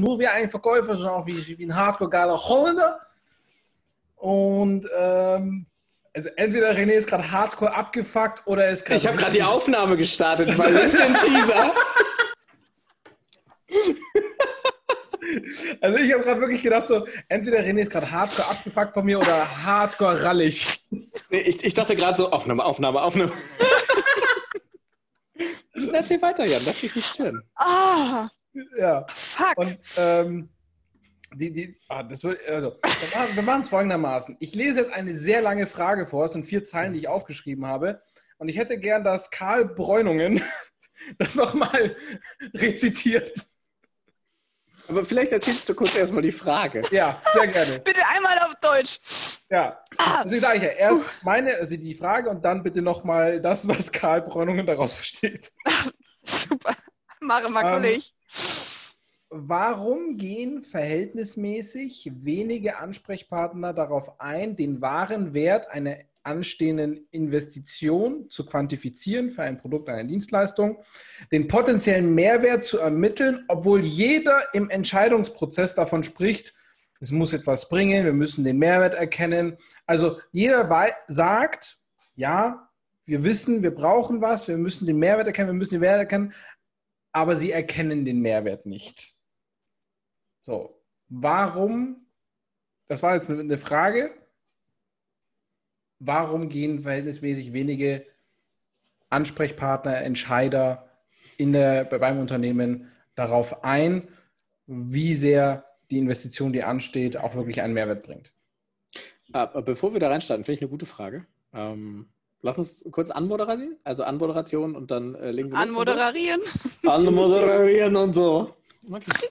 nur wie ein Verkäufer, sondern auch wie, wie ein hardcore-geiler Holländer. Und ähm, also entweder René ist gerade hardcore abgefuckt oder er ist gerade. Ich habe gerade die Aufnahme gestartet, weil LinkedIn Teaser. Also ich habe gerade wirklich gedacht, so, entweder René ist gerade hardcore abgefuckt von mir oder hardcore rallig. Nee, ich, ich dachte gerade so, Aufnahme, Aufnahme, Aufnahme. Erzähl weiter, Jan, lass dich nicht stören. Ah, Ja. fuck. Und ähm, die, die, ah, das wird, also, wir machen- es folgendermaßen. Ich lese jetzt eine sehr lange Frage vor. Es sind vier Zeilen, die ich aufgeschrieben habe. Und ich hätte gern, dass Karl Bräunungen das nochmal rezitiert. Aber vielleicht erzählst du kurz erstmal die Frage. Ja, sehr gerne. Bitte einmal auf Deutsch. Ja. Ah, Deswegen sage ich ja erst meine, also die Frage und dann bitte nochmal das, was Karl Bräunungen daraus versteht. super. Mache mal, Ähm. Warum gehen verhältnismäßig wenige Ansprechpartner darauf ein, den wahren Wert einer anstehenden Investition zu quantifizieren für ein Produkt, eine Dienstleistung, den potenziellen Mehrwert zu ermitteln, obwohl jeder im Entscheidungsprozess davon spricht, es muss etwas bringen, wir müssen den Mehrwert erkennen. Also jeder sagt, ja, wir wissen, wir brauchen was, wir müssen den Mehrwert erkennen, wir müssen den Mehrwert erkennen, aber sie erkennen den Mehrwert nicht. So, warum, das war jetzt eine Frage, warum gehen verhältnismäßig wenige Ansprechpartner, Entscheider in der, beim Unternehmen darauf ein, wie sehr die Investition, die ansteht, auch wirklich einen Mehrwert bringt? Aber bevor wir da reinstarten, finde ich eine gute Frage. Ähm, lass uns kurz anmoderieren, also Anmoderation und dann äh, legen wir los. Anmoderieren. Anmoderieren und so. Okay.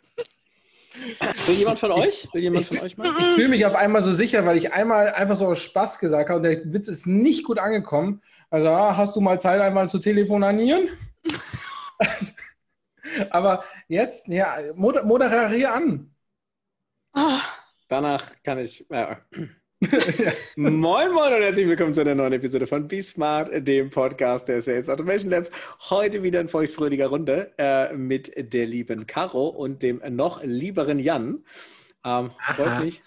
Will jemand von euch? Will jemand von euch mal? Ich fühle mich auf einmal so sicher, weil ich einmal einfach so aus Spaß gesagt habe und der Witz ist nicht gut angekommen. Also, ah, hast du mal Zeit, einmal zu telefonieren? Aber jetzt, ja, moder moderiere an. Ah, Danach kann ich. Äh, moin, moin und herzlich willkommen zu einer neuen Episode von Be Smart, dem Podcast der Sales Automation Labs. Heute wieder in feuchtfröhlicher Runde äh, mit der lieben Caro und dem noch lieberen Jan. Ähm, freut mich,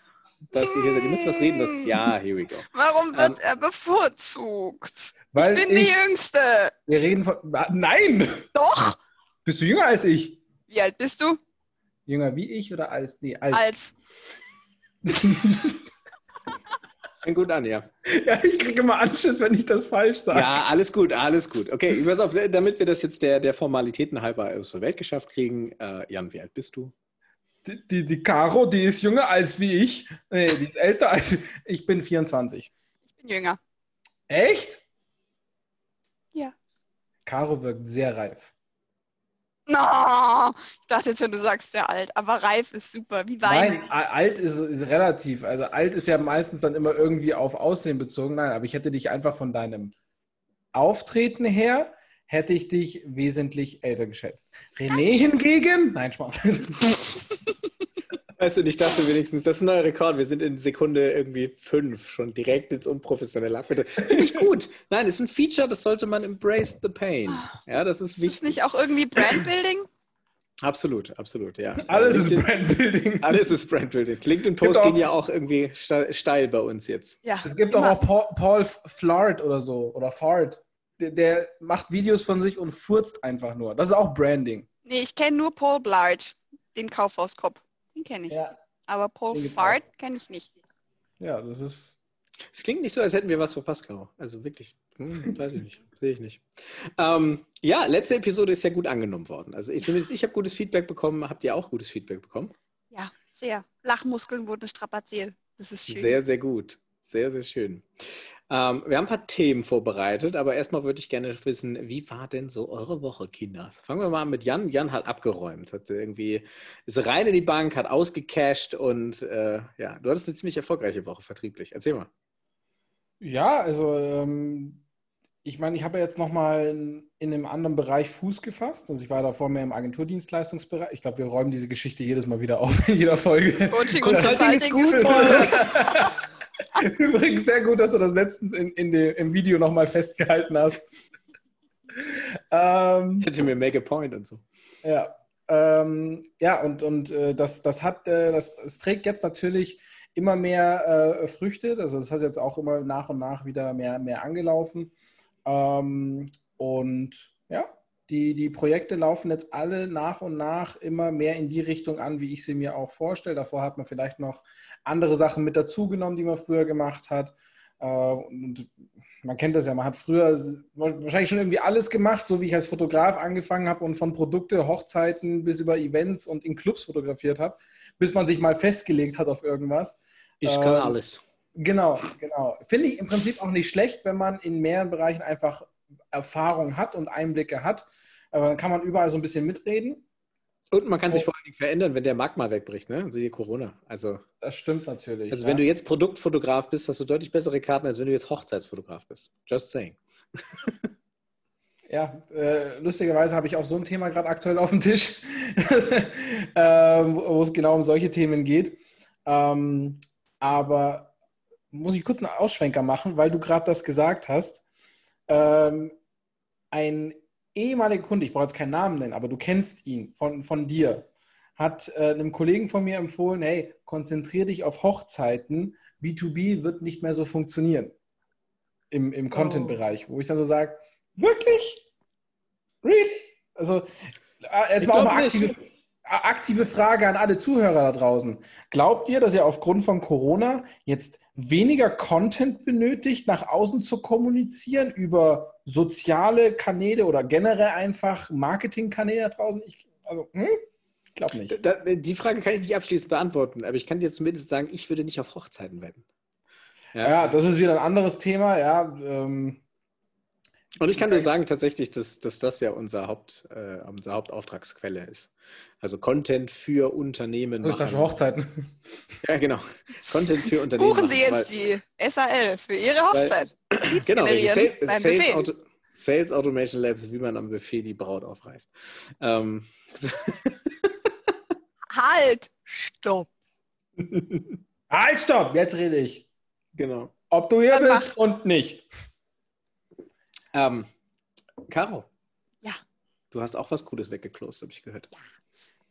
dass ihr hier seid. Ihr müsst was reden. Das, ja, here we go. warum wird Ähm, er bevorzugt? Weil ich bin die ich- Jüngste. Wir reden von. Ah, Nein! Doch. Bist du jünger als ich? Wie alt bist du? Jünger wie ich oder als? Nee, als. Als. Fängt gut an, ja. Ja, ich kriege immer Anschiss, wenn ich das falsch sage. Ja, alles gut, alles gut. Okay, pass auf, damit wir das jetzt der, der Formalitäten halber aus der Welt geschafft kriegen. Äh, Jan, wie alt bist du? Die, die, die Caro, die ist jünger als wie ich. Nee, die ist älter als ich bin 24. Ich bin jünger. Echt? Ja. Caro wirkt sehr reif. No, ich dachte jetzt, wenn du sagst, sehr alt. Aber reif ist super. Wie Wein. Nein, alt ist, ist relativ. Also alt ist ja meistens dann immer irgendwie auf Aussehen bezogen. Nein, aber ich hätte dich einfach von deinem Auftreten her, hätte ich dich wesentlich älter geschätzt. René hingegen, nein, Spaß. Weißt du, ich dachte wenigstens, das ist ein neuer Rekord. Wir sind in Sekunde irgendwie fünf schon direkt ins Unprofessionelle abgetreten. Finde ich gut. Nein, ist ein Feature, das sollte man embrace the pain. Ja, das ist Ist wichtig. es nicht auch irgendwie Brandbuilding? Absolut, absolut, ja. Alles ist LinkedIn- Brandbuilding. Alles ist Brandbuilding. LinkedIn-Posts Gibt auch- gehen ja auch irgendwie ste- steil bei uns jetzt. Ja. Es gibt auch, immer. auch Paul, Paul Flart oder so, oder Fart. Der, der macht Videos von sich und furzt einfach nur. Das ist auch Branding. Nee, ich kenne nur Paul Blart, den Kaufhauskopf. Den kenne ich. Ja, Aber Paul Fart kenne ich nicht. ja das ist. Es klingt nicht so, als hätten wir was verpasst, Caro. Also wirklich, hm, weiß ich nicht, sehe ich nicht. Ähm, ja, letzte Episode ist ja gut angenommen worden. Also ich, zumindest ich habe gutes Feedback bekommen. Habt ihr auch gutes Feedback bekommen? Ja, sehr. Lachmuskeln wurden strapaziert. Das ist schön. Sehr, sehr gut. Sehr, sehr schön. Ähm, wir haben ein paar Themen vorbereitet, aber erstmal würde ich gerne wissen, wie war denn so eure Woche, Kinders? Fangen wir mal an mit Jan. Jan hat abgeräumt, hat irgendwie, ist rein in die Bank, hat ausgecasht und äh, ja, du hattest eine ziemlich erfolgreiche Woche vertrieblich. Erzähl mal. Ja, also ähm, ich meine, ich habe ja jetzt nochmal in, in einem anderen Bereich Fuß gefasst. Also ich war davor mehr im Agenturdienstleistungsbereich. Ich glaube, wir räumen diese Geschichte jedes Mal wieder auf in jeder Folge. Coaching und Consulting ist gut. Übrigens sehr gut, dass du das letztens in, in dem, im Video nochmal festgehalten hast. ähm, Ich hätte mir make a point und so. ja. Ähm, ja, und, und äh, das, das, hat, äh, das, das trägt jetzt natürlich immer mehr äh, Früchte. Also das hat jetzt auch immer nach und nach wieder mehr, mehr angelaufen. Ähm, und ja, die, die Projekte laufen jetzt alle nach und nach immer mehr in die Richtung an, wie ich sie mir auch vorstelle. Davor hat man vielleicht noch andere Sachen mit dazugenommen, die man früher gemacht hat. Äh, und man kennt das ja, man hat früher wahrscheinlich schon irgendwie alles gemacht, so wie ich als Fotograf angefangen habe und von Produkte, Hochzeiten bis über Events und in Clubs fotografiert habe, bis man sich mal festgelegt hat auf irgendwas. Ich kann ähm, alles. Genau, genau. Finde ich im Prinzip auch nicht schlecht, wenn man in mehreren Bereichen einfach Erfahrung hat und Einblicke hat. Aber dann kann man überall so ein bisschen mitreden. Und man kann sich vor allen Dingen verändern, wenn der Markt mal wegbricht, ne? Siehe Corona. Also, das stimmt natürlich. Also, ja. wenn du jetzt Produktfotograf bist, hast du deutlich bessere Karten, als wenn du jetzt Hochzeitsfotograf bist. Just saying. Ja, äh, lustigerweise habe ich auch so ein Thema gerade aktuell auf dem Tisch, äh, wo es genau um solche Themen geht. Ähm, aber muss ich kurz einen Ausschwenker machen, weil du gerade das gesagt hast. Ähm, ein ehemaliger Kunde, ich brauche jetzt keinen Namen nennen, aber du kennst ihn von, von dir, hat äh, einem Kollegen von mir empfohlen, hey, konzentriere dich auf Hochzeiten, B2B wird nicht mehr so funktionieren im, im Content-Bereich, wo ich dann so sage, wirklich? Really? Also, äh, jetzt mal auch mal aktive, aktive Frage an alle Zuhörer da draußen. Glaubt ihr, dass ihr aufgrund von Corona jetzt weniger Content benötigt, nach außen zu kommunizieren über soziale Kanäle oder generell einfach Marketingkanäle da draußen? Ich, also, hm? ich glaube nicht. die Frage kann ich nicht abschließend beantworten, aber ich kann dir zumindest sagen, ich würde nicht auf Hochzeiten wetten. Ja, ja das ist wieder ein anderes Thema. Ja, ähm, und ich kann nur sagen tatsächlich, dass, dass das ja unser Haupt, äh, unsere Hauptauftragsquelle ist. Also Content für Unternehmen. So schon Hochzeiten. Ja, genau. Content für Unternehmen. Buchen Sie jetzt weil, die SAL für Ihre Hochzeit. Weil, genau, Sales, Sales, Auto, Sales, Automation Labs, wie man am Buffet die Braut aufreißt. Ähm. halt! Stopp! halt, stopp! Jetzt rede ich. Genau. Ob du hier Dann bist mach. und nicht. Ähm, Caro. Ja. Du hast auch was Cooles weggeklost, habe ich gehört. Ja.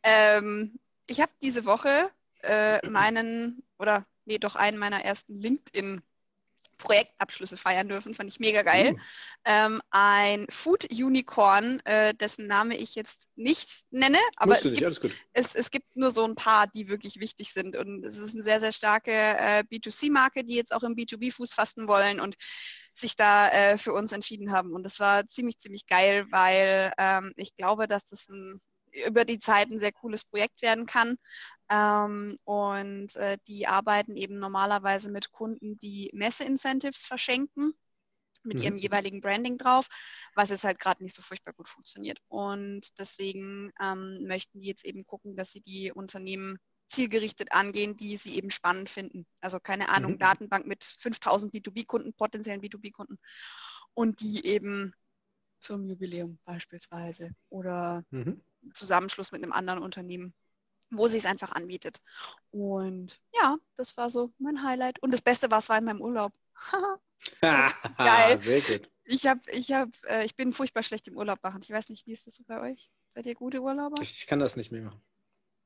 Ähm, ich habe diese Woche äh, meinen, oder nee, doch einen meiner ersten LinkedIn Projektabschlüsse feiern dürfen, fand ich mega geil. Mhm. Ähm, ein Food Unicorn, äh, dessen Name ich jetzt nicht nenne, aber es, nicht, gibt, es, es, gibt nur so ein paar, die wirklich wichtig sind. Und es ist eine sehr, sehr starke äh, B2C-Marke, die jetzt auch im B2B Fuß fassen wollen und sich da äh, für uns entschieden haben. Und das war ziemlich, ziemlich geil, weil ähm, ich glaube, dass das ein über die Zeit ein sehr cooles Projekt werden kann. Ähm, und äh, die arbeiten eben normalerweise mit Kunden, die Messe-Incentives verschenken mit mhm. ihrem jeweiligen Branding drauf, was jetzt halt gerade nicht so furchtbar gut funktioniert. Und deswegen ähm, möchten die jetzt eben gucken, dass sie die Unternehmen zielgerichtet angehen, die sie eben spannend finden. Also keine Ahnung, mhm. Datenbank mit 5000 B2B-Kunden, potenziellen B2B-Kunden und die eben zum Jubiläum beispielsweise oder mhm. Zusammenschluss mit einem anderen Unternehmen, wo sich es einfach anbietet. Und ja, das war so mein Highlight. Und das Beste war, es war in meinem Urlaub. Geil. Sehr gut. Ich, hab, ich, hab, äh, ich bin furchtbar schlecht im Urlaub machen. Ich weiß nicht, wie ist das so bei euch? Seid ihr gute Urlauber? Ich kann das nicht mehr machen.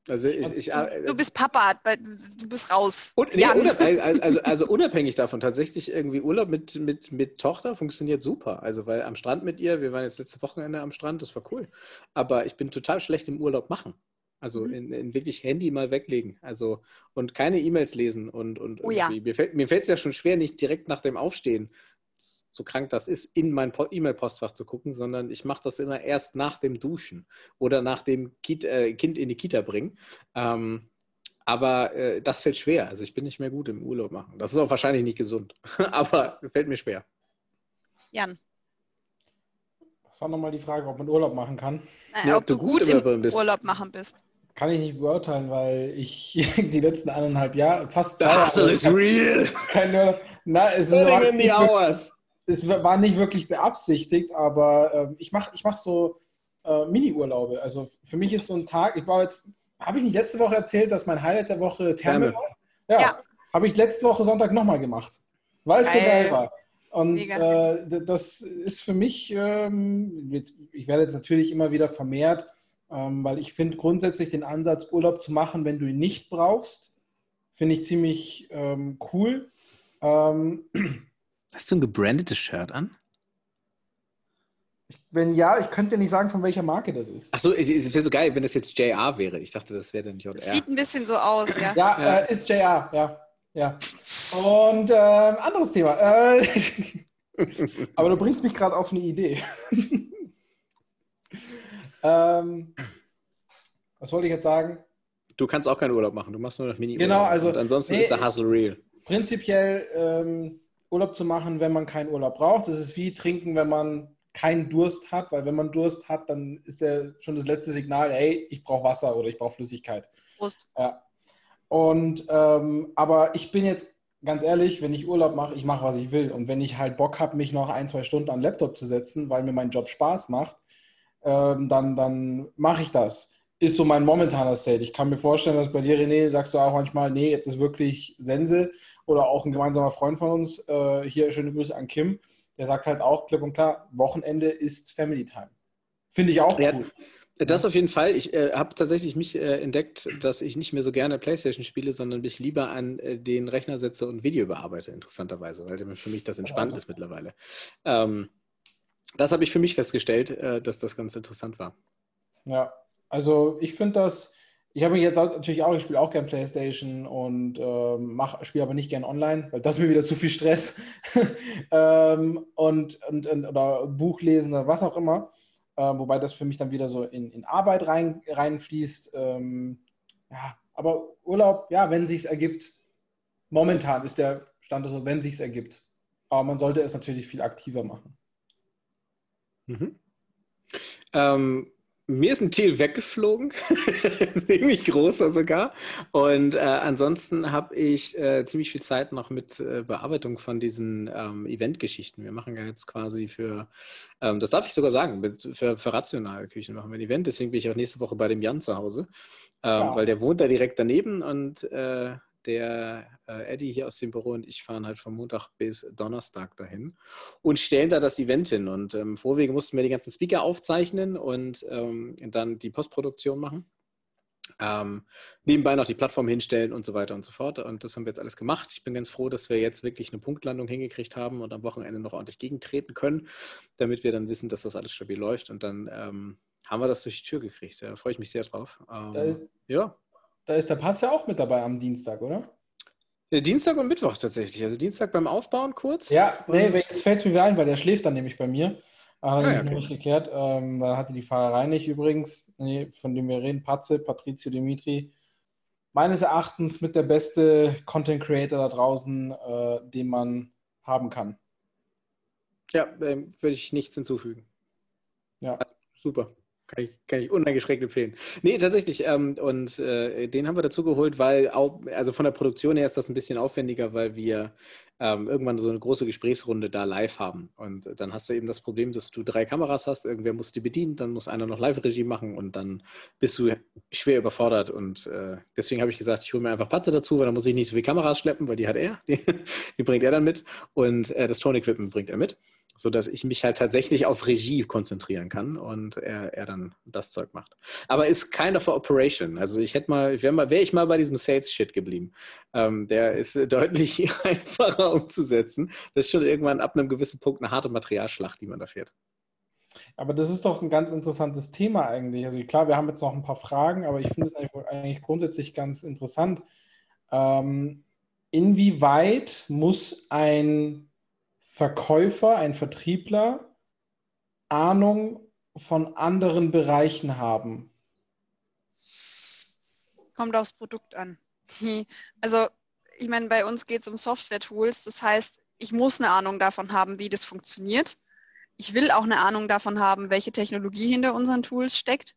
Also ich, ich, du bist Papa, du bist raus. Und, nee, also, also unabhängig davon, tatsächlich irgendwie Urlaub mit, mit, mit Tochter funktioniert super. Also weil am Strand mit ihr, wir waren jetzt letzte Wochenende am Strand, das war cool. Aber ich bin total schlecht im Urlaub machen. Also mhm. in, in, wirklich Handy mal weglegen. Also und keine E-Mails lesen und, und oh, ja. mir fällt mir es ja schon schwer, nicht direkt nach dem Aufstehen so krank das ist, in mein E-Mail-Postfach zu gucken, sondern ich mache das immer erst nach dem Duschen oder nach dem äh, Kind in die Kita bringen. Ähm, aber äh, das fällt schwer. Also ich bin nicht mehr gut im Urlaub machen. Das ist auch wahrscheinlich nicht gesund, aber fällt mir schwer. Jan. Das war nochmal die Frage, ob man Urlaub machen kann. Nein, ja, ob, ob, du gut, gut im bist. Urlaub machen bist. Kann ich nicht beurteilen, weil ich die letzten eineinhalb Jahre, fast The hustle is real. Keine, na, es, ist in the hours. es war nicht wirklich beabsichtigt, aber äh, ich mache ich mach so äh, Mini-Urlaube. Also für mich ist so ein Tag, ich war jetzt, habe ich nicht letzte Woche erzählt, dass mein Highlight der Woche Therme war? Ja. ja. Habe ich letzte Woche Sonntag nochmal gemacht, weil es so geil war. Und äh, das ist für mich, ähm, jetzt, ich werde jetzt natürlich immer wieder vermehrt ähm, weil ich finde grundsätzlich den Ansatz, Urlaub zu machen, wenn du ihn nicht brauchst, finde ich ziemlich ähm, cool. Ähm, Hast du ein gebrandetes Shirt an? Wenn ja, ich könnte dir nicht sagen, von welcher Marke das ist. Achso, es wäre so geil, wenn das jetzt JR wäre. Ich dachte, das wäre dann JR. Sieht ein bisschen so aus, ja. Ja, ja. Äh, ist JR, ja. ja. Und äh, anderes Thema. Äh, aber du bringst mich gerade auf eine Idee. ähm, was wollte ich jetzt sagen? Du kannst auch keinen Urlaub machen, du machst nur noch mini -Urlaub. Genau, also. Und ansonsten nee, ist der Hustle real. Prinzipiell ähm, Urlaub zu machen, wenn man keinen Urlaub braucht. Das ist wie trinken, wenn man keinen Durst hat, weil wenn man Durst hat, dann ist ja schon das letzte Signal, hey, ich brauche Wasser oder ich brauche Flüssigkeit. Prost. Ja. Und ähm, aber ich bin jetzt ganz ehrlich, wenn ich Urlaub mache, ich mache, was ich will. Und wenn ich halt Bock habe, mich noch ein, zwei Stunden an den Laptop zu setzen, weil mir mein Job Spaß macht, ähm, dann, dann mache ich das. Ist so mein momentaner State. Ich kann mir vorstellen, dass bei dir, René, sagst du auch manchmal, nee, jetzt ist wirklich Sense. Oder auch ein gemeinsamer Freund von uns, äh, hier schöne Grüße an Kim, der sagt halt auch klipp und klar, Wochenende ist Family Time. Finde ich auch cool. Das auf jeden Fall. Ich äh, habe tatsächlich mich äh, entdeckt, dass ich nicht mehr so gerne Playstation spiele, sondern mich lieber an äh, den Rechner setze und Video bearbeite, interessanterweise, weil für mich das entspannt ja. ist mittlerweile. Ähm, das habe ich für mich festgestellt, äh, dass das ganz interessant war. Ja, also ich finde das, ich habe jetzt natürlich auch, ich spiele auch gerne Playstation und ähm, spiele aber nicht gern online, weil das mir wieder zu viel Stress ähm, und, und, und, oder Buch lesen oder was auch immer. Äh, wobei das für mich dann wieder so in, in Arbeit rein, reinfließt. Ähm, ja, aber Urlaub, ja, wenn sich ergibt. Momentan ist der Stand so, wenn sich ergibt. Aber man sollte es natürlich viel aktiver machen. Mhm. Ähm, mir ist ein Thiel weggeflogen, ziemlich großer sogar. Und äh, ansonsten habe ich äh, ziemlich viel Zeit noch mit äh, Bearbeitung von diesen ähm, Eventgeschichten. Wir machen ja jetzt quasi für, ähm, das darf ich sogar sagen, mit, für, für rationale Küchen machen wir ein Event. Deswegen bin ich auch nächste Woche bei dem Jan zu Hause, ähm, ja. weil der wohnt da direkt daneben und äh, der äh, Eddie hier aus dem Büro und ich fahren halt von Montag bis Donnerstag dahin und stellen da das Event hin. Und im ähm, Vorwege mussten wir die ganzen Speaker aufzeichnen und ähm, dann die Postproduktion machen. Ähm, nebenbei noch die Plattform hinstellen und so weiter und so fort. Und das haben wir jetzt alles gemacht. Ich bin ganz froh, dass wir jetzt wirklich eine Punktlandung hingekriegt haben und am Wochenende noch ordentlich gegentreten können, damit wir dann wissen, dass das alles stabil läuft. Und dann ähm, haben wir das durch die Tür gekriegt. Da freue ich mich sehr drauf. Ähm, ja. Da ist der Patz ja auch mit dabei am Dienstag, oder? Ja, Dienstag und Mittwoch tatsächlich. Also Dienstag beim Aufbauen kurz. Ja, nee, jetzt fällt es mir wieder ein, weil der schläft dann nämlich bei mir. Er ah, ja, okay. nicht geklärt. Ähm, da hatte die Fahrerei nicht übrigens, nee, von dem wir reden, Patze, Patrizio Dimitri. Meines Erachtens mit der beste Content Creator da draußen, äh, den man haben kann. Ja, ähm, würde ich nichts hinzufügen. Ja. Super. Kann ich, kann ich uneingeschränkt empfehlen. Nee, tatsächlich. Ähm, und äh, den haben wir dazu geholt, weil auch, also von der Produktion her ist das ein bisschen aufwendiger, weil wir ähm, irgendwann so eine große Gesprächsrunde da live haben. Und dann hast du eben das Problem, dass du drei Kameras hast, irgendwer muss die bedienen, dann muss einer noch Live-Regie machen und dann bist du schwer überfordert. Und äh, deswegen habe ich gesagt, ich hole mir einfach Patze dazu, weil dann muss ich nicht so viele Kameras schleppen, weil die hat er, die, die bringt er dann mit und äh, das Ton-Equipment bringt er mit so dass ich mich halt tatsächlich auf Regie konzentrieren kann und er, er dann das Zeug macht. Aber ist kind of a operation. Also ich hätte mal, wäre mal, wär ich mal bei diesem Sales-Shit geblieben. Ähm, der ist deutlich einfacher umzusetzen. Das ist schon irgendwann ab einem gewissen Punkt eine harte Materialschlacht, die man da fährt. Aber das ist doch ein ganz interessantes Thema eigentlich. Also klar, wir haben jetzt noch ein paar Fragen, aber ich finde es eigentlich, eigentlich, grundsätzlich ganz interessant. Ähm, inwieweit muss ein Verkäufer, ein Vertriebler Ahnung von anderen Bereichen haben? Kommt aufs Produkt an. Also, ich meine, bei uns geht es um Software-Tools. Das heißt, ich muss eine Ahnung davon haben, wie das funktioniert. Ich will auch eine Ahnung davon haben, welche Technologie hinter unseren Tools steckt.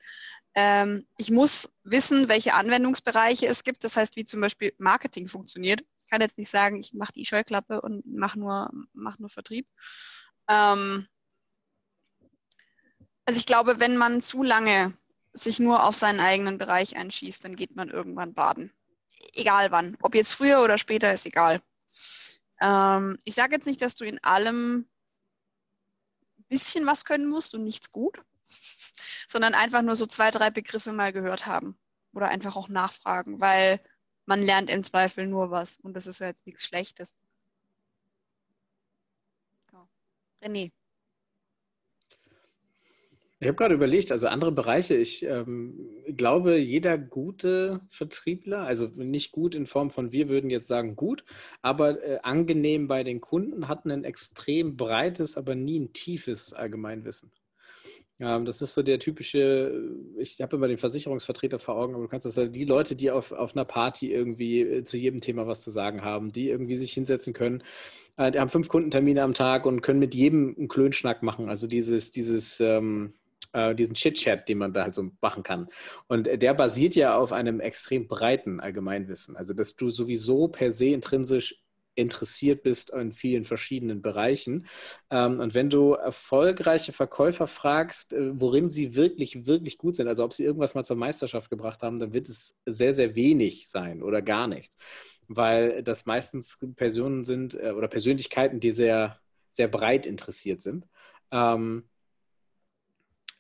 Ähm, ich muss wissen, welche Anwendungsbereiche es gibt. Das heißt, wie zum Beispiel Marketing funktioniert kann jetzt nicht sagen, ich mache die Scheuklappe und mache nur, mach nur Vertrieb. Ähm, also ich glaube, wenn man zu lange sich nur auf seinen eigenen Bereich einschießt, dann geht man irgendwann baden. Egal wann. Ob jetzt früher oder später, ist egal. Ähm, ich sage jetzt nicht, dass du in allem ein bisschen was können musst und nichts gut. sondern einfach nur so zwei, drei Begriffe mal gehört haben oder einfach auch nachfragen, weil man lernt im Zweifel nur was und das ist jetzt nichts Schlechtes. Ja. René. Ich habe gerade überlegt, also andere Bereiche, ich ähm, glaube, jeder gute Vertriebler, also nicht gut in Form von wir würden jetzt sagen gut, aber äh, angenehm bei den Kunden, hat ein extrem breites, aber nie ein tiefes Allgemeinwissen. Ja, das ist so der typische, ich habe immer den Versicherungsvertreter vor Augen, aber du kannst das halt die Leute, die auf, auf einer Party irgendwie äh, zu jedem Thema was zu sagen haben, die irgendwie sich hinsetzen können, äh, die haben fünf Kundentermine am Tag und können mit jedem einen Klönschnack machen. Also dieses, dieses, ähm, äh, diesen Chit-Chat, den man da halt so machen kann. Und der basiert ja auf einem extrem breiten Allgemeinwissen. Also, dass du sowieso per se intrinsisch interessiert bist in vielen verschiedenen Bereichen. Ähm, und wenn du erfolgreiche Verkäufer fragst, äh, worin sie wirklich, wirklich gut sind, also ob sie irgendwas mal zur Meisterschaft gebracht haben, dann wird es sehr, sehr wenig sein oder gar nichts. Weil das meistens Personen sind äh, oder Persönlichkeiten, die sehr, sehr breit interessiert sind. Ähm,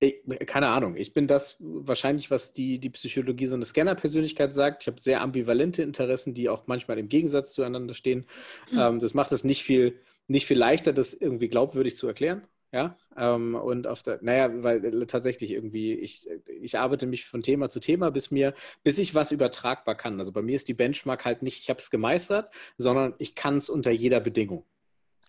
ich, keine Ahnung. Ich bin das wahrscheinlich, was die, die Psychologie so eine Scanner-Persönlichkeit sagt. Ich habe sehr ambivalente Interessen, die auch manchmal im Gegensatz zueinander stehen. Mhm. Ähm, das macht es nicht viel, nicht viel leichter, das irgendwie glaubwürdig zu erklären. Ja, ähm, und auf der, naja, weil äh, tatsächlich irgendwie, ich, ich arbeite mich von Thema zu Thema, bis mir, bis ich was übertragbar kann. Also bei mir ist die Benchmark halt nicht, ich habe es gemeistert, sondern ich kann es unter jeder Bedingung.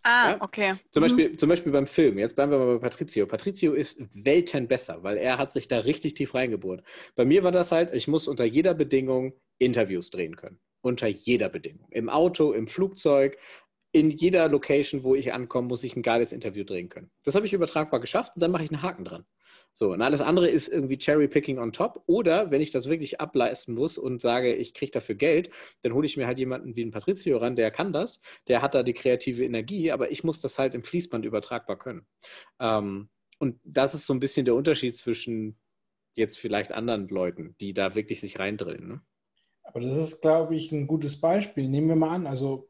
Ah, ja? okay. Zum, mhm. Beispiel, zum Beispiel beim Film. Jetzt bleiben wir mal bei Patrizio. Patrizio ist Welten besser, weil er hat sich da richtig tief reingebohrt. Bei mir war das halt, ich muss unter jeder Bedingung Interviews drehen können. Unter jeder Bedingung. Im Auto, im Flugzeug, in jeder Location, wo ich ankomme, muss ich ein geiles Interview drehen können. Das habe ich übertragbar geschafft und dann mache ich einen Haken dran. So, und alles andere ist irgendwie Cherry-Picking on top. Oder wenn ich das wirklich ableisten muss und sage, ich kriege dafür Geld, dann hole ich mir halt jemanden wie einen Patrizio ran, der kann das, der hat da die kreative Energie, aber ich muss das halt im Fließband übertragbar können. Ähm, und das ist so ein bisschen der Unterschied zwischen jetzt vielleicht anderen Leuten, die da wirklich sich reindrillen. Ne? Aber das ist, glaube ich, ein gutes Beispiel. Nehmen wir mal an, also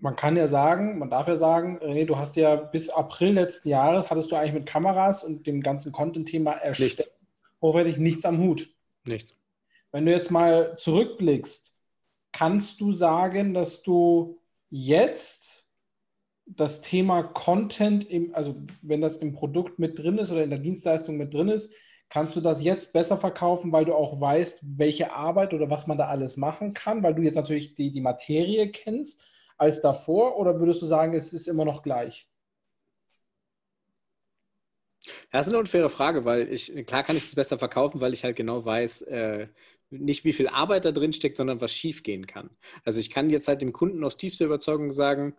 man kann ja sagen, man darf ja sagen, René, du hast ja bis April letzten Jahres, hattest du eigentlich mit Kameras und dem ganzen Content-Thema erstellt, hochwertig nichts am Hut. Nichts. Wenn du jetzt mal zurückblickst, kannst du sagen, dass du jetzt das Thema Content, im, also wenn das im Produkt mit drin ist oder in der Dienstleistung mit drin ist, kannst du das jetzt besser verkaufen, weil du auch weißt, welche Arbeit oder was man da alles machen kann, weil du jetzt natürlich die, die Materie kennst als davor oder würdest du sagen, es ist immer noch gleich? das ist eine unfaire Frage, weil ich, klar kann ich es besser verkaufen, weil ich halt genau weiß, äh, nicht wie viel Arbeit da drin steckt, sondern was schief gehen kann. Also ich kann jetzt halt dem Kunden aus tiefster Überzeugung sagen,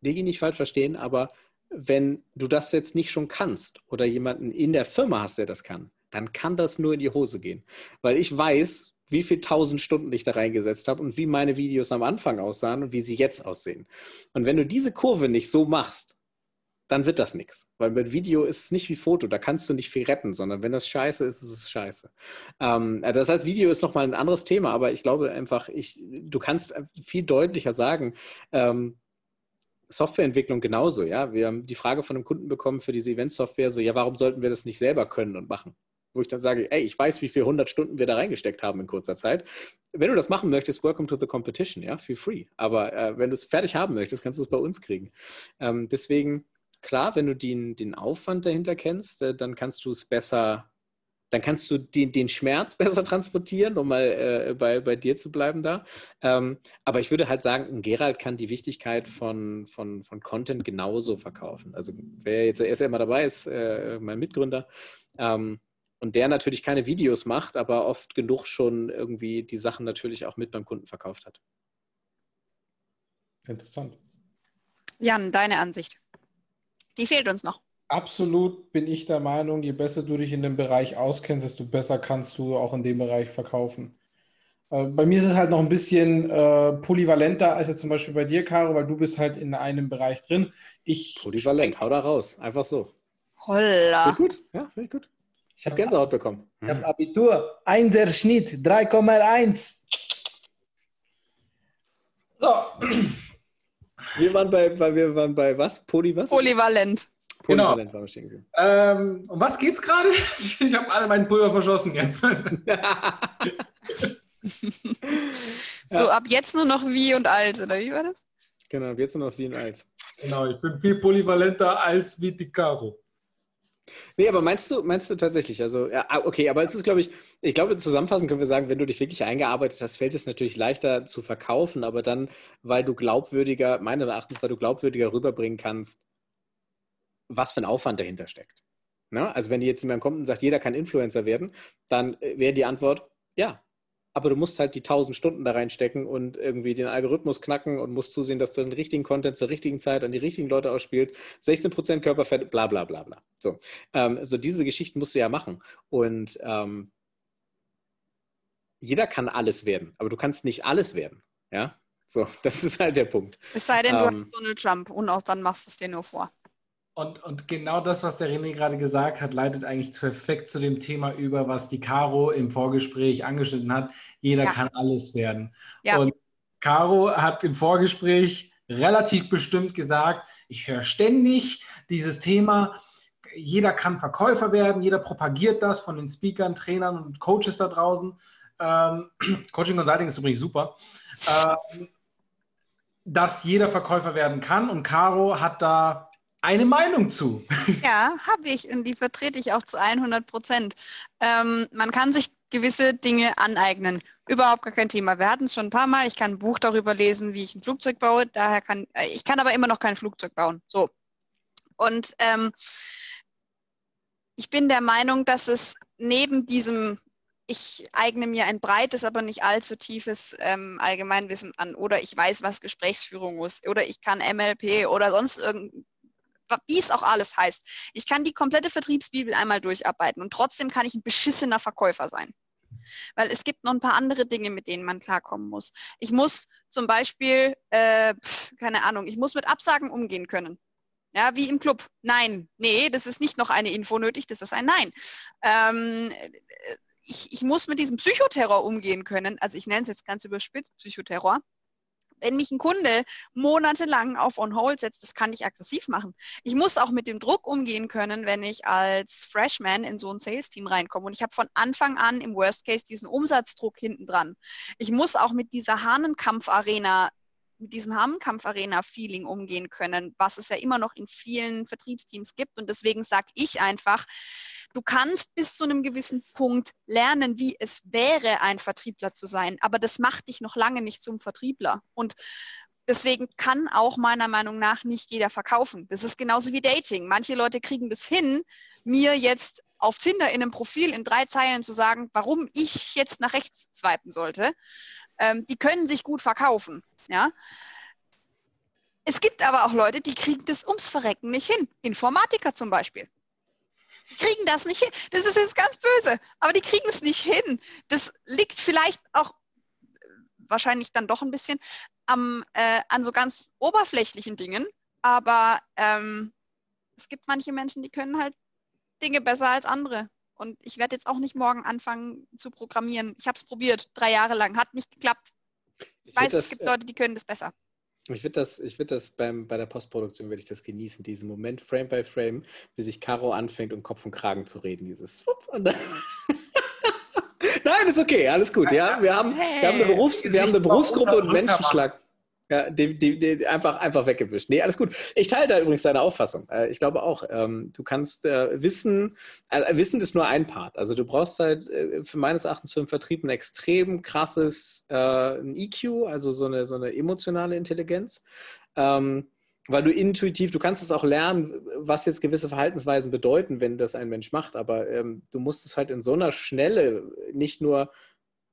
Digi nicht falsch verstehen, aber wenn du das jetzt nicht schon kannst oder jemanden in der Firma hast, der das kann, dann kann das nur in die Hose gehen. Weil ich weiß, wie viele tausend Stunden ich da reingesetzt habe und wie meine Videos am Anfang aussahen und wie sie jetzt aussehen. Und wenn du diese Kurve nicht so machst, dann wird das nichts. Weil mit Video ist es nicht wie Foto, da kannst du nicht viel retten, sondern wenn das scheiße ist, ist es scheiße. Ähm, das heißt, Video ist nochmal ein anderes Thema, aber ich glaube einfach, ich, du kannst viel deutlicher sagen, ähm, Softwareentwicklung genauso, ja. Wir haben die Frage von einem Kunden bekommen für diese Event-Software, so, ja, warum sollten wir das nicht selber können und machen? Wo ich dann sage, ey, ich weiß, wie viele 100 Stunden wir da reingesteckt haben in kurzer Zeit. Wenn du das machen möchtest, welcome to the competition, ja, feel free. Aber äh, wenn du es fertig haben möchtest, kannst du es bei uns kriegen. Ähm, deswegen, klar, wenn du den, den Aufwand dahinter kennst, äh, dann kannst du es besser, dann kannst du den, den Schmerz besser transportieren, um mal äh, bei, bei dir zu bleiben da. Ähm, aber ich würde halt sagen, Gerald kann die Wichtigkeit von, von, von Content genauso verkaufen. Also wer jetzt erst einmal dabei ist, äh, mein Mitgründer, ähm, und der natürlich keine Videos macht, aber oft genug schon irgendwie die Sachen natürlich auch mit beim Kunden verkauft hat. Interessant. Jan, deine Ansicht. Die fehlt uns noch. Absolut bin ich der Meinung, je besser du dich in dem Bereich auskennst, desto besser kannst du auch in dem Bereich verkaufen. Äh, bei mir ist es halt noch ein bisschen äh, polyvalenter als jetzt zum Beispiel bei dir, Caro, weil du bist halt in einem Bereich drin. Ich Polyvalent, hau da raus, einfach so. Holla. Finde gut, ja, finde ich gut. Ich habe Gänsehaut bekommen. Ich habe Abitur, 1er Schnitt, 3,1. So. Wir waren bei, bei, wir waren bei was? Poly was? Polyvalent. Genau. Ähm, um was geht's gerade? Ich habe alle meinen Pulver verschossen jetzt. so, ab jetzt nur noch wie und alt, oder wie war das? Genau, ab jetzt nur noch wie und alt. Genau, ich bin viel polyvalenter als wie die Caro. Nee, aber meinst du, meinst du tatsächlich, also, ja, ah, okay, aber es ist, glaube ich, ich glaube, zusammenfassend können wir sagen, wenn du dich wirklich eingearbeitet hast, fällt es natürlich leichter zu verkaufen, aber dann, weil du glaubwürdiger, meines Erachtens, weil du glaubwürdiger rüberbringen kannst, was für ein Aufwand dahinter steckt. Ne? Also, wenn jetzt jemand kommt und sagt, jeder kann Influencer werden, dann äh, wäre die Antwort, ja, aber du musst halt die tausend Stunden da reinstecken und irgendwie den Algorithmus knacken und musst zusehen, dass du den richtigen Content zur richtigen Zeit an die richtigen Leute ausspielst. 16% Körperfett, bla bla bla bla. So, ähm, also diese Geschichten musst du ja machen. Und ähm, jeder kann alles werden, aber du kannst nicht alles werden. Ja, so, das ist halt der Punkt. Es sei denn, du ähm, hast Donald Trump und auch dann machst du es dir nur vor. Und, und genau das, was der René gerade gesagt hat, leitet eigentlich perfekt zu dem Thema über, was die Caro im Vorgespräch angeschnitten hat. Jeder ja. kann alles werden. Ja. Und Caro hat im Vorgespräch relativ bestimmt gesagt, ich höre ständig dieses Thema, jeder kann Verkäufer werden, jeder propagiert das von den Speakern, Trainern und Coaches da draußen. Ähm, Coaching Consulting ist übrigens super. Ähm, dass jeder Verkäufer werden kann. Und Caro hat da eine Meinung zu. Ja, habe ich und die vertrete ich auch zu 100 Prozent. Ähm, man kann sich gewisse Dinge aneignen. Überhaupt gar kein Thema. Wir hatten es schon ein paar Mal. Ich kann ein Buch darüber lesen, wie ich ein Flugzeug baue. Daher kann äh, ich kann aber immer noch kein Flugzeug bauen. So. Und ähm, ich bin der Meinung, dass es neben diesem ich eigne mir ein breites, aber nicht allzu tiefes ähm, Allgemeinwissen an oder ich weiß, was Gesprächsführung ist oder ich kann MLP oder sonst irgend, wie es auch alles heißt. Ich kann die komplette Vertriebsbibel einmal durcharbeiten und trotzdem kann ich ein beschissener Verkäufer sein. Weil es gibt noch ein paar andere Dinge, mit denen man klarkommen muss. Ich muss zum Beispiel, äh, keine Ahnung, ich muss mit Absagen umgehen können. Ja, wie im Club. Nein, nee, das ist nicht noch eine Info nötig, das ist ein Nein. Ähm, ich, ich muss mit diesem Psychoterror umgehen können. Also ich nenne es jetzt ganz überspitzt Psychoterror wenn mich ein Kunde monatelang auf On Hold setzt, das kann ich aggressiv machen. Ich muss auch mit dem Druck umgehen können, wenn ich als Freshman in so ein Sales-Team reinkomme. Und ich habe von Anfang an im Worst Case diesen Umsatzdruck hinten dran. Ich muss auch mit dieser Hahnenkampf-Arena mit diesem Hahnenkampf-Arena-Feeling umgehen können, was es ja immer noch in vielen Vertriebsteams gibt. Und deswegen sage ich einfach, Du kannst bis zu einem gewissen Punkt lernen, wie es wäre, ein Vertriebler zu sein, aber das macht dich noch lange nicht zum Vertriebler. Und deswegen kann auch meiner Meinung nach nicht jeder verkaufen. Das ist genauso wie Dating. Manche Leute kriegen das hin, mir jetzt auf Tinder in einem Profil in drei Zeilen zu sagen, warum ich jetzt nach rechts swipen sollte. Ähm, die können sich gut verkaufen. Ja? Es gibt aber auch Leute, die kriegen das ums Verrecken nicht hin. Informatiker zum Beispiel. Die kriegen das nicht hin. Das ist jetzt ganz böse, aber die kriegen es nicht hin. Das liegt vielleicht auch wahrscheinlich dann doch ein bisschen am, äh, an so ganz oberflächlichen Dingen, aber ähm, es gibt manche Menschen, die können halt Dinge besser als andere. Und ich werde jetzt auch nicht morgen anfangen zu programmieren. Ich habe es probiert, drei Jahre lang, hat nicht geklappt. Ich, ich weiß, das, es gibt äh, Leute, die können das besser. Ich würde das, ich würd das beim, bei der Postproduktion würde ich das genießen, diesen Moment Frame by Frame, wie sich Caro anfängt, um Kopf und Kragen zu reden. Dieses Swoop und dann Nein, ist okay, alles gut. Ja, wir haben, wir haben eine, Berufs-, wir haben eine Berufsgruppe und Menschenschlag. Ja, die, die, die, einfach, einfach weggewischt. Nee, alles gut. Ich teile da übrigens deine Auffassung. Äh, ich glaube auch, ähm, du kannst äh, Wissen, also Wissen ist nur ein Part. Also du brauchst halt äh, für meines Erachtens für den Vertrieb ein extrem krasses EQ, also so eine, so eine emotionale Intelligenz. Ähm, weil du intuitiv, du kannst es auch lernen, was jetzt gewisse Verhaltensweisen bedeuten, wenn das ein Mensch macht, aber ähm, du musst es halt in so einer Schnelle nicht nur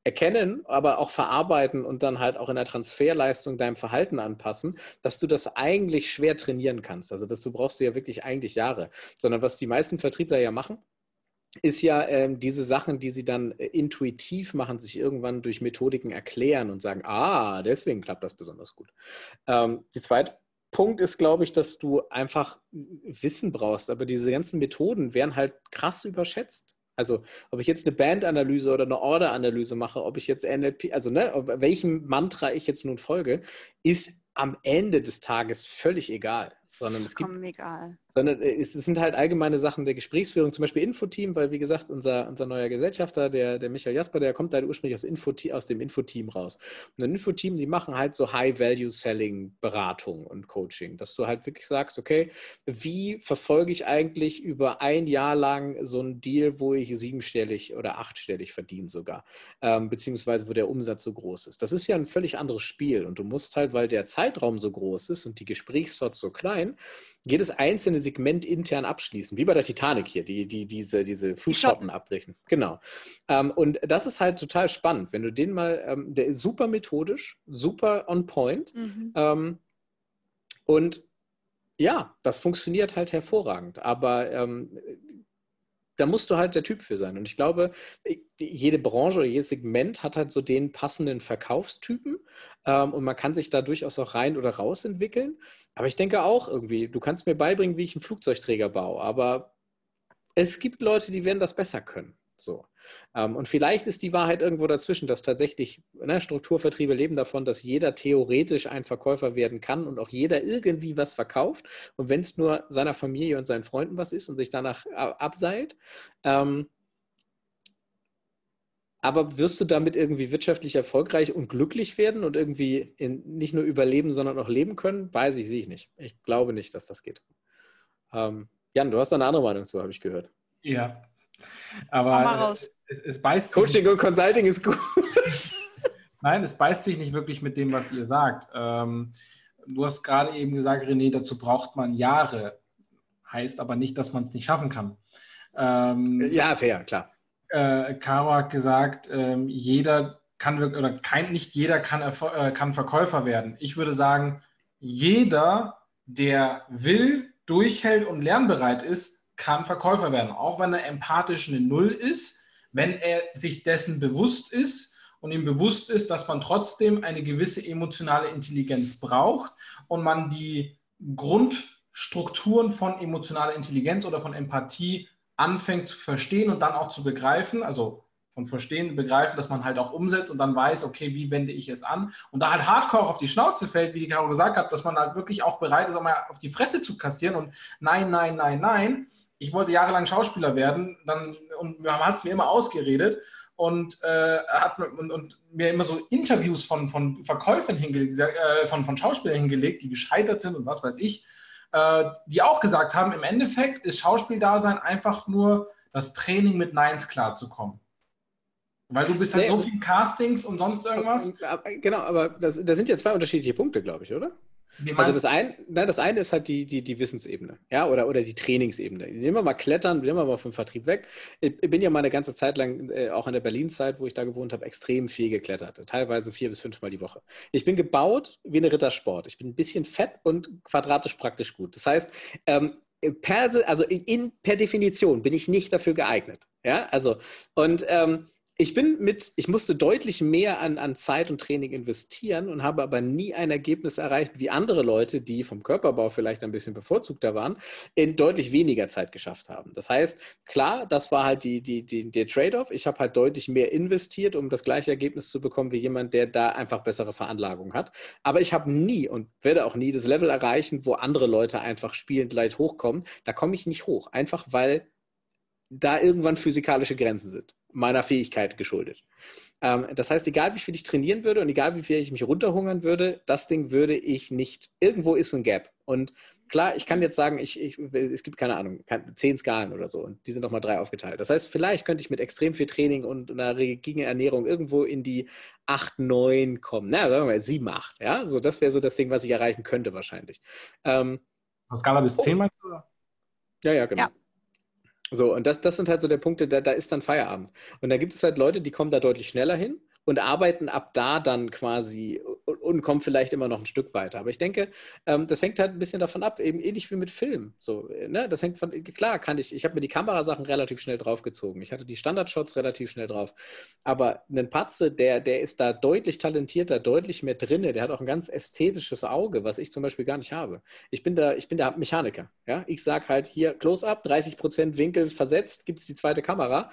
erkennen, aber auch verarbeiten und dann halt auch in der Transferleistung deinem Verhalten anpassen, dass du das eigentlich schwer trainieren kannst. Also das du brauchst du ja wirklich eigentlich Jahre. Sondern was die meisten Vertriebler ja machen, ist ja ähm, diese Sachen, die sie dann äh, intuitiv machen, sich irgendwann durch Methodiken erklären und sagen, ah, deswegen klappt das besonders gut. Ähm, die zweite Punkt ist, glaube ich, dass du einfach Wissen brauchst, aber diese ganzen Methoden werden halt krass überschätzt. Also, ob ich jetzt eine Bandanalyse oder eine Orderanalyse mache, ob ich jetzt NLP, also ne, welchem Mantra ich jetzt nun folge, ist am Ende des Tages völlig egal. Sondern es gibt, egal. Sondern äh, es, sind halt allgemeine Sachen der Gesprächsführung, zum Beispiel Infoteam, weil wie gesagt, unser, unser neuer Gesellschafter, der, der Michael Jasper, der kommt halt ursprünglich aus, Info, aus dem Infoteam raus. Und ein Infoteam, die machen halt so High-Value-Selling-Beratung und Coaching, dass du halt wirklich sagst, okay, wie verfolge ich eigentlich über ein Jahr lang so einen Deal, wo ich siebenstellig oder achtstellig verdiene sogar, ähm, beziehungsweise wo der Umsatz so groß ist. Das ist ja ein völlig anderes Spiel und du musst halt, weil der Zeitraum so groß ist und die Gesprächsslots so klein, jedes einzelne Segment intern abschließen, wie bei der Titanic hier, die, die diese, diese Fußschotten abbrechen. Genau. Ähm, und das ist halt total spannend, wenn du den mal, ähm, der ist super methodisch, super on point. Mhm. Ähm, und ja, das funktioniert halt hervorragend. Aber ähm, da musst du halt der Typ für sein. Und ich glaube, jede Branche oder jedes Segment hat halt so den passenden Verkaufstypen. Ähm, und man kann sich da durchaus auch rein oder raus entwickeln. Aber ich denke auch irgendwie, du kannst mir beibringen, wie ich einen Flugzeugträger baue. Aber es gibt Leute, die werden das besser können. So. Ähm, und vielleicht ist die Wahrheit irgendwo dazwischen, dass tatsächlich ne, Strukturvertriebe leben davon, dass jeder theoretisch ein Verkäufer werden kann und auch jeder irgendwie was verkauft. Und wenn es nur seiner Familie und seinen Freunden was ist und sich danach abseilt. Ähm, aber wirst du damit irgendwie wirtschaftlich erfolgreich und glücklich werden und irgendwie in, nicht nur überleben, sondern auch leben können? Weiß ich, sehe ich nicht. Ich glaube nicht, dass das geht. Ähm, Jan, du hast eine andere Meinung zu, habe ich gehört. Ja, aber es, es, beißt Coaching und Consulting ist gut. Nein, es beißt sich nicht wirklich mit dem, was ihr sagt. Ähm, du hast gerade eben gesagt, René, dazu braucht man Jahre. Heißt aber nicht, dass man es nicht schaffen kann. Ähm, ja, fair, klar. Äh, Caro hat gesagt, ähm, jeder kann oder kein, nicht jeder kann, äh, kann Verkäufer werden. Ich würde sagen, jeder, der will, durchhält und lernbereit ist, kann Verkäufer werden, auch wenn er empathisch eine Null ist, wenn er sich dessen bewusst ist und ihm bewusst ist, dass man trotzdem eine gewisse emotionale Intelligenz braucht und man die Grundstrukturen von emotionaler Intelligenz oder von Empathie anfängt zu verstehen und dann auch zu begreifen, also von Verstehen, Begreifen, dass man halt auch umsetzt und dann weiß, okay, wie wende ich es an und da halt hardcore auf die Schnauze fällt, wie die Caro gesagt hat, dass man halt wirklich auch bereit ist, auch mal auf die Fresse zu kassieren und nein, nein, nein, nein, ich wollte jahrelang Schauspieler werden, dann, und man hat es mir immer ausgeredet und, äh, hat, und, und, mir immer so Interviews von, von Verkäufern hingelegt, äh, von, von Schauspielern hingelegt, die gescheitert sind und was weiß ich, äh, die auch gesagt haben, im Endeffekt ist Schauspieldasein einfach nur das Training mit Neins klarzukommen. Weil du bist halt nee, so viel Castings und sonst irgendwas. Genau, aber das, das sind ja zwei unterschiedliche Punkte, glaube ich, oder? Also das eine, nein, das eine ist halt die, die, die Wissensebene, ja, oder, oder die Trainingsebene. Nehmen wir mal Klettern, nehmen wir mal vom Vertrieb weg. Ich bin ja mal eine ganze Zeit lang, äh, auch in der Berlin-Zeit, wo ich da gewohnt habe, extrem viel geklettert. Teilweise vier bis fünfmal die Woche. Ich bin gebaut wie eine Rittersport. Ich bin ein bisschen fett und quadratisch praktisch gut. Das heißt, ähm, per, also in, per Definition bin ich nicht dafür geeignet. Ja, also, und ähm, ich bin mit, ich musste deutlich mehr an, an Zeit und Training investieren und habe aber nie ein Ergebnis erreicht, wie andere Leute, die vom Körperbau vielleicht ein bisschen bevorzugter waren, in deutlich weniger Zeit geschafft haben. Das heißt, klar, das war halt die, die, die, der Trade-off. Ich habe halt deutlich mehr investiert, um das gleiche Ergebnis zu bekommen wie jemand, der da einfach bessere Veranlagung hat. Aber ich habe nie und werde auch nie das Level erreichen, wo andere Leute einfach spielend leicht hochkommen. Da komme ich nicht hoch, einfach weil da irgendwann physikalische Grenzen sind meiner Fähigkeit geschuldet. Ähm, das heißt, egal wie viel ich trainieren würde und egal wie viel ich mich runterhungern würde, das Ding würde ich nicht. Irgendwo ist ein Gap. Und klar, ich kann jetzt sagen, ich, ich, es gibt keine Ahnung, zehn Skalen oder so und die sind nochmal drei aufgeteilt. Das heißt, vielleicht könnte ich mit extrem viel Training und einer rigiden Ernährung irgendwo in die 8, 9 kommen. Na, sagen wir mal 7, 8. Ja, so das wäre so das Ding, was ich erreichen könnte wahrscheinlich. Ähm, Skala bis 10 meinst du? Ja, ja, genau. Ja. So, und das, das sind halt so der Punkte, da, da ist dann Feierabend. Und da gibt es halt Leute, die kommen da deutlich schneller hin und arbeiten ab da dann quasi und, und kommen vielleicht immer noch ein Stück weiter. Aber ich denke, ähm, das hängt halt ein bisschen davon ab, eben ähnlich wie mit Film. So, ne? Das hängt von, klar kann ich, ich habe mir die Kamerasachen relativ schnell draufgezogen. Ich hatte die Standardshots relativ schnell drauf. Aber ein Patze, der, der ist da deutlich talentierter, deutlich mehr drinne, der hat auch ein ganz ästhetisches Auge, was ich zum Beispiel gar nicht habe. Ich bin da, ich bin der Mechaniker. Ja? Ich sage halt hier Close-up, 30% Winkel versetzt, gibt es die zweite Kamera.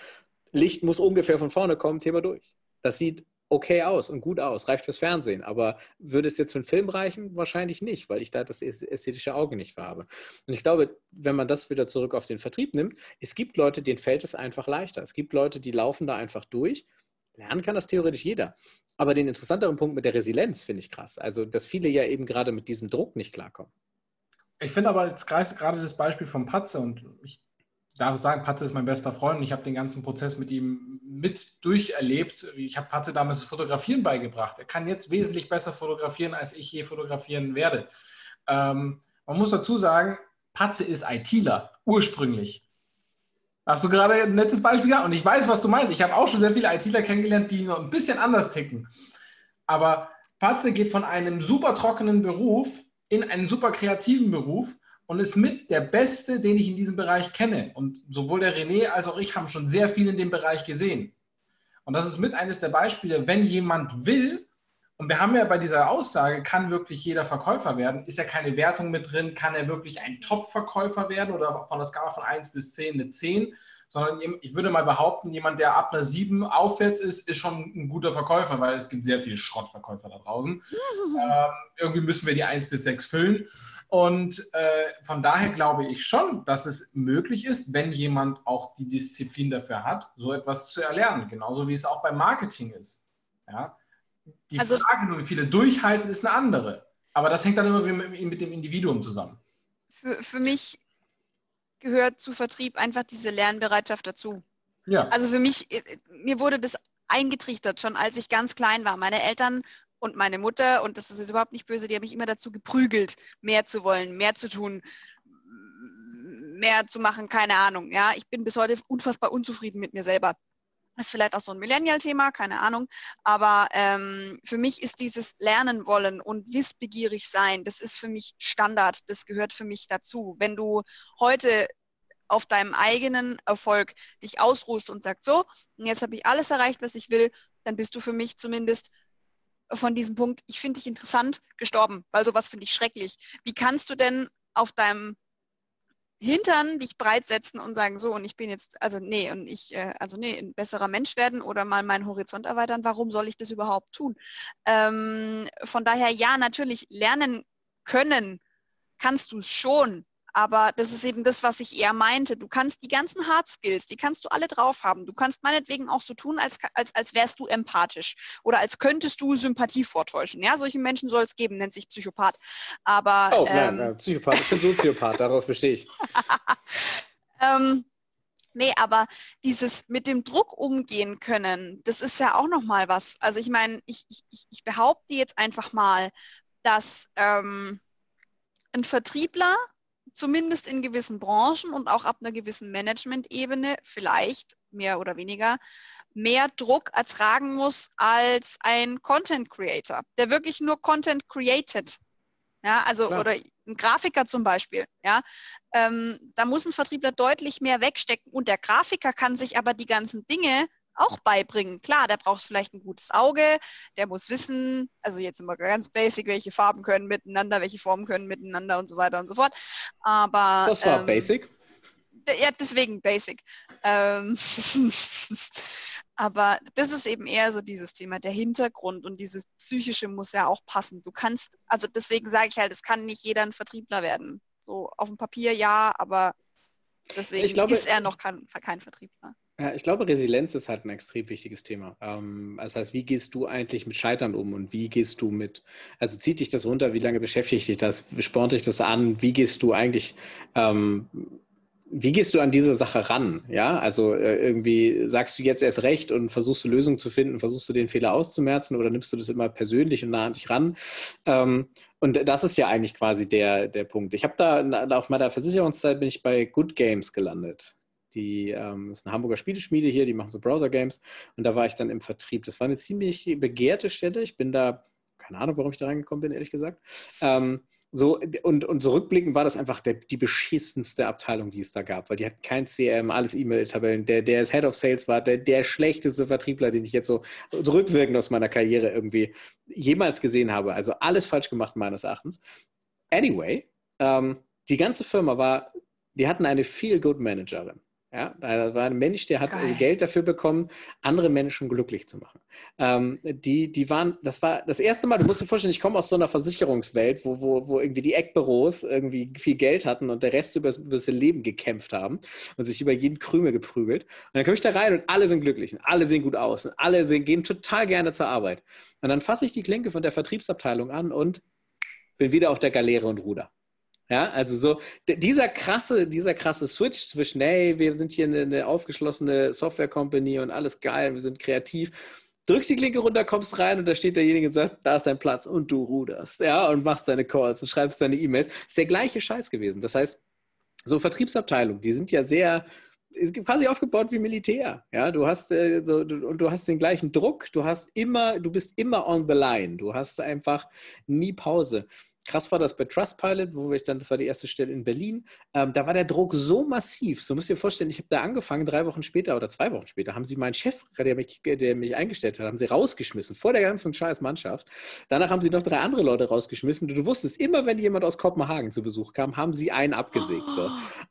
Licht muss ungefähr von vorne kommen, Thema durch. Das sieht okay aus und gut aus, reicht fürs Fernsehen. Aber würde es jetzt für einen Film reichen? Wahrscheinlich nicht, weil ich da das ästhetische Auge nicht habe. Und ich glaube, wenn man das wieder zurück auf den Vertrieb nimmt, es gibt Leute, denen fällt es einfach leichter. Es gibt Leute, die laufen da einfach durch. Lernen kann das theoretisch jeder. Aber den interessanteren Punkt mit der Resilienz finde ich krass. Also, dass viele ja eben gerade mit diesem Druck nicht klarkommen. Ich finde aber jetzt gerade das Beispiel von Patze und ich darf sagen, Patze ist mein bester Freund und ich habe den ganzen Prozess mit ihm mit durcherlebt. Ich habe Patze damals das Fotografieren beigebracht. Er kann jetzt wesentlich besser fotografieren, als ich je fotografieren werde. Ähm, man muss dazu sagen, Patze ist ITler, ursprünglich. Hast du gerade ein nettes Beispiel gehabt? Und ich weiß, was du meinst. Ich habe auch schon sehr viele ITler kennengelernt, die noch ein bisschen anders ticken. Aber Patze geht von einem super trockenen Beruf in einen super kreativen Beruf und ist mit der Beste, den ich in diesem Bereich kenne. Und sowohl der René als auch ich haben schon sehr viel in dem Bereich gesehen. Und das ist mit eines der Beispiele, wenn jemand will, und wir haben ja bei dieser Aussage, kann wirklich jeder Verkäufer werden, ist ja keine Wertung mit drin, kann er wirklich ein Top-Verkäufer werden oder von der Skala von 1 bis 10 eine 10, sondern ich würde mal behaupten, jemand, der ab einer 7 aufwärts ist, ist schon ein guter Verkäufer, weil es gibt sehr viele Schrottverkäufer da draußen. ähm, irgendwie müssen wir die 1 bis 6 füllen. Und äh, von daher glaube ich schon, dass es möglich ist, wenn jemand auch die Disziplin dafür hat, so etwas zu erlernen. Genauso wie es auch beim Marketing ist. Ja? Die also, Frage nur, wie viele durchhalten, ist eine andere. Aber das hängt dann immer mit, mit dem Individuum zusammen. Für, für mich gehört zu Vertrieb einfach diese Lernbereitschaft dazu. Ja. Also für mich, äh, mir wurde das eingetrichtert, schon als ich ganz klein war. Meine Eltern und meine Mutter, und das ist jetzt überhaupt nicht böse, die haben mich immer dazu geprügelt, mehr zu wollen, mehr zu tun, mehr zu machen, keine Ahnung. Ja, ich bin bis heute unfassbar unzufrieden mit mir selber. Ist vielleicht auch so ein Millennial-Thema, keine Ahnung. Aber ähm, für mich ist dieses Lernen wollen und wissbegierig sein, das ist für mich Standard. Das gehört für mich dazu. Wenn du heute auf deinem eigenen Erfolg dich ausruhst und sagst, so, jetzt habe ich alles erreicht, was ich will, dann bist du für mich zumindest von diesem Punkt, ich finde dich interessant, gestorben, weil sowas finde ich schrecklich. Wie kannst du denn auf deinem Hintern dich breitsetzen und sagen, so, und ich bin jetzt, also nee, und ich, äh, also nee, ein besserer Mensch werden oder mal meinen Horizont erweitern, warum soll ich das überhaupt tun? Ähm, von daher, ja, natürlich, lernen können kannst du es schon, aber das ist eben das, was ich eher meinte. Du kannst die ganzen Hard Skills, die kannst du alle drauf haben. Du kannst meinetwegen auch so tun, als, als, als wärst du empathisch oder als könntest du Sympathie vortäuschen. Ja, solche Menschen soll es geben, nennt sich Psychopath. Aber, oh, nein, ähm, nein, Psychopath, ich bin Soziopath, darauf bestehe ich. ähm, Nee, aber dieses mit dem Druck umgehen können, das ist ja auch nochmal was. Also ich meine, ich, ich, ich behaupte jetzt einfach mal, dass ähm, ein Vertriebler zumindest in gewissen Branchen und auch ab einer gewissen Management-Ebene vielleicht mehr oder weniger mehr Druck ertragen muss als ein Content Creator, der wirklich nur Content created. Ja, also Klar. oder ein Grafiker zum Beispiel, ja, ähm, da muss ein Vertriebler deutlich mehr wegstecken und der Grafiker kann sich aber die ganzen Dinge auch beibringen. Klar, der braucht vielleicht ein gutes Auge, der muss wissen, also jetzt immer ganz basic, welche Farben können miteinander, welche Formen können miteinander und so weiter und so fort. Aber das war ähm, basic. Ja, deswegen basic. Ähm, aber das ist eben eher so dieses Thema, der Hintergrund und dieses Psychische muss ja auch passen. Du kannst, also deswegen sage ich halt, es kann nicht jeder ein Vertriebler werden. So auf dem Papier ja, aber deswegen glaube, ist er noch kein, kein Vertriebler. Ja, ich glaube, Resilienz ist halt ein extrem wichtiges Thema. Ähm, das heißt, wie gehst du eigentlich mit Scheitern um und wie gehst du mit, also zieht dich das runter, wie lange beschäftigt dich das, spornt dich das an, wie gehst du eigentlich, ähm, wie gehst du an diese Sache ran? Ja, also äh, irgendwie sagst du jetzt erst recht und versuchst du Lösungen zu finden, versuchst du den Fehler auszumerzen oder nimmst du das immer persönlich und nah an dich ran? Ähm, und das ist ja eigentlich quasi der, der Punkt. Ich habe da auf meiner Versicherungszeit bin ich bei Good Games gelandet. Die ähm, ist eine Hamburger Spieleschmiede hier, die machen so Browser-Games. Und da war ich dann im Vertrieb. Das war eine ziemlich begehrte Stelle. Ich bin da, keine Ahnung, warum ich da reingekommen bin, ehrlich gesagt. Ähm, so, und, und zurückblickend war das einfach der, die beschissenste Abteilung, die es da gab, weil die hatten kein CRM, alles E-Mail-Tabellen. Der, der Head of Sales war der, der schlechteste Vertriebler, den ich jetzt so zurückwirkend aus meiner Karriere irgendwie jemals gesehen habe. Also alles falsch gemacht, meines Erachtens. Anyway, ähm, die ganze Firma war, die hatten eine Feel-Good-Managerin. Ja, da war ein Mensch, der hat Geil. Geld dafür bekommen, andere Menschen glücklich zu machen. Ähm, die, die waren, das war das erste Mal, du musst dir vorstellen, ich komme aus so einer Versicherungswelt, wo, wo, wo irgendwie die Eckbüros irgendwie viel Geld hatten und der Rest über das Leben gekämpft haben und sich über jeden Krümel geprügelt. Und dann komme ich da rein und alle sind glücklich und alle sehen gut aus und alle sehen, gehen total gerne zur Arbeit. Und dann fasse ich die Klinke von der Vertriebsabteilung an und bin wieder auf der Galeere und Ruder. Ja, also so dieser krasse, dieser krasse Switch zwischen, hey, wir sind hier eine, eine aufgeschlossene Software-Company und alles geil, wir sind kreativ. Drückst die Klinke runter, kommst rein und da steht derjenige und sagt, da ist dein Platz und du ruderst, ja, und machst deine Calls und schreibst deine E-Mails. Ist der gleiche Scheiß gewesen. Das heißt, so Vertriebsabteilungen, die sind ja sehr, ist quasi aufgebaut wie Militär. Ja, du hast äh, so du, und du hast den gleichen Druck. Du hast immer, du bist immer on the line. Du hast einfach nie Pause. Krass war das bei Trustpilot, wo ich dann, das war die erste Stelle in Berlin, ähm, da war der Druck so massiv. So musst du dir vorstellen, ich habe da angefangen, drei Wochen später oder zwei Wochen später, haben sie meinen Chef, der mich, der mich eingestellt hat, haben sie rausgeschmissen, vor der ganzen scheiß Mannschaft. Danach haben sie noch drei andere Leute rausgeschmissen. Und du wusstest, immer wenn jemand aus Kopenhagen zu Besuch kam, haben sie einen abgesägt. So.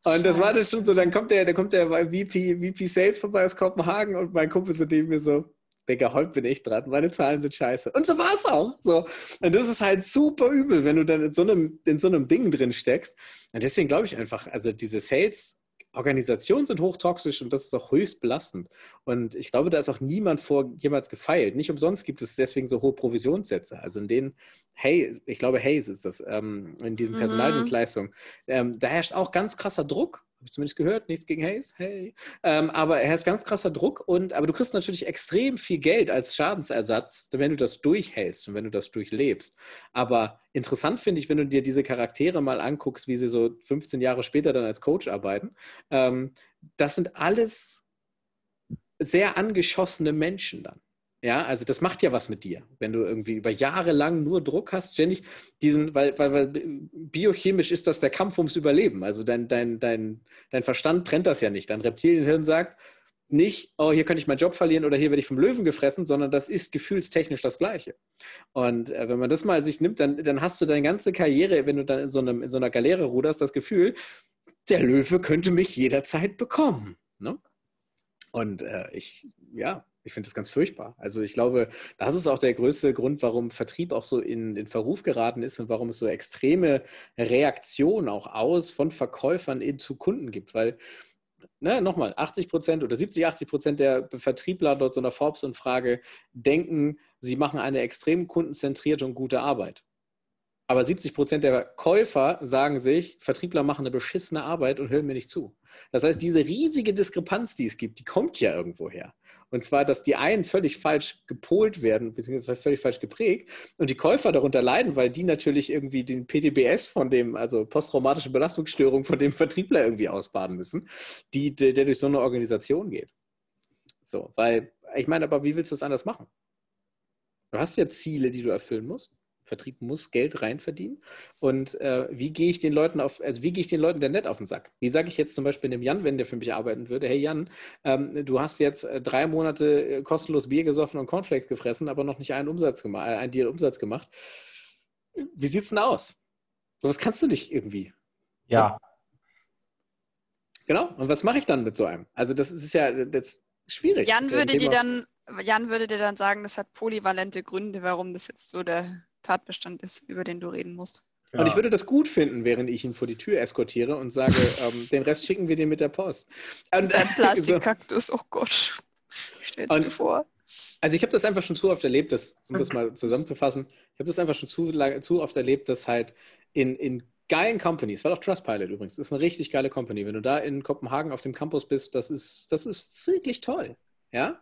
Und das war das schon so, dann kommt der, dann kommt der VP, VP Sales vorbei aus Kopenhagen und mein Kumpel so neben mir so, Digga, heute bin ich dran, meine Zahlen sind scheiße. Und so war es auch. So. Und das ist halt super übel, wenn du dann in so einem, in so einem Ding drin steckst. Und deswegen glaube ich einfach, also diese Sales- Organisationen sind hochtoxisch und das ist auch höchst belastend. Und ich glaube, da ist auch niemand vor jemals gefeilt. Nicht umsonst gibt es deswegen so hohe Provisionssätze. Also in denen, hey, ich glaube, Hayes ist das, ähm, in diesen Mhm. Personaldienstleistungen. Ähm, da herrscht auch ganz krasser Druck. Habe ich zumindest gehört, nichts gegen Hayes, hey. Ähm, aber er herrscht ganz krasser Druck und aber du kriegst natürlich extrem viel Geld als Schadensersatz, wenn du das durchhältst und wenn du das durchlebst. Aber interessant finde ich, wenn du dir diese Charaktere mal anguckst, wie sie so 15 Jahre später dann als Coach arbeiten. Ähm, das sind alles sehr angeschossene Menschen dann. Ja, also das macht ja was mit dir, wenn du irgendwie über Jahre lang nur Druck hast, ständig diesen, weil, weil, weil biochemisch ist das der Kampf ums Überleben. Also dein, dein, dein, dein Verstand trennt das ja nicht. Dein Reptilienhirn sagt nicht, oh, hier könnte ich meinen Job verlieren oder hier werde ich vom Löwen gefressen, sondern das ist gefühlstechnisch das Gleiche. Und äh, wenn man das mal sich nimmt, dann, dann hast du deine ganze Karriere, wenn du dann in so, einem, in so einer Galeere ruderst, das Gefühl, der Löwe könnte mich jederzeit bekommen. Ne? Und äh, ich, ja, ich finde das ganz furchtbar. Also ich glaube, das ist auch der größte Grund, warum Vertrieb auch so in, in Verruf geraten ist und warum es so extreme Reaktionen auch aus von Verkäufern in, zu Kunden gibt. Weil, ne, nochmal, 80 Prozent oder 70, 80 Prozent der Vertriebler dort so einer Forbes-Umfrage denken, sie machen eine extrem kundenzentrierte und gute Arbeit. Aber 70 Prozent der Käufer sagen sich, Vertriebler machen eine beschissene Arbeit und hören mir nicht zu. Das heißt, diese riesige Diskrepanz, die es gibt, die kommt ja irgendwo her. Und zwar, dass die einen völlig falsch gepolt werden, beziehungsweise völlig falsch geprägt und die Käufer darunter leiden, weil die natürlich irgendwie den PTBS von dem, also posttraumatische Belastungsstörung von dem Vertriebler irgendwie ausbaden müssen, die, der, durch so eine Organisation geht. So, weil, ich meine, aber wie willst du es anders machen? Du hast ja Ziele, die du erfüllen musst. Vertrieb muss Geld reinverdienen. Und äh, wie gehe ich den Leuten auf, also wie gehe ich den Leuten denn nett auf den Sack? Wie sage ich jetzt zum Beispiel dem Jan, wenn der für mich arbeiten würde, hey Jan, ähm, du hast jetzt äh, drei Monate äh, kostenlos Bier gesoffen und Cornflakes gefressen, aber noch nicht einen Umsatz gemacht, äh, einen Deal Umsatz gemacht. Wie sieht's denn aus? Sowas kannst du nicht irgendwie. Ja. Genau. Und was mache ich dann mit so einem? Also das ist ja das ist schwierig. Jan Das würde dir dann, Jan würde dir dann sagen, das hat polyvalente Gründe, warum das jetzt so der Tatbestand ist, über den du reden musst. Und ich würde das gut finden, während ich ihn vor die Tür eskortiere und sage, ähm, den Rest schicken wir dir mit der Post. Und, Ein so, Plastikkaktus, oh Gott. Stellt Und- dir vor. also ich habe das einfach schon zu oft erlebt, das, um das mal zusammenzufassen, ich habe das einfach schon zu, zu oft erlebt, dass halt in, in geilen Companies, weil auch Trustpilot übrigens, ist eine richtig geile Company. Wenn du da in Kopenhagen auf dem Campus bist, das ist, das ist wirklich toll. Ja?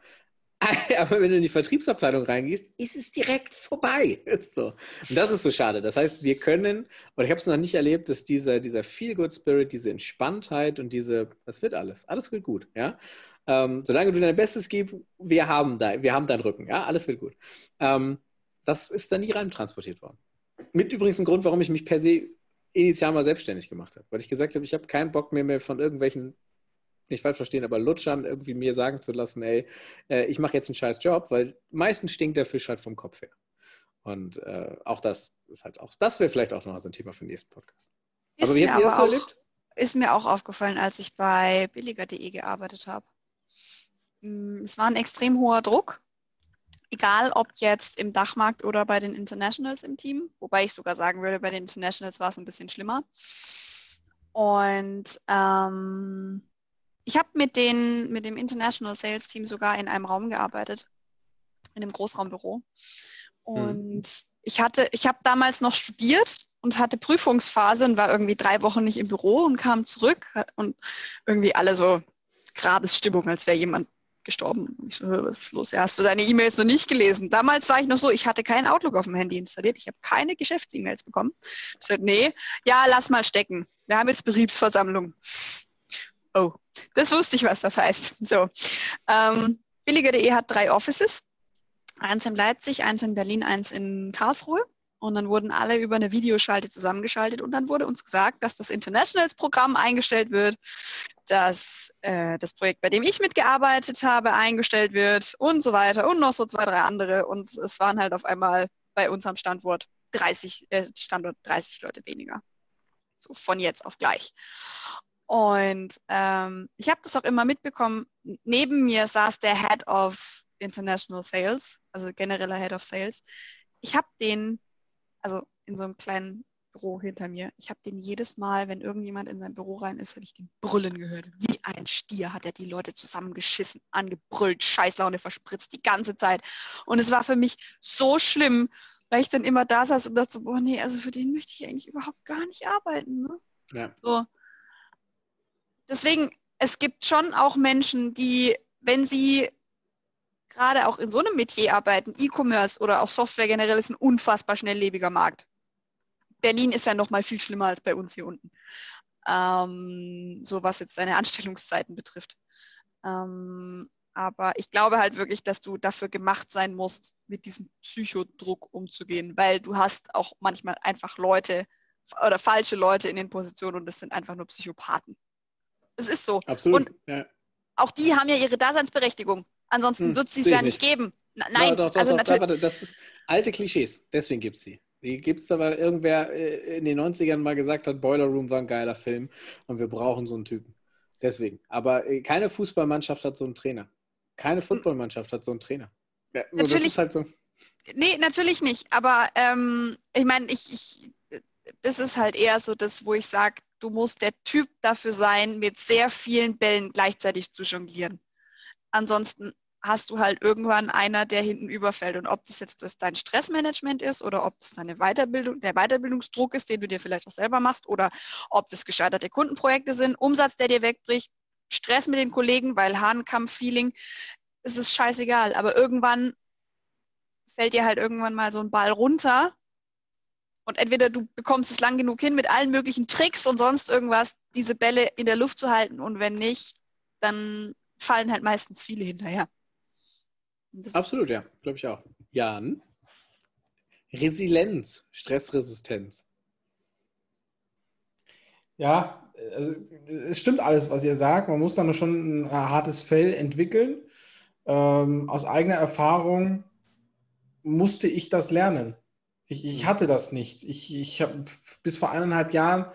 Aber wenn du in die Vertriebsabteilung reingehst, ist es direkt vorbei. So. Und das ist so schade. Das heißt, wir können, oder ich habe es noch nicht erlebt, dass dieser, dieser Feel-Good-Spirit, diese Entspanntheit und diese, das wird alles, alles wird gut. Ja? Ähm, solange du dein Bestes gibst, wir haben, da, wir haben deinen Rücken. Ja? Alles wird gut. Ähm, das ist da nie rein transportiert worden. Mit übrigens ein Grund, warum ich mich per se initial mal selbstständig gemacht habe. Weil ich gesagt habe, ich habe keinen Bock mehr, mehr von irgendwelchen, nicht falsch verstehen, aber Lutschern irgendwie mir sagen zu lassen, ey, äh, ich mache jetzt einen scheiß Job, weil meistens stinkt der Fisch halt vom Kopf her. Und äh, auch das ist halt auch, das wäre vielleicht auch noch so ein Thema für den nächsten Podcast. Ist aber wie mir habt ihr das so auch- erlebt? ist mir auch aufgefallen, als ich bei billiger.de gearbeitet habe. Mm, es war ein extrem hoher Druck, egal ob jetzt im Dachmarkt oder bei den Internationals im Team, wobei ich sogar sagen würde, bei den Internationals war es ein bisschen schlimmer. Und ähm, ich habe mit, mit dem International Sales Team sogar in einem Raum gearbeitet, in einem Großraumbüro. Und mhm. ich hatte, ich habe damals noch studiert und hatte Prüfungsphase und war irgendwie drei Wochen nicht im Büro und kam zurück und irgendwie alle so Grabesstimmung, als wäre jemand gestorben. Ich so, was ist los? Ja, hast du deine E-Mails noch nicht gelesen? Damals war ich noch so, ich hatte keinen Outlook auf dem Handy installiert. Ich habe keine Geschäfts-E-Mails bekommen. Ich gesagt, nee, ja, lass mal stecken. Wir haben jetzt Betriebsversammlung. Oh, das wusste ich, was das heißt. So, ähm, billiger.de hat drei Offices. Eins in Leipzig, eins in Berlin, eins in Karlsruhe. Und dann wurden alle über eine Videoschalte zusammengeschaltet und dann wurde uns gesagt, dass das Internationals-Programm eingestellt wird, dass äh, das Projekt, bei dem ich mitgearbeitet habe, eingestellt wird und so weiter und noch so zwei, drei andere. Und es waren halt auf einmal bei uns am Standort 30, äh, Standort 30 Leute weniger. So von jetzt auf gleich. Und ähm, ich habe das auch immer mitbekommen. Neben mir saß der Head of International Sales, also genereller Head of Sales. Ich habe den also in so einem kleinen Büro hinter mir. Ich habe den jedes Mal, wenn irgendjemand in sein Büro rein ist, habe ich den brüllen gehört. Wie ein Stier hat er die Leute zusammengeschissen, angebrüllt, Scheißlaune verspritzt die ganze Zeit. Und es war für mich so schlimm, weil ich dann immer da saß und dachte so, boah, nee, also für den möchte ich eigentlich überhaupt gar nicht arbeiten. Ne? Ja. So. Deswegen, es gibt schon auch Menschen, die, wenn sie gerade auch in so einem Metier arbeiten, E-Commerce oder auch Software generell ist ein unfassbar schnelllebiger Markt. Berlin ist ja noch mal viel schlimmer als bei uns hier unten, ähm, so was jetzt seine Anstellungszeiten betrifft. Ähm, aber ich glaube halt wirklich, dass du dafür gemacht sein musst, mit diesem Psychodruck umzugehen, weil du hast auch manchmal einfach Leute oder falsche Leute in den Positionen und das sind einfach nur Psychopathen. Es ist so. Absolut. Und ja. auch die haben ja ihre Daseinsberechtigung. Ansonsten hm, wird es sie ja nicht geben. Nein, doch, doch, also doch, natürlich. Warte, das ist alte Klischees. Deswegen gibt es sie. Die gibt es, weil irgendwer äh, in den 90ern mal gesagt hat, Boiler Room war ein geiler Film und wir brauchen so einen Typen. Deswegen. Aber äh, keine Fußballmannschaft hat so einen Trainer. Keine hm. Footballmannschaft hat so einen Trainer. Ja, so, natürlich, das ist halt so. Nee, natürlich nicht. Aber ähm, ich meine, ich, ich, das ist halt eher so das, wo ich sage, du musst der Typ dafür sein, mit sehr vielen Bällen gleichzeitig zu jonglieren. Ansonsten hast du halt irgendwann einer, der hinten überfällt. Und ob das jetzt das dein Stressmanagement ist oder ob das deine Weiterbildung, der Weiterbildungsdruck ist, den du dir vielleicht auch selber machst, oder ob das gescheiterte Kundenprojekte sind, Umsatz, der dir wegbricht, Stress mit den Kollegen, weil Hahnkampf-Feeling, es ist scheißegal. Aber irgendwann fällt dir halt irgendwann mal so ein Ball runter. Und entweder du bekommst es lang genug hin mit allen möglichen Tricks und sonst irgendwas, diese Bälle in der Luft zu halten. Und wenn nicht, dann fallen halt meistens viele hinterher. Absolut, ja, glaube ich auch. Jan, Resilienz, Stressresistenz. Ja, also es stimmt alles, was ihr sagt. Man muss dann schon ein hartes Fell entwickeln. Ähm, aus eigener Erfahrung musste ich das lernen. Ich, ich hatte das nicht. Ich, ich habe bis vor eineinhalb Jahren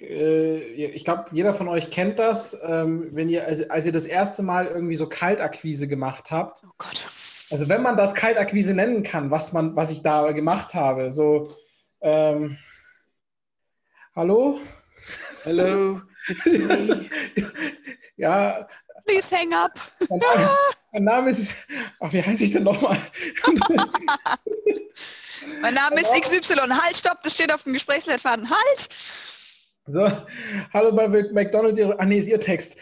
äh, ich glaube, jeder von euch kennt das, ähm, wenn ihr, als, als, ihr das erste Mal irgendwie so Kaltakquise gemacht habt. Oh Gott. Also wenn man das Kaltakquise nennen kann, was man, was ich da gemacht habe. So, ähm, hallo? Hallo, ja. Please hang up. Name, mein Name ist, ach, wie heiße ich denn nochmal? mein Name ist XY. Halt, stopp, das steht auf dem Gesprächsleitfaden. Halt! So, hallo bei McDonalds, ah nee, ist Ihr Text.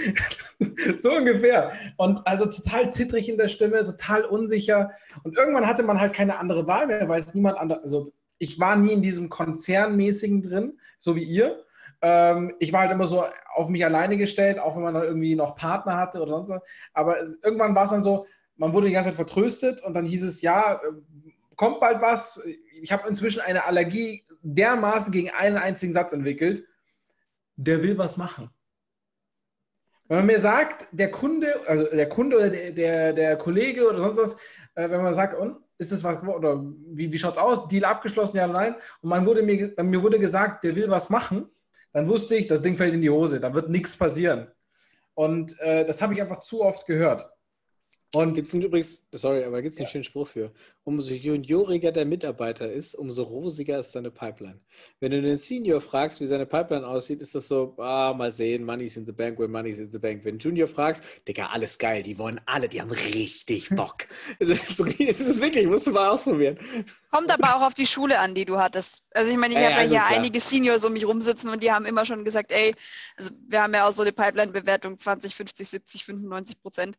so ungefähr. Und also total zittrig in der Stimme, total unsicher. Und irgendwann hatte man halt keine andere Wahl mehr, weil es niemand andere, also ich war nie in diesem Konzernmäßigen drin, so wie ihr. Ähm, ich war halt immer so auf mich alleine gestellt, auch wenn man dann irgendwie noch Partner hatte oder sonst was. Aber irgendwann war es dann so, man wurde die ganze Zeit vertröstet und dann hieß es, ja, äh, kommt bald was. Ich habe inzwischen eine Allergie dermaßen gegen einen einzigen Satz entwickelt, der will was machen. Wenn man mir sagt, der Kunde, also der Kunde oder der, der, der Kollege oder sonst was, äh, wenn man sagt, und ist das was oder wie, wie schaut es aus? Deal abgeschlossen, ja oder nein? Und man wurde mir, mir wurde gesagt, der will was machen, dann wusste ich, das Ding fällt in die Hose, da wird nichts passieren. Und äh, das habe ich einfach zu oft gehört. Und gibt es übrigens, sorry, aber gibt es einen ja. schönen Spruch für. Umso junioriger der Mitarbeiter ist, umso rosiger ist seine Pipeline. Wenn du den Senior fragst, wie seine Pipeline aussieht, ist das so, ah, mal sehen, money's in the bank, when money's in the bank. Wenn Junior fragst, Digga, alles geil, die wollen alle, die haben richtig Bock. es, ist, es ist wirklich, musst du mal ausprobieren. Kommt aber auch auf die Schule an, die du hattest. Also ich meine, ich habe ja, hier klar. einige Seniors um mich rumsitzen und die haben immer schon gesagt, ey, also wir haben ja auch so eine Pipeline-Bewertung 20, 50, 70, 95 Prozent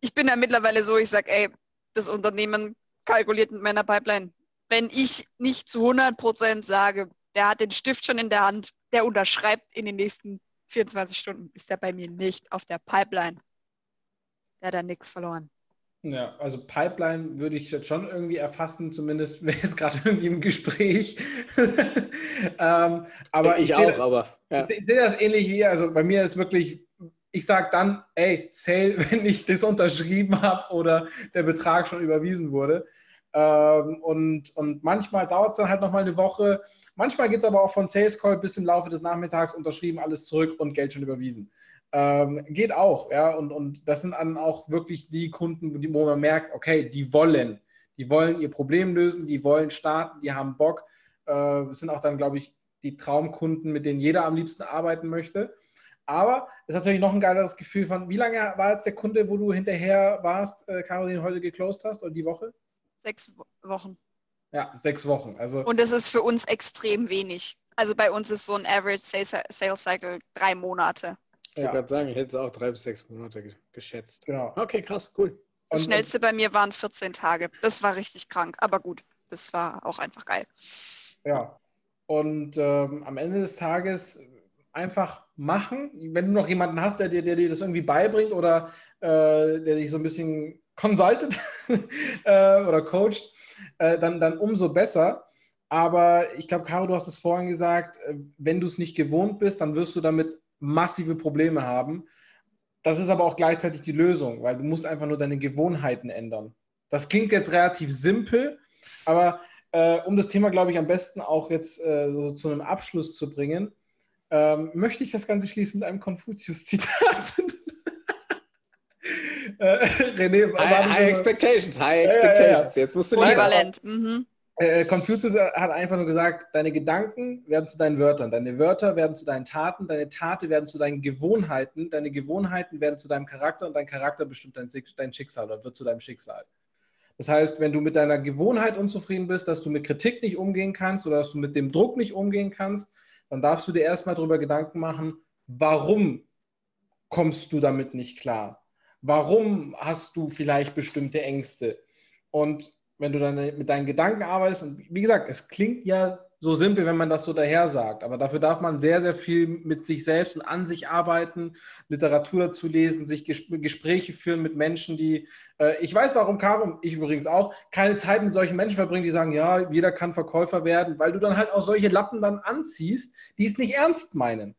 ich bin ja mittlerweile so, ich sage, ey, das Unternehmen kalkuliert mit meiner Pipeline. Wenn ich nicht zu 100 Prozent sage, der hat den Stift schon in der Hand, der unterschreibt in den nächsten 24 Stunden, ist der bei mir nicht auf der Pipeline. Der hat da nichts verloren. Ja, also Pipeline würde ich jetzt schon irgendwie erfassen, zumindest wäre es gerade irgendwie im Gespräch. ähm, aber ich, ich auch, aber ja. ich, ich sehe das ähnlich wie, also bei mir ist wirklich ich sage dann, ey, Sale, wenn ich das unterschrieben habe oder der Betrag schon überwiesen wurde. Ähm, und, und manchmal dauert es dann halt nochmal eine Woche. Manchmal geht es aber auch von Sales Call bis im Laufe des Nachmittags unterschrieben, alles zurück und Geld schon überwiesen. Ähm, geht auch, ja. Und, und das sind dann auch wirklich die Kunden, wo man merkt, okay, die wollen. Die wollen ihr Problem lösen, die wollen starten, die haben Bock. Äh, sind auch dann, glaube ich, die Traumkunden, mit denen jeder am liebsten arbeiten möchte. Aber es ist natürlich noch ein geileres Gefühl von, wie lange war jetzt der Kunde, wo du hinterher warst, äh, Caroline, heute geclosed hast oder die Woche? Sechs Wochen. Ja, sechs Wochen. Also, Und das ist für uns extrem wenig. Also bei uns ist so ein Average Sales Cycle drei Monate. Ich ja. gerade sagen, ich hätte es auch drei bis sechs Monate geschätzt. Genau. Okay, krass, cool. Das und, schnellste bei mir waren 14 Tage. Das war richtig krank, aber gut, das war auch einfach geil. Ja. Und ähm, am Ende des Tages einfach machen. Wenn du noch jemanden hast, der dir, der dir das irgendwie beibringt oder äh, der dich so ein bisschen consultet äh, oder coacht, äh, dann, dann umso besser. Aber ich glaube, Caro, du hast es vorhin gesagt, äh, wenn du es nicht gewohnt bist, dann wirst du damit massive Probleme haben. Das ist aber auch gleichzeitig die Lösung, weil du musst einfach nur deine Gewohnheiten ändern. Das klingt jetzt relativ simpel, aber äh, um das Thema, glaube ich, am besten auch jetzt äh, so zu einem Abschluss zu bringen, ähm, möchte ich das Ganze schließen mit einem Konfuzius-Zitat. äh, René, high, high Expectations, High Expectations. Ja, ja, Jetzt musst du Polyvalent. Mhm. Äh, Konfuzius hat einfach nur gesagt, deine Gedanken werden zu deinen Wörtern, deine Wörter werden zu deinen Taten, deine Taten werden zu deinen Gewohnheiten, deine Gewohnheiten werden zu deinem Charakter und dein Charakter bestimmt dein, dein Schicksal oder wird zu deinem Schicksal. Das heißt, wenn du mit deiner Gewohnheit unzufrieden bist, dass du mit Kritik nicht umgehen kannst oder dass du mit dem Druck nicht umgehen kannst, dann darfst du dir erstmal darüber Gedanken machen, warum kommst du damit nicht klar? Warum hast du vielleicht bestimmte Ängste? Und wenn du dann mit deinen Gedanken arbeitest, und wie gesagt, es klingt ja so simpel, wenn man das so daher sagt, aber dafür darf man sehr, sehr viel mit sich selbst und an sich arbeiten, Literatur dazu lesen, sich Ges Gespräche führen mit Menschen, die, äh, ich weiß, warum Karum, ich übrigens auch, keine Zeit mit solchen Menschen verbringen, die sagen, ja, jeder kann Verkäufer werden, weil du dann halt auch solche Lappen dann anziehst, die es nicht ernst meinen.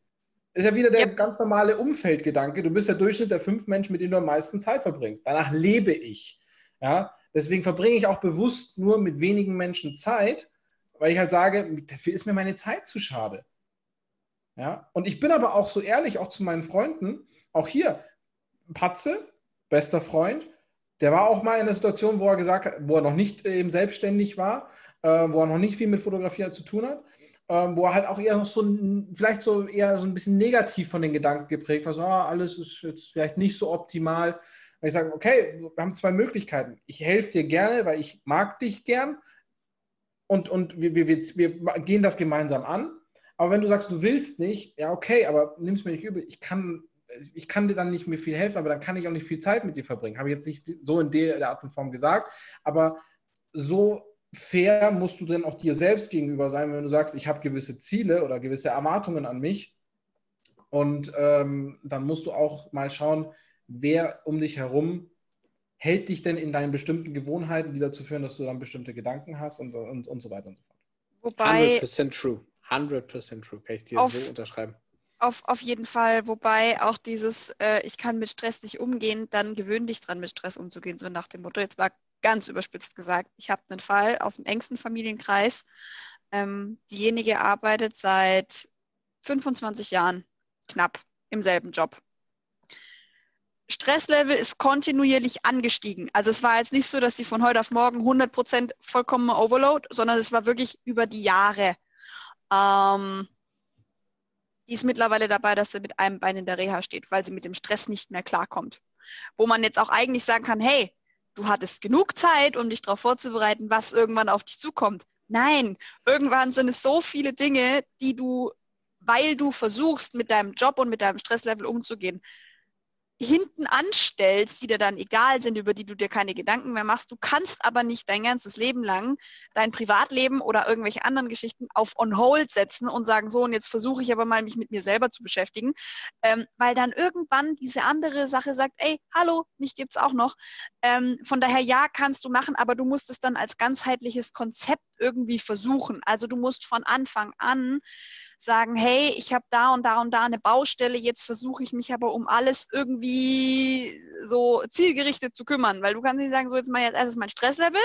ist ja wieder der yep. ganz normale Umfeldgedanke. Du bist der Durchschnitt der fünf Menschen, mit denen du am meisten Zeit verbringst. Danach lebe ich. Ja, Deswegen verbringe ich auch bewusst nur mit wenigen Menschen Zeit, weil ich halt sage, dafür ist mir meine Zeit zu schade. Ja? Und ich bin aber auch so ehrlich, auch zu meinen Freunden, auch hier, Patze, bester Freund, der war auch mal in einer Situation, wo er gesagt hat, wo er noch nicht eben selbstständig war, äh, wo er noch nicht viel mit Fotografie zu tun hat, äh, wo er halt auch eher noch so, vielleicht so eher so ein bisschen negativ von den Gedanken geprägt war, so, ah, alles ist jetzt vielleicht nicht so optimal. Und ich sage, okay, wir haben zwei Möglichkeiten. Ich helfe dir gerne, weil ich mag dich gern und, und wir, wir, wir gehen das gemeinsam an. Aber wenn du sagst, du willst nicht, ja, okay, aber nimm es mir nicht übel. Ich kann, ich kann dir dann nicht mehr viel helfen, aber dann kann ich auch nicht viel Zeit mit dir verbringen. Habe ich jetzt nicht so in der Art und Form gesagt, aber so fair musst du dann auch dir selbst gegenüber sein, wenn du sagst, ich habe gewisse Ziele oder gewisse Erwartungen an mich. Und ähm, dann musst du auch mal schauen, wer um dich herum hält dich denn in deinen bestimmten Gewohnheiten, die dazu führen, dass du dann bestimmte Gedanken hast und, und, und so weiter und so fort. Wobei, 100% true. 100% true. Kann ich dir auf, so unterschreiben. Auf, auf jeden Fall. Wobei auch dieses, äh, ich kann mit Stress nicht umgehen, dann gewöhn dich dran, mit Stress umzugehen. So nach dem Motto, jetzt war ganz überspitzt gesagt, ich habe einen Fall aus dem engsten Familienkreis. Ähm, diejenige arbeitet seit 25 Jahren knapp im selben Job. Stresslevel ist kontinuierlich angestiegen. Also es war jetzt nicht so, dass sie von heute auf morgen 100% vollkommener Overload, sondern es war wirklich über die Jahre. Ähm, die ist mittlerweile dabei, dass sie mit einem Bein in der Reha steht, weil sie mit dem Stress nicht mehr klarkommt. Wo man jetzt auch eigentlich sagen kann, hey, du hattest genug Zeit, um dich darauf vorzubereiten, was irgendwann auf dich zukommt. Nein, irgendwann sind es so viele Dinge, die du, weil du versuchst, mit deinem Job und mit deinem Stresslevel umzugehen, hinten anstellst, die dir dann egal sind, über die du dir keine Gedanken mehr machst. Du kannst aber nicht dein ganzes Leben lang dein Privatleben oder irgendwelche anderen Geschichten auf on hold setzen und sagen, so, und jetzt versuche ich aber mal, mich mit mir selber zu beschäftigen, ähm, weil dann irgendwann diese andere Sache sagt, ey, hallo, mich gibt's auch noch. Ähm, von daher, ja, kannst du machen, aber du musst es dann als ganzheitliches Konzept irgendwie versuchen. Also du musst von Anfang an sagen, hey, ich habe da und da und da eine Baustelle, jetzt versuche ich mich aber um alles irgendwie so zielgerichtet zu kümmern, weil du kannst nicht sagen, so jetzt mal jetzt erstes mein Stresslevel.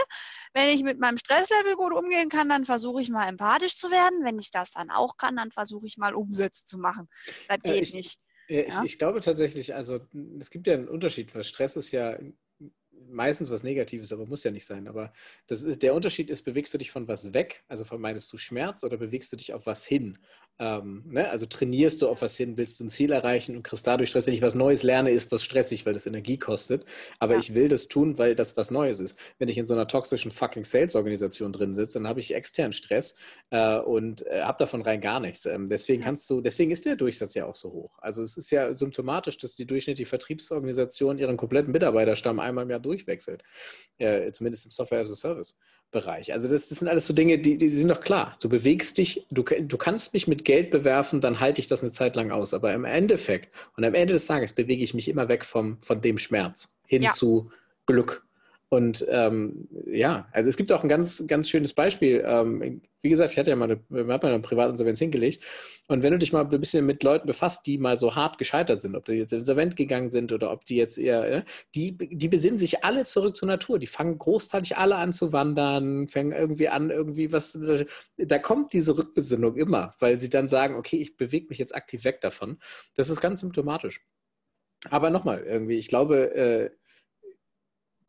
Wenn ich mit meinem Stresslevel gut umgehen kann, dann versuche ich mal empathisch zu werden. Wenn ich das dann auch kann, dann versuche ich mal Umsätze zu machen. Das geht ja, ich, nicht. Ja, ich, ich, glaube tatsächlich, also es gibt ja einen Unterschied, weil Stress ist ja meistens was Negatives, aber muss ja nicht sein. Aber das ist, der Unterschied ist, bewegst du dich von was weg, also vermeidest du Schmerz oder bewegst du dich auf was hin? Ähm, ne? Also trainierst du auf was hin, willst du ein Ziel erreichen und kriegst dadurch Stress. Wenn ich was Neues lerne, ist das stressig, weil das Energie kostet. Aber ja. ich will das tun, weil das was Neues ist. Wenn ich in so einer toxischen fucking Sales-Organisation drin sitze, dann habe ich externen Stress äh, und äh, habe davon rein gar nichts. Ähm, deswegen kannst du, deswegen ist der Durchsatz ja auch so hoch. Also es ist ja symptomatisch, dass die durchschnittliche Vertriebsorganisation ihren kompletten Mitarbeiterstamm einmal im Jahr durchwechselt. Äh, zumindest im Software as a Service. Bereich. Also das, das, sind alles so Dinge, die, die sind doch klar. Du bewegst dich, du, du kannst mich mit Geld bewerfen, dann halte ich das eine Zeit lang aus. Aber im Endeffekt und am Ende des Tages bewege ich mich immer weg vom, von dem Schmerz hin ja. zu Glück. Und ähm, ja, also es gibt auch ein ganz, ganz schönes Beispiel. Ähm, wie gesagt, ich hatte ja mal eine, haben eine Privatinsolvenz hingelegt. Und wenn du dich mal ein bisschen mit Leuten befasst, die mal so hart gescheitert sind, ob die jetzt insolvent gegangen sind oder ob die jetzt eher, die, die besinnen sich alle zurück zur Natur. Die fangen großteilig alle an zu wandern, fangen irgendwie an, irgendwie was. Da kommt diese Rückbesinnung immer, weil sie dann sagen, okay, ich bewege mich jetzt aktiv weg davon. Das ist ganz symptomatisch. Aber nochmal, irgendwie, ich glaube, äh,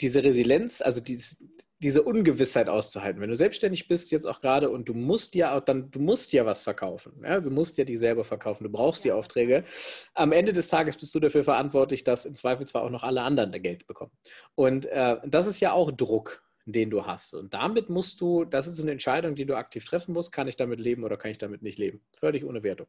diese Resilienz, also dieses, diese Ungewissheit auszuhalten. Wenn du selbstständig bist jetzt auch gerade und du musst ja auch dann, du musst ja was verkaufen. Ja? Du musst ja die selber verkaufen, du brauchst die Aufträge. Am Ende des Tages bist du dafür verantwortlich, dass im Zweifel zwar auch noch alle anderen da Geld bekommen. Und äh, das ist ja auch Druck den du hast. Und damit musst du, das ist eine Entscheidung, die du aktiv treffen musst. Kann ich damit leben oder kann ich damit nicht leben? Völlig ohne Wertung.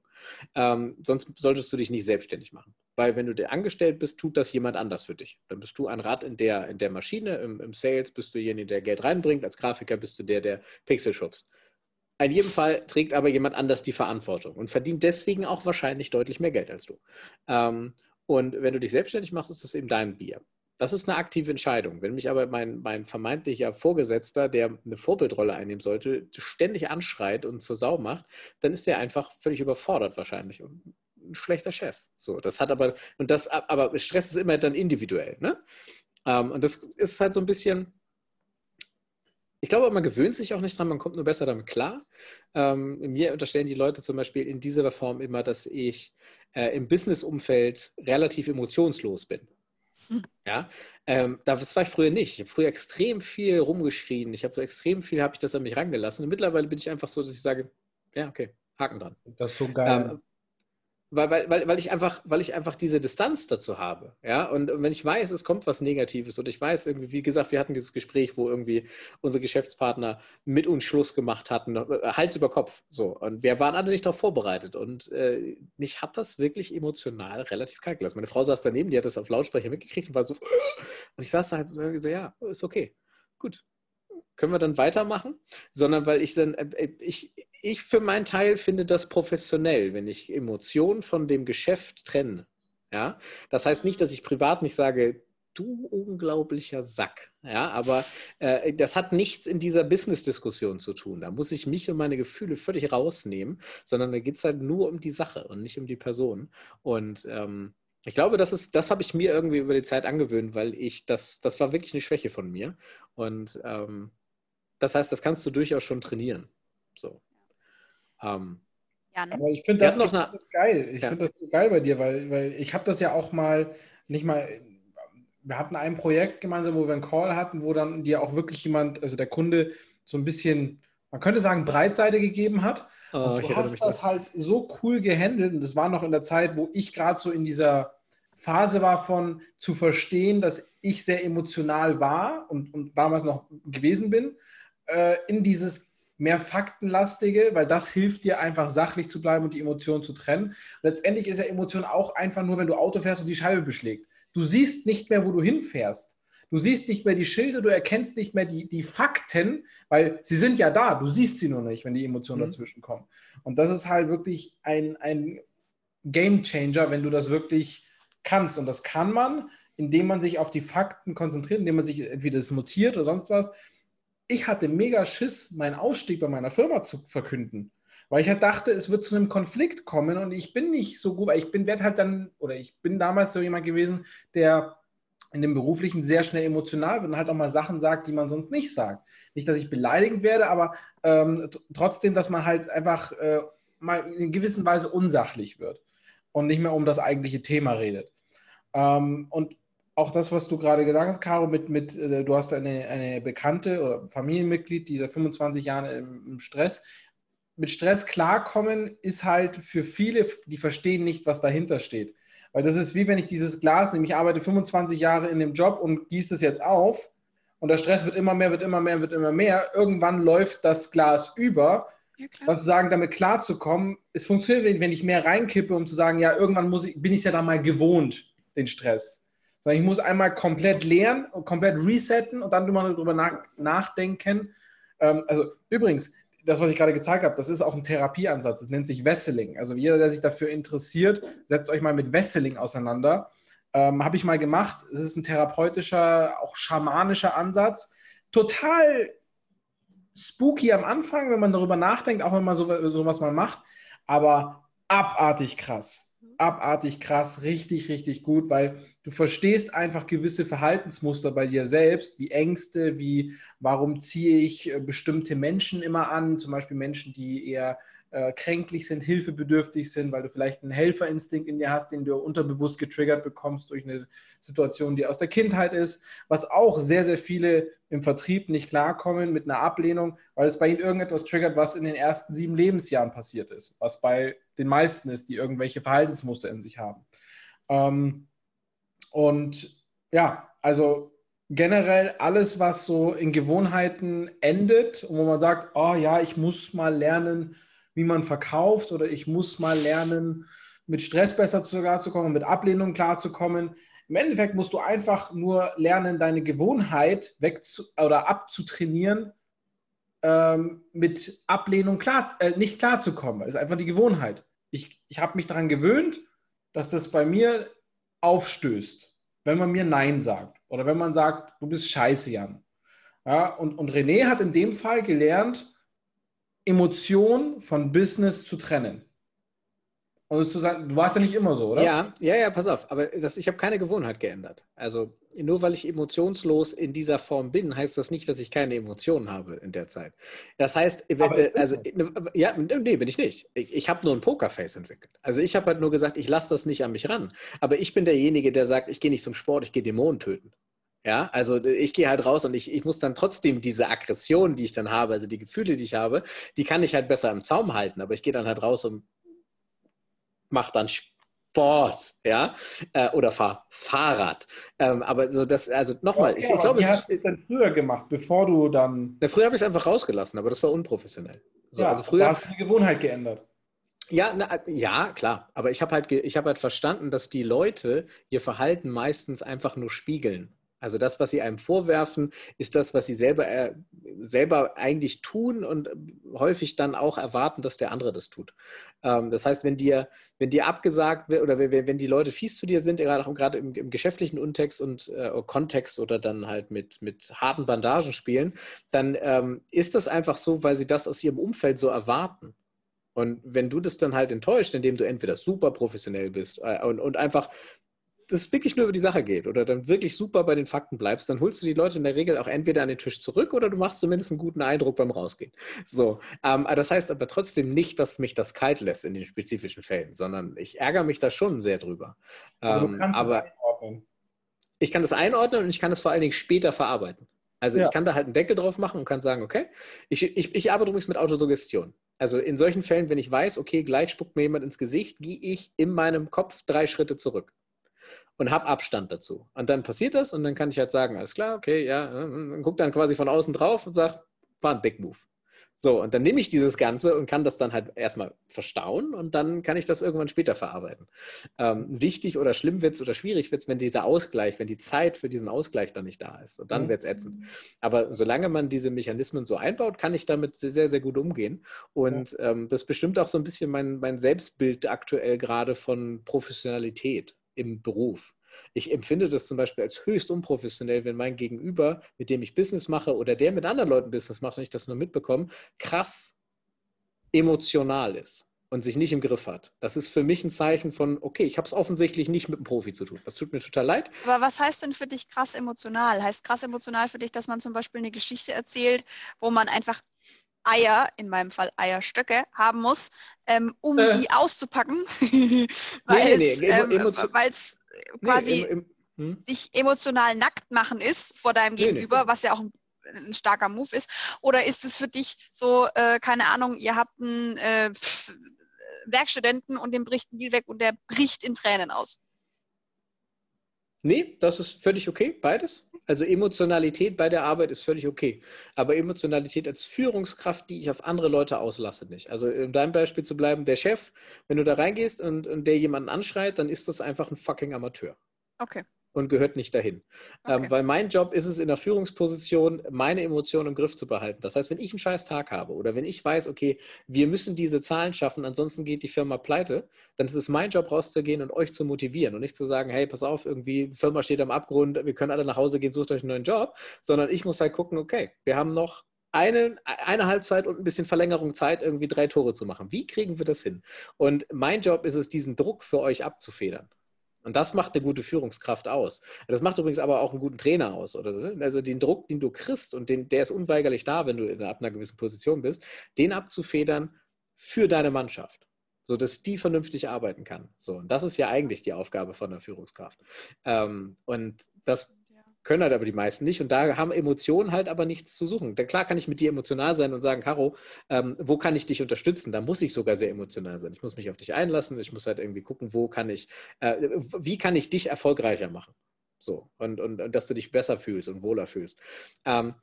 Ähm, sonst solltest du dich nicht selbstständig machen. Weil wenn du dir angestellt bist, tut das jemand anders für dich. Dann bist du ein Rad in der, in der Maschine, im, im Sales bist du derjenige, der Geld reinbringt. Als Grafiker bist du der, der Pixel schubst. In jedem Fall trägt aber jemand anders die Verantwortung und verdient deswegen auch wahrscheinlich deutlich mehr Geld als du. Ähm, und wenn du dich selbstständig machst, ist das eben dein Bier. Das ist eine aktive Entscheidung. Wenn mich aber mein, mein vermeintlicher Vorgesetzter, der eine Vorbildrolle einnehmen sollte, ständig anschreit und zur Sau macht, dann ist er einfach völlig überfordert wahrscheinlich und ein schlechter Chef. So, das hat aber, und das, aber Stress ist immer dann individuell, ne? Ähm, und das ist halt so ein bisschen, ich glaube, man gewöhnt sich auch nicht dran, man kommt nur besser damit klar. Ähm, mir unterstellen die Leute zum Beispiel in dieser Form immer, dass ich äh, im Business-Umfeld relativ emotionslos bin. Ja, ähm, das war ich früher nicht. Ich habe früher extrem viel rumgeschrien. Ich habe so extrem viel, habe ich das an mich rangelassen. Und mittlerweile bin ich einfach so, dass ich sage, ja, okay, Haken dran. Das ist so geil. Ähm, weil, weil, weil, ich einfach, weil ich einfach diese Distanz dazu habe. Ja? Und, wenn ich weiß, es kommt was Negatives und ich weiß irgendwie, wie gesagt, wir hatten dieses Gespräch, wo irgendwie unsere Geschäftspartner mit uns Schluss gemacht hatten, äh, Hals über Kopf. So. Und wir waren alle nicht darauf vorbereitet. Und äh, mich hat das wirklich emotional relativ kalt gelassen. Meine Frau saß daneben, die hat das auf Lautsprecher mitgekriegt und war so, und ich saß da halt so, ja, ist okay. Gut, können wir dann weitermachen, sondern weil ich dann, äh, ich, ich für meinen Teil finde das professionell, wenn ich Emotionen von dem Geschäft trenne. Ja, das heißt nicht, dass ich privat nicht sage, du unglaublicher Sack. Ja, aber äh, das hat nichts in dieser Business-Diskussion zu tun. Da muss ich mich und meine Gefühle völlig rausnehmen, sondern da geht es halt nur um die Sache und nicht um die Person. Und ähm, ich glaube, das das habe ich mir irgendwie über die Zeit angewöhnt, weil ich das, das war wirklich eine Schwäche von mir. Und ähm, das heißt, das kannst du durchaus schon trainieren. So. Ähm, Jan. Aber ich finde das, noch eine... geil. Ich ja. finde das so geil bei dir, weil, weil ich habe das ja auch mal nicht mal. Wir hatten ein Projekt gemeinsam, wo wir einen Call hatten, wo dann dir auch wirklich jemand, also der Kunde, so ein bisschen, man könnte sagen, Breitseite gegeben hat. Oh, und du hast das halt so cool gehandelt. Und das war noch in der Zeit, wo ich gerade so in dieser Phase war von zu verstehen, dass ich sehr emotional war und, und damals noch gewesen bin, äh, in dieses mehr faktenlastige, weil das hilft dir einfach sachlich zu bleiben und die Emotionen zu trennen. Und letztendlich ist ja Emotion auch einfach nur, wenn du Auto fährst und die Scheibe beschlägt. Du siehst nicht mehr, wo du hinfährst. Du siehst nicht mehr die Schilder, du erkennst nicht mehr die, die Fakten, weil sie sind ja da, du siehst sie nur nicht, wenn die Emotionen mhm. dazwischen kommen. Und das ist halt wirklich ein, ein Game Changer, wenn du das wirklich kannst. Und das kann man, indem man sich auf die Fakten konzentriert, indem man sich entweder das notiert oder sonst was ich hatte mega Schiss, meinen Ausstieg bei meiner Firma zu verkünden. Weil ich halt dachte, es wird zu einem Konflikt kommen und ich bin nicht so gut, weil ich bin, werde halt dann, oder ich bin damals so jemand gewesen, der in dem Beruflichen sehr schnell emotional wird und halt auch mal Sachen sagt, die man sonst nicht sagt. Nicht, dass ich beleidigend werde, aber ähm, trotzdem, dass man halt einfach äh, mal in gewisser Weise unsachlich wird und nicht mehr um das eigentliche Thema redet. Ähm, und auch das, was du gerade gesagt hast, Caro, mit, mit äh, du hast eine, eine Bekannte oder Familienmitglied, die seit 25 Jahren im, im Stress. Mit Stress klarkommen ist halt für viele, die verstehen nicht, was dahinter steht. Weil das ist wie wenn ich dieses Glas nehme, ich arbeite 25 Jahre in dem Job und gieße es jetzt auf und der Stress wird immer mehr, wird immer mehr, wird immer mehr. Irgendwann läuft das Glas über. Ja, dann zu sagen, damit klarzukommen, es funktioniert, wenn ich mehr reinkippe, um zu sagen, ja, irgendwann muss ich, bin ich es ja dann mal gewohnt, den Stress sondern ich muss einmal komplett lernen und komplett resetten und dann mal darüber nach, nachdenken. Ähm, also übrigens, das, was ich gerade gezeigt habe, das ist auch ein Therapieansatz. Das nennt sich Wesseling. Also jeder, der sich dafür interessiert, setzt euch mal mit Wesseling auseinander. Ähm, habe ich mal gemacht. Es ist ein therapeutischer, auch schamanischer Ansatz. Total spooky am Anfang, wenn man darüber nachdenkt, auch wenn man so, so was mal macht. Aber abartig krass abartig krass, richtig, richtig gut, weil du verstehst einfach gewisse Verhaltensmuster bei dir selbst, wie Ängste, wie warum ziehe ich äh, bestimmte Menschen immer an, zum Beispiel Menschen, die eher äh, kränklich sind, hilfebedürftig sind, weil du vielleicht einen Helferinstinkt in dir hast, den du unterbewusst getriggert bekommst durch eine Situation, die aus der Kindheit ist, was auch sehr, sehr viele im Vertrieb nicht klarkommen mit einer Ablehnung, weil es bei ihnen irgendetwas triggert, was in den ersten sieben Lebensjahren passiert ist, was bei den meisten ist, die irgendwelche Verhaltensmuster in sich haben. Ähm, und ja, also generell alles, was so in Gewohnheiten endet und wo man sagt, oh ja, ich muss mal lernen, wie man verkauft oder ich muss mal lernen, mit Stress besser klarzukommen, mit Ablehnung klarzukommen. Im Endeffekt musst du einfach nur lernen, deine Gewohnheit weg oder abzutrainieren, ähm, mit Ablehnung klar, äh, nicht klarzukommen. Das ist einfach die Gewohnheit. Ich, ich habe mich daran gewöhnt, dass das bei mir aufstößt, wenn man mir Nein sagt oder wenn man sagt, du bist scheiße, Jan. Ja, und, und René hat in dem Fall gelernt, Emotion von Business zu trennen. Und zu sagen, du warst ja nicht immer so, oder? Ja, ja, ja, pass auf. Aber das, ich habe keine Gewohnheit geändert. Also nur weil ich emotionslos in dieser Form bin, heißt das nicht, dass ich keine Emotionen habe in der Zeit. Das heißt, also, ja, nee, bin ich nicht. Ich, ich habe nur ein Pokerface entwickelt. Also ich habe halt nur gesagt, ich lasse das nicht an mich ran. Aber ich bin derjenige, der sagt, ich gehe nicht zum Sport, ich gehe Dämonen töten. Ja, also ich gehe halt raus und ich, ich muss dann trotzdem diese Aggression, die ich dann habe, also die Gefühle, die ich habe, die kann ich halt besser im Zaum halten. Aber ich gehe dann halt raus und mache dann Sport, ja, äh, oder fahr Fahrrad. Ähm, aber so das, also nochmal, okay, ich, ich glaube, wie hast du es denn früher gemacht, bevor du dann? Na, früher habe ich es einfach rausgelassen, aber das war unprofessionell. So, ja, also früher da hast du die Gewohnheit geändert. Ja, na, ja, klar. Aber ich habe halt, ich habe halt verstanden, dass die Leute ihr Verhalten meistens einfach nur spiegeln. Also das, was sie einem vorwerfen, ist das, was sie selber, äh, selber eigentlich tun und häufig dann auch erwarten, dass der andere das tut. Ähm, das heißt, wenn dir, wenn dir abgesagt wird oder wenn, die Leute fies zu dir sind, gerade im, im geschäftlichen Untext und äh, Kontext oder dann halt mit, mit harten Bandagen spielen, dann ähm, ist das einfach so, weil sie das aus ihrem Umfeld so erwarten. Und wenn du das dann halt enttäuscht, indem du entweder super professionell bist äh, und, und einfach das wirklich nur über die Sache geht oder dann wirklich super bei den Fakten bleibst, dann holst du die Leute in der Regel auch entweder an den Tisch zurück oder du machst zumindest einen guten Eindruck beim Rausgehen. So, ähm, das heißt aber trotzdem nicht, dass mich das kalt lässt in den spezifischen Fällen, sondern ich ärgere mich da schon sehr drüber. Aber du ähm, kannst aber es einordnen. Ich kann das einordnen und ich kann es vor allen Dingen später verarbeiten. Also ja. ich kann da halt einen Deckel drauf machen und kann sagen, okay, ich, ich, ich arbeite übrigens mit Autosuggestion. Also in solchen Fällen, wenn ich weiß, okay, gleich spuckt mir jemand ins Gesicht, gehe ich in meinem Kopf drei Schritte zurück und habe Abstand dazu. Und dann passiert das und dann kann ich halt sagen, alles klar, okay, ja, und gucke dann quasi von außen drauf und sage, war ein Big Move. So, und dann nehme ich dieses Ganze und kann das dann halt erstmal verstauen und dann kann ich das irgendwann später verarbeiten. Ähm, wichtig oder schlimm wird es oder schwierig wird es, wenn dieser Ausgleich, wenn die Zeit für diesen Ausgleich dann nicht da ist. Und dann mhm. wird es ätzend. Aber solange man diese Mechanismen so einbaut, kann ich damit sehr, sehr gut umgehen. Und ja. ähm, das bestimmt auch so ein bisschen mein, mein Selbstbild aktuell gerade von Professionalität im Beruf. Ich empfinde das zum Beispiel als höchst unprofessionell, wenn mein Gegenüber, mit dem ich Business mache oder der mit anderen Leuten Business macht und ich das nur mitbekomme, krass emotional ist und sich nicht im Griff hat. Das ist für mich ein Zeichen von, okay, ich habe es offensichtlich nicht mit einem Profi zu tun. Das tut mir total leid. Aber was heißt denn für dich krass emotional? Heißt krass emotional für dich, dass man zum Beispiel eine Geschichte erzählt, wo man einfach Eier, in meinem Fall Eierstöcke, haben muss, ähm, um äh. die auszupacken, weil nee, nee, nee. ähm, es quasi nee, im, im, hm? dich emotional nackt machen ist vor deinem Gegenüber, was ja auch ein, ein, starker Move ist. Oder ist es für dich so, äh, keine Ahnung, ihr habt einen äh, Werkstudenten und dem bricht ein Deal weg und der bricht in Tränen aus? Nee, das ist völlig okay, beides. Also Emotionalität bei der Arbeit ist völlig okay. Aber Emotionalität als Führungskraft, die ich auf andere Leute auslasse, nicht. Also in deinem Beispiel zu bleiben, der Chef, wenn du da reingehst und, und der jemanden anschreit, dann ist das einfach ein fucking Amateur. Okay und gehört nicht dahin. Ähm, okay. Ähm, weil mein Job ist es in der Führungsposition, meine Emotionen im Griff zu behalten. Das heißt, wenn ich einen scheiß Tag habe oder wenn ich weiß, okay, wir müssen diese Zahlen schaffen, ansonsten geht die Firma pleite, dann ist es mein Job rauszugehen und euch zu motivieren und nicht zu sagen, hey, pass auf, irgendwie, die Firma steht am Abgrund, wir können alle nach Hause gehen, sucht euch einen neuen Job, sondern ich muss halt gucken, okay, wir haben noch eine, eine Halbzeit und ein bisschen Verlängerung Zeit, irgendwie drei Tore zu machen. Wie kriegen wir das hin? Und mein Job ist es, diesen Druck für euch abzufedern. Und das macht eine gute Führungskraft aus. Das macht übrigens aber auch einen guten Trainer aus. Oder so. Also den Druck, den du kriegst und den, der ist unweigerlich da, wenn du in, ab einer gewissen Position bist, den abzufedern für deine Mannschaft, sodass die vernünftig arbeiten kann. So, und das ist ja eigentlich die Aufgabe von der Führungskraft. Ähm, und das können halt aber die meisten nicht. Und da haben Emotionen halt aber nichts zu suchen. Denn klar kann ich mit dir emotional sein und sagen, Caro, ähm, wo kann ich dich unterstützen? Da muss ich sogar sehr emotional sein. Ich muss mich auf dich einlassen. Ich muss halt irgendwie gucken, wo kann ich, äh, wie kann ich dich erfolgreicher machen? So. Und, und, und, dass du dich besser fühlst und wohler fühlst. Ähm,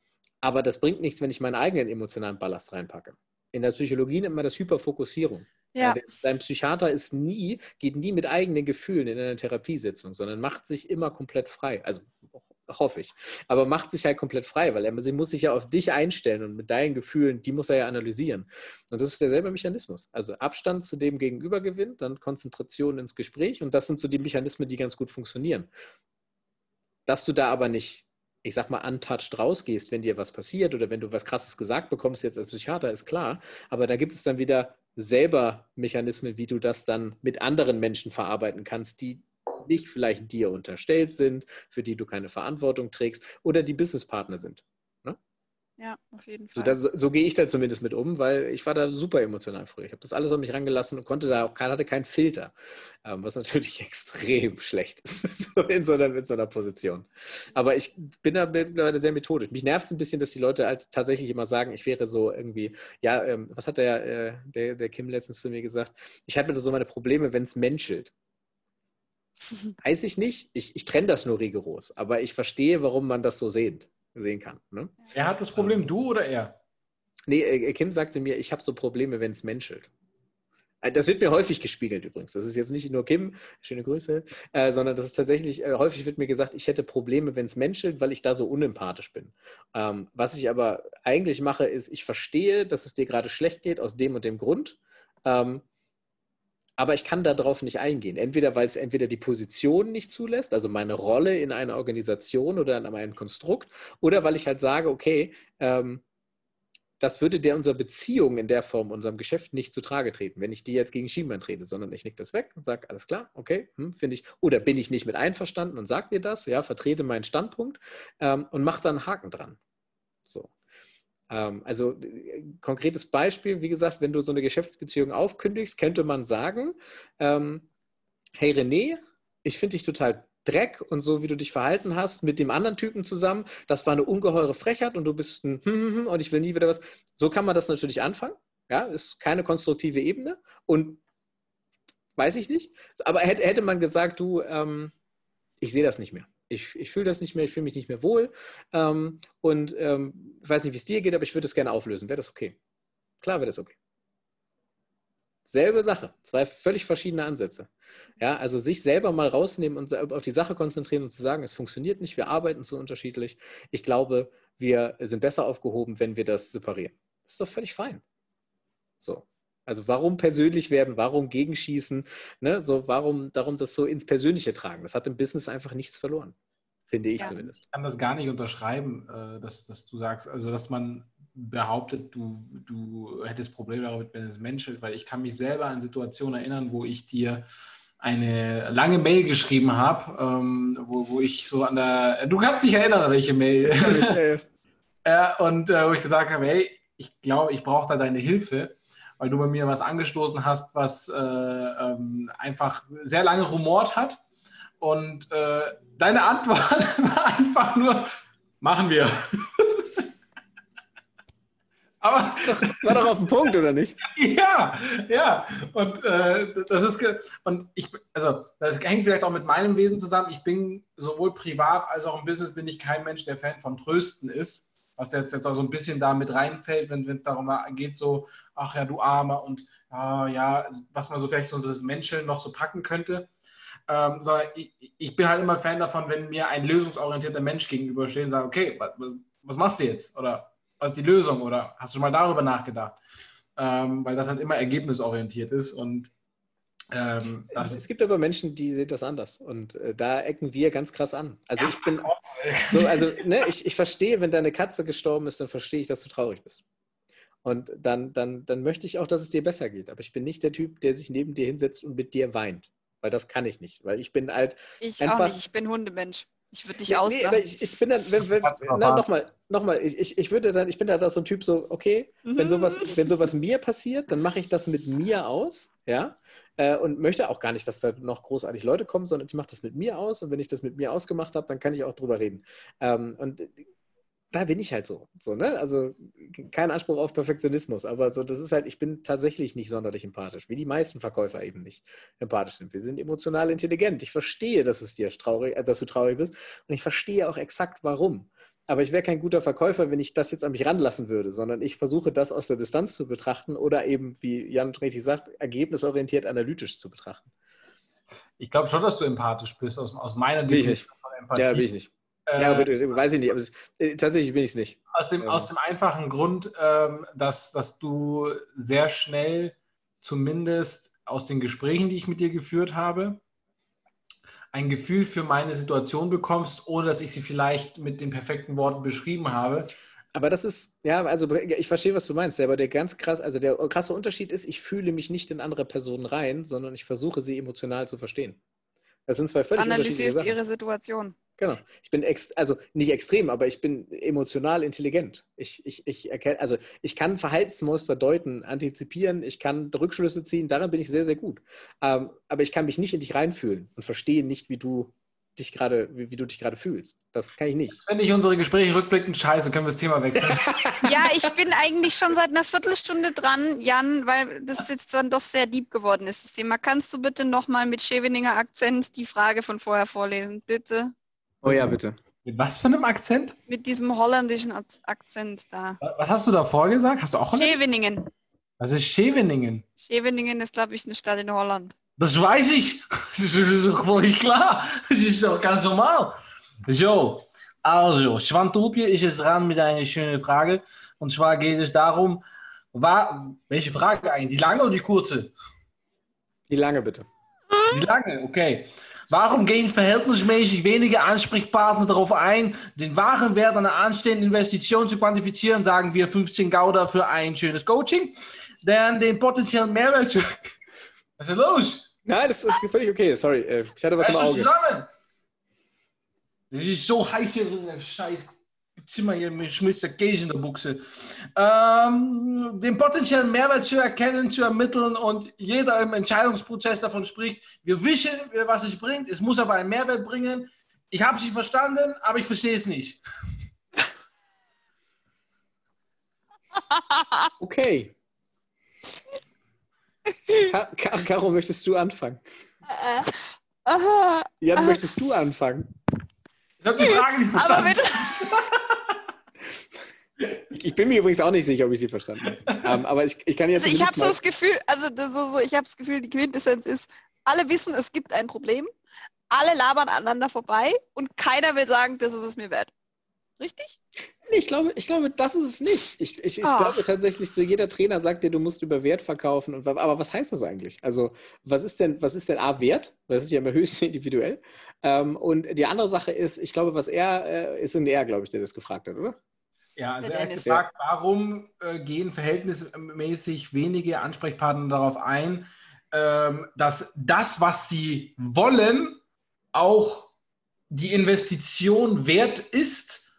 aber das bringt nichts, wenn ich meinen eigenen emotionalen Ballast reinpacke. In der Psychologie nennt man das Hyperfokussierung. Ja. Dein Psychiater ist nie, geht nie mit eigenen Gefühlen in eine Therapiesitzung, sondern macht sich immer komplett frei. Also hoffe ich. Aber macht sich halt komplett frei, weil er sie muss sich ja auf dich einstellen und mit deinen Gefühlen, die muss er ja analysieren. Und das ist derselbe Mechanismus. Also Abstand zu dem Gegenüber gewinnt, dann Konzentration ins Gespräch und das sind so die Mechanismen, die ganz gut funktionieren. Dass du da aber nicht, ich sag mal, untouched rausgehst, wenn dir was passiert oder wenn du was Krasses gesagt bekommst jetzt als Psychiater, ist klar. Aber da gibt es dann wieder selber Mechanismen, wie du das dann mit anderen Menschen verarbeiten kannst, die nicht vielleicht dir unterstellt sind, für die du keine Verantwortung trägst oder die Businesspartner sind. Ne? Ja, auf jeden Fall. So, das, so, gehe ich da zumindest mit um, weil ich war da super emotional früher. Ich habe das alles an mich rangelassen und konnte da auch hatte keinen Filter, ähm, was natürlich extrem schlecht ist in, so einer, in so einer Position. Aber ich bin da mittlerweile sehr methodisch. Mich nervt es ein bisschen, dass die Leute halt tatsächlich immer sagen, ich wäre so irgendwie, ja, ähm, was hat der, äh, der, der Kim letztens zu mir gesagt? Ich habe da so meine Probleme, wenn es menschelt. Weiß ich nicht. Ich, ich trenne das nur rigoros. Aber ich verstehe, warum man das so sehen, sehen kann. Ne? Er hat das Problem, du oder er? Nee, äh, Kim sagte mir, ich habe so Probleme, wenn es menschelt. Äh, das wird mir häufig gespiegelt übrigens. Das ist jetzt nicht nur Kim, schöne Grüße, äh, sondern das ist tatsächlich, äh, häufig wird mir gesagt, ich hätte Probleme, wenn es menschelt, weil ich da so unempathisch bin. Ähm, was ich aber eigentlich mache, ist, ich verstehe, dass es dir gerade schlecht geht aus dem und dem Grund. Ähm, aber ich kann darauf nicht eingehen. Entweder weil es entweder die Position nicht zulässt, also meine Rolle in einer Organisation oder in einem Konstrukt, oder weil ich halt sage, okay, ähm, das würde der unserer Beziehung in der Form, unserem Geschäft nicht zutrage treten, wenn ich die jetzt gegen Schienbein trete, sondern ich nick das weg und sage, alles klar, okay, hm, finde ich, oder bin ich nicht mit einverstanden und sage dir das, ja, vertrete meinen Standpunkt ähm, und mache dann einen Haken dran. So. Ähm, also äh, konkretes Beispiel, wie gesagt, wenn du so eine Geschäftsbeziehung aufkündigst, könnte man sagen, ähm, hey René, ich finde dich total Dreck und so, wie du dich verhalten hast mit dem anderen Typen zusammen, das war eine ungeheure Frechheit und du bist ein und ich will nie wieder was. So kann man das natürlich anfangen. Ja, ist keine konstruktive Ebene und weiß ich nicht. Aber hätte, hätte man gesagt, du, ähm, ich sehe das nicht mehr. Ich, ich fühle das nicht mehr, ich fühle mich nicht mehr wohl. Ähm, und ähm, ich weiß nicht, wie es dir geht, aber ich würde es gerne auflösen. Wäre das okay? Klar wäre das okay. Selbe Sache, zwei völlig verschiedene Ansätze. Ja, also sich selber mal rausnehmen und auf die Sache konzentrieren und zu sagen, es funktioniert nicht, wir arbeiten zu unterschiedlich. Ich glaube, wir sind besser aufgehoben, wenn wir das separieren. Das ist doch völlig fein. So. Also warum persönlich werden, warum gegenschießen, ne? so, warum darum das so ins Persönliche tragen? Das hat im Business einfach nichts verloren, finde ich ja. zumindest. Ich kann das gar nicht unterschreiben, äh, dass, dass du sagst, also dass man behauptet, du, du hättest Probleme damit, wenn es menschelt, weil ich kann mich selber an Situationen erinnern, wo ich dir eine lange Mail geschrieben habe, ähm, wo, wo ich so an der, du kannst dich erinnern, an welche Mail. ja, und äh, wo ich gesagt habe, hey, ich glaube, ich brauche da deine Hilfe, weil du bei mir was angestoßen hast, was äh, ähm, einfach sehr lange rumort hat. Und äh, deine Antwort war einfach nur, machen wir. Aber war doch auf den Punkt, oder nicht? ja, ja. Und äh, das ist und ich, also das hängt vielleicht auch mit meinem Wesen zusammen. Ich bin sowohl privat als auch im Business bin ich kein Mensch, der Fan von Trösten ist. Was jetzt, jetzt auch so ein bisschen da mit reinfällt, wenn es darum geht, so, ach ja, du Armer und ah, ja, was man so vielleicht so das Menscheln noch so packen könnte. Ähm, sondern ich, ich, bin halt immer Fan davon, wenn mir ein lösungsorientierter Mensch gegenübersteht und sagt, okay, was, was machst du jetzt? Oder was ist die Lösung oder hast du schon mal darüber nachgedacht? Ähm, weil das halt immer ergebnisorientiert ist und ähm, es gibt aber Menschen, die sehen das anders und äh, da ecken wir ganz krass an. Also ja, ich bin, so, also ne, ich, ich verstehe, wenn deine Katze gestorben ist, dann verstehe ich, dass du traurig bist. Und dann, dann, dann möchte ich auch, dass es dir besser geht. Aber ich bin nicht der Typ, der sich neben dir hinsetzt und mit dir weint. Weil das kann ich nicht. Weil ich bin halt. Ich einfach, auch nicht, ich bin Hundemensch. Ich würde dich ja, auslachen. Nee, aber ich, ich bin dann, wenn, wenn, na, nochmal, nochmal, ich, ich würde dann, ich bin da so ein Typ so, okay, wenn sowas, wenn sowas mir passiert, dann mache ich das mit mir aus, ja, äh, und möchte auch gar nicht, dass da noch großartig Leute kommen, sondern ich mache das mit mir aus und wenn ich das mit mir ausgemacht habe, dann kann ich auch drüber reden. Ähm, und da bin ich halt so. so ne? Also kein Anspruch auf Perfektionismus, aber so, das ist halt, ich bin tatsächlich nicht sonderlich empathisch, wie die meisten Verkäufer eben nicht empathisch sind. Wir sind emotional intelligent. Ich verstehe, dass es dir traurig, äh, dass du traurig bist und ich verstehe auch exakt warum. Aber ich wäre kein guter Verkäufer, wenn ich das jetzt an mich ranlassen würde, sondern ich versuche das aus der Distanz zu betrachten oder eben, wie Jan richtig sagt, ergebnisorientiert analytisch zu betrachten. Ich glaube schon, dass du empathisch bist, aus, aus meiner Definition. Ja, will ich nicht. Ja, aber, äh, weiß ich nicht, aber es, äh, tatsächlich bin ich es nicht. Aus dem, aus dem einfachen Grund, ähm, dass, dass du sehr schnell, zumindest aus den Gesprächen, die ich mit dir geführt habe, ein Gefühl für meine Situation bekommst, ohne dass ich sie vielleicht mit den perfekten Worten beschrieben habe. Aber das ist, ja, also ich verstehe, was du meinst, aber der ganz krass, also der krasse Unterschied ist, ich fühle mich nicht in andere Personen rein, sondern ich versuche sie emotional zu verstehen. Das sind zwei völlig Analysierst ihre Situation. Genau. Ich bin ex also nicht extrem, aber ich bin emotional intelligent. Ich, ich, ich erkenne, also ich kann Verhaltensmuster deuten, antizipieren, ich kann Rückschlüsse ziehen, daran bin ich sehr, sehr gut. Ähm, aber ich kann mich nicht in dich reinfühlen und verstehe nicht, wie du dich gerade, wie, wie, du dich gerade fühlst. Das kann ich nicht. Jetzt finde ich unsere Gespräche rückblickend scheiße, können wir das Thema wechseln. ja, ich bin eigentlich schon seit einer Viertelstunde dran, Jan, weil das jetzt dann doch sehr deep geworden ist, das Thema. Kannst du bitte nochmal mit Scheveninger Akzent die Frage von vorher vorlesen, bitte? Oh ja, bitte. Mit was für einem Akzent? Mit diesem holländischen Akzent da. Was hast du davor gesagt? Hast du auch Holländisch? Scheveningen. Was ist Scheveningen? Scheveningen ist, glaube ich, eine Stadt in Holland. Das weiß ich. Das ist doch völlig klar. Das ist doch ganz normal. So, also, Schwantulpje ist jetzt dran mit einer schönen Frage. Und zwar geht es darum, war, welche Frage eigentlich? Die lange oder die kurze? Die lange, bitte. Die lange, okay. Warum gehen verhältnismäßig wenige Ansprechpartner darauf ein, den wahren Wert einer anstehenden Investition zu quantifizieren, sagen wir 15 Gauder für ein schönes Coaching, denn den potenziellen Mehrwert zu... Was ist denn los? Nein, das ist völlig okay, sorry. äh, Ich hatte was im Auge. zusammen! Das ist so heiß hier in der scheiß Zimmer hier mit schmilzt der Käse in der Buchse. Ähm, den potenziellen Mehrwert zu erkennen, zu ermitteln und jeder im Entscheidungsprozess davon spricht, wir wissen, was es bringt, es muss aber einen Mehrwert bringen. Ich habe sie verstanden, aber ich verstehe es nicht. Okay. Ka Ka Caro, möchtest du anfangen? Äh, aha, Jan, Ah. möchtest du anfangen? Ich habe die Frage nicht aber verstanden. bitte. Ich bin mir übrigens auch nicht sicher, ob ich sie verstanden habe. Ähm, aber ich, ich kann jetzt Also ich habe so das Gefühl, also so, so, ich habe das Gefühl, die Quintessenz ist, alle wissen, es gibt ein Problem, alle labern aneinander vorbei und keiner will sagen, das ist es mir wert. Richtig? Nee, ich glaube, ich glaube, das ist es nicht. Ich, ich, ich Ach. glaube tatsächlich, so jeder Trainer sagt dir, du musst über Wert verkaufen. Und, aber was heißt das eigentlich? Also, was ist denn, was ist denn A, Wert? Das ist ja immer höchst individuell. Ähm, und die andere Sache ist, ich glaube, was er, äh, ist in er, glaube ich, der das gefragt hat, oder? Ja, also er hat gefragt, warum äh, gehen verhältnismäßig wenige Ansprechpartner darauf ein, ähm, dass das, was sie wollen, auch die Investition wert ist.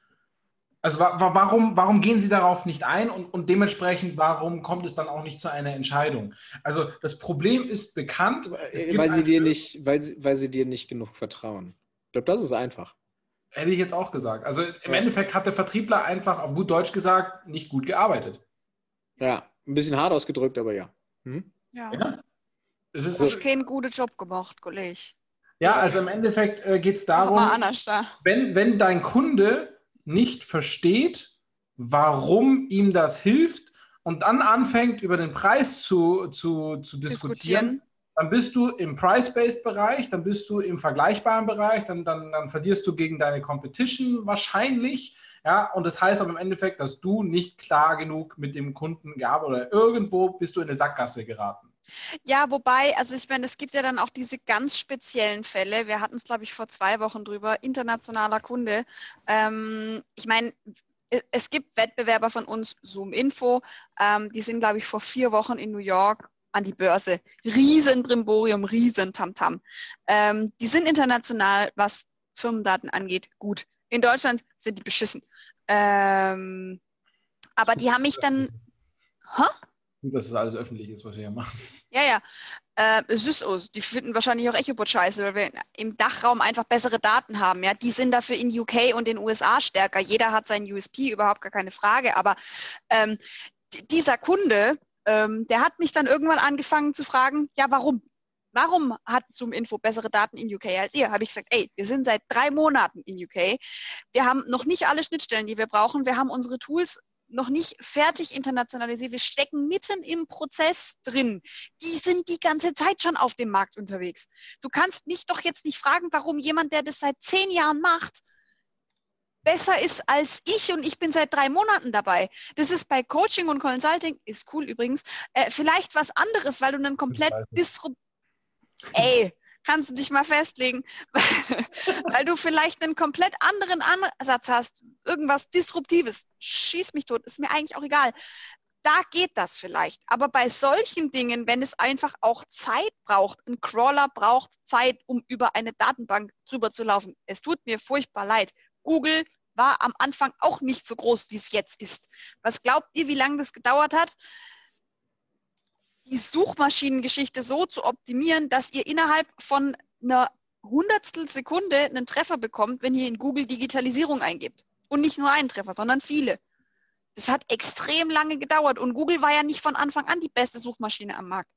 Also wa wa warum, warum gehen sie darauf nicht ein und, und dementsprechend, warum kommt es dann auch nicht zu einer Entscheidung? Also das Problem ist bekannt. Es gibt Weil sie dir nicht, weil, sie- weil sie dir nicht genug vertrauen. Ich glaube, das ist einfach. Hätte ich jetzt auch gesagt. Also im Ja. Endeffekt hat der Vertriebler einfach auf gut Deutsch gesagt, nicht gut gearbeitet. Ja, ein bisschen hart ausgedrückt, aber ja. Hm? Ja. Ja. Es Du ist, hast keinen guten Job gemacht, Kollege. ja, also im Endeffekt äh, geht es Darum, wenn, wenn dein Kunde nicht versteht, warum ihm das hilft und dann anfängt, über den Preis zu, zu, zu diskutieren, Diskutieren. dann bist du im Price-Based-Bereich, dann bist du im vergleichbaren Bereich, dann, dann, dann verlierst du gegen deine Competition wahrscheinlich. Ja, und das heißt aber im Endeffekt, dass du nicht klar genug mit dem Kunden gearbeitet oder irgendwo bist du in eine Sackgasse geraten. Ja, wobei, also ich meine, es gibt ja dann auch diese ganz speziellen Fälle. Wir hatten es, glaube ich, vor zwei Wochen drüber, internationaler Kunde. Ähm, ich meine, es gibt Wettbewerber von uns, Zoom Info, ähm, die sind, glaube ich, vor vier Wochen in New York an die Börse. Riesen Brimborium, riesen Tamtam. Ähm, die sind international, was Firmendaten angeht, gut. In Deutschland sind die beschissen. Ähm, aber die haben mich dann, hä? Gut, dass es alles öffentlich ist, was wir hier machen. Ja, ja. Äh, es ist so. Die finden wahrscheinlich auch Echobot scheiße, weil wir im Dachraum einfach bessere Daten haben. Ja, die sind dafür in UK und den USA stärker. Jeder hat seinen USP, überhaupt gar keine Frage. Aber ähm, dieser Kunde, ähm, der hat mich dann irgendwann angefangen zu fragen, ja, warum? Warum hat Zoom Info bessere Daten in UK als ihr? Habe ich gesagt, ey, wir sind seit drei Monaten in UK. Wir haben noch nicht alle Schnittstellen, die wir brauchen. Wir haben unsere Tools noch nicht fertig internationalisiert. Wir stecken mitten im Prozess drin die sind die ganze Zeit schon auf dem Markt unterwegs. Du kannst mich doch jetzt nicht fragen, warum jemand, der das seit zehn Jahren macht, besser ist als ich und ich bin seit drei Monaten dabei. Das ist bei Coaching und Consulting, ist cool übrigens, äh, vielleicht was anderes, weil du einen komplett disrupt... Ey, kannst du dich mal festlegen, weil du vielleicht einen komplett anderen Ansatz hast, irgendwas Disruptives. Schieß mich tot, ist mir eigentlich auch egal da geht das vielleicht. Aber bei solchen Dingen, wenn es einfach auch Zeit braucht, ein Crawler braucht Zeit, um über eine Datenbank drüber zu laufen. Es tut mir furchtbar leid. Google war am Anfang auch nicht so groß, wie es jetzt ist. Was glaubt ihr, wie lange das gedauert hat? Die Suchmaschinengeschichte so zu optimieren, dass ihr innerhalb von einer Hundertstel Sekunde einen Treffer bekommt, wenn ihr in Google Digitalisierung eingibt. Und nicht nur einen Treffer, sondern viele. Das hat extrem lange gedauert und Google war ja nicht von Anfang an die beste Suchmaschine am Markt.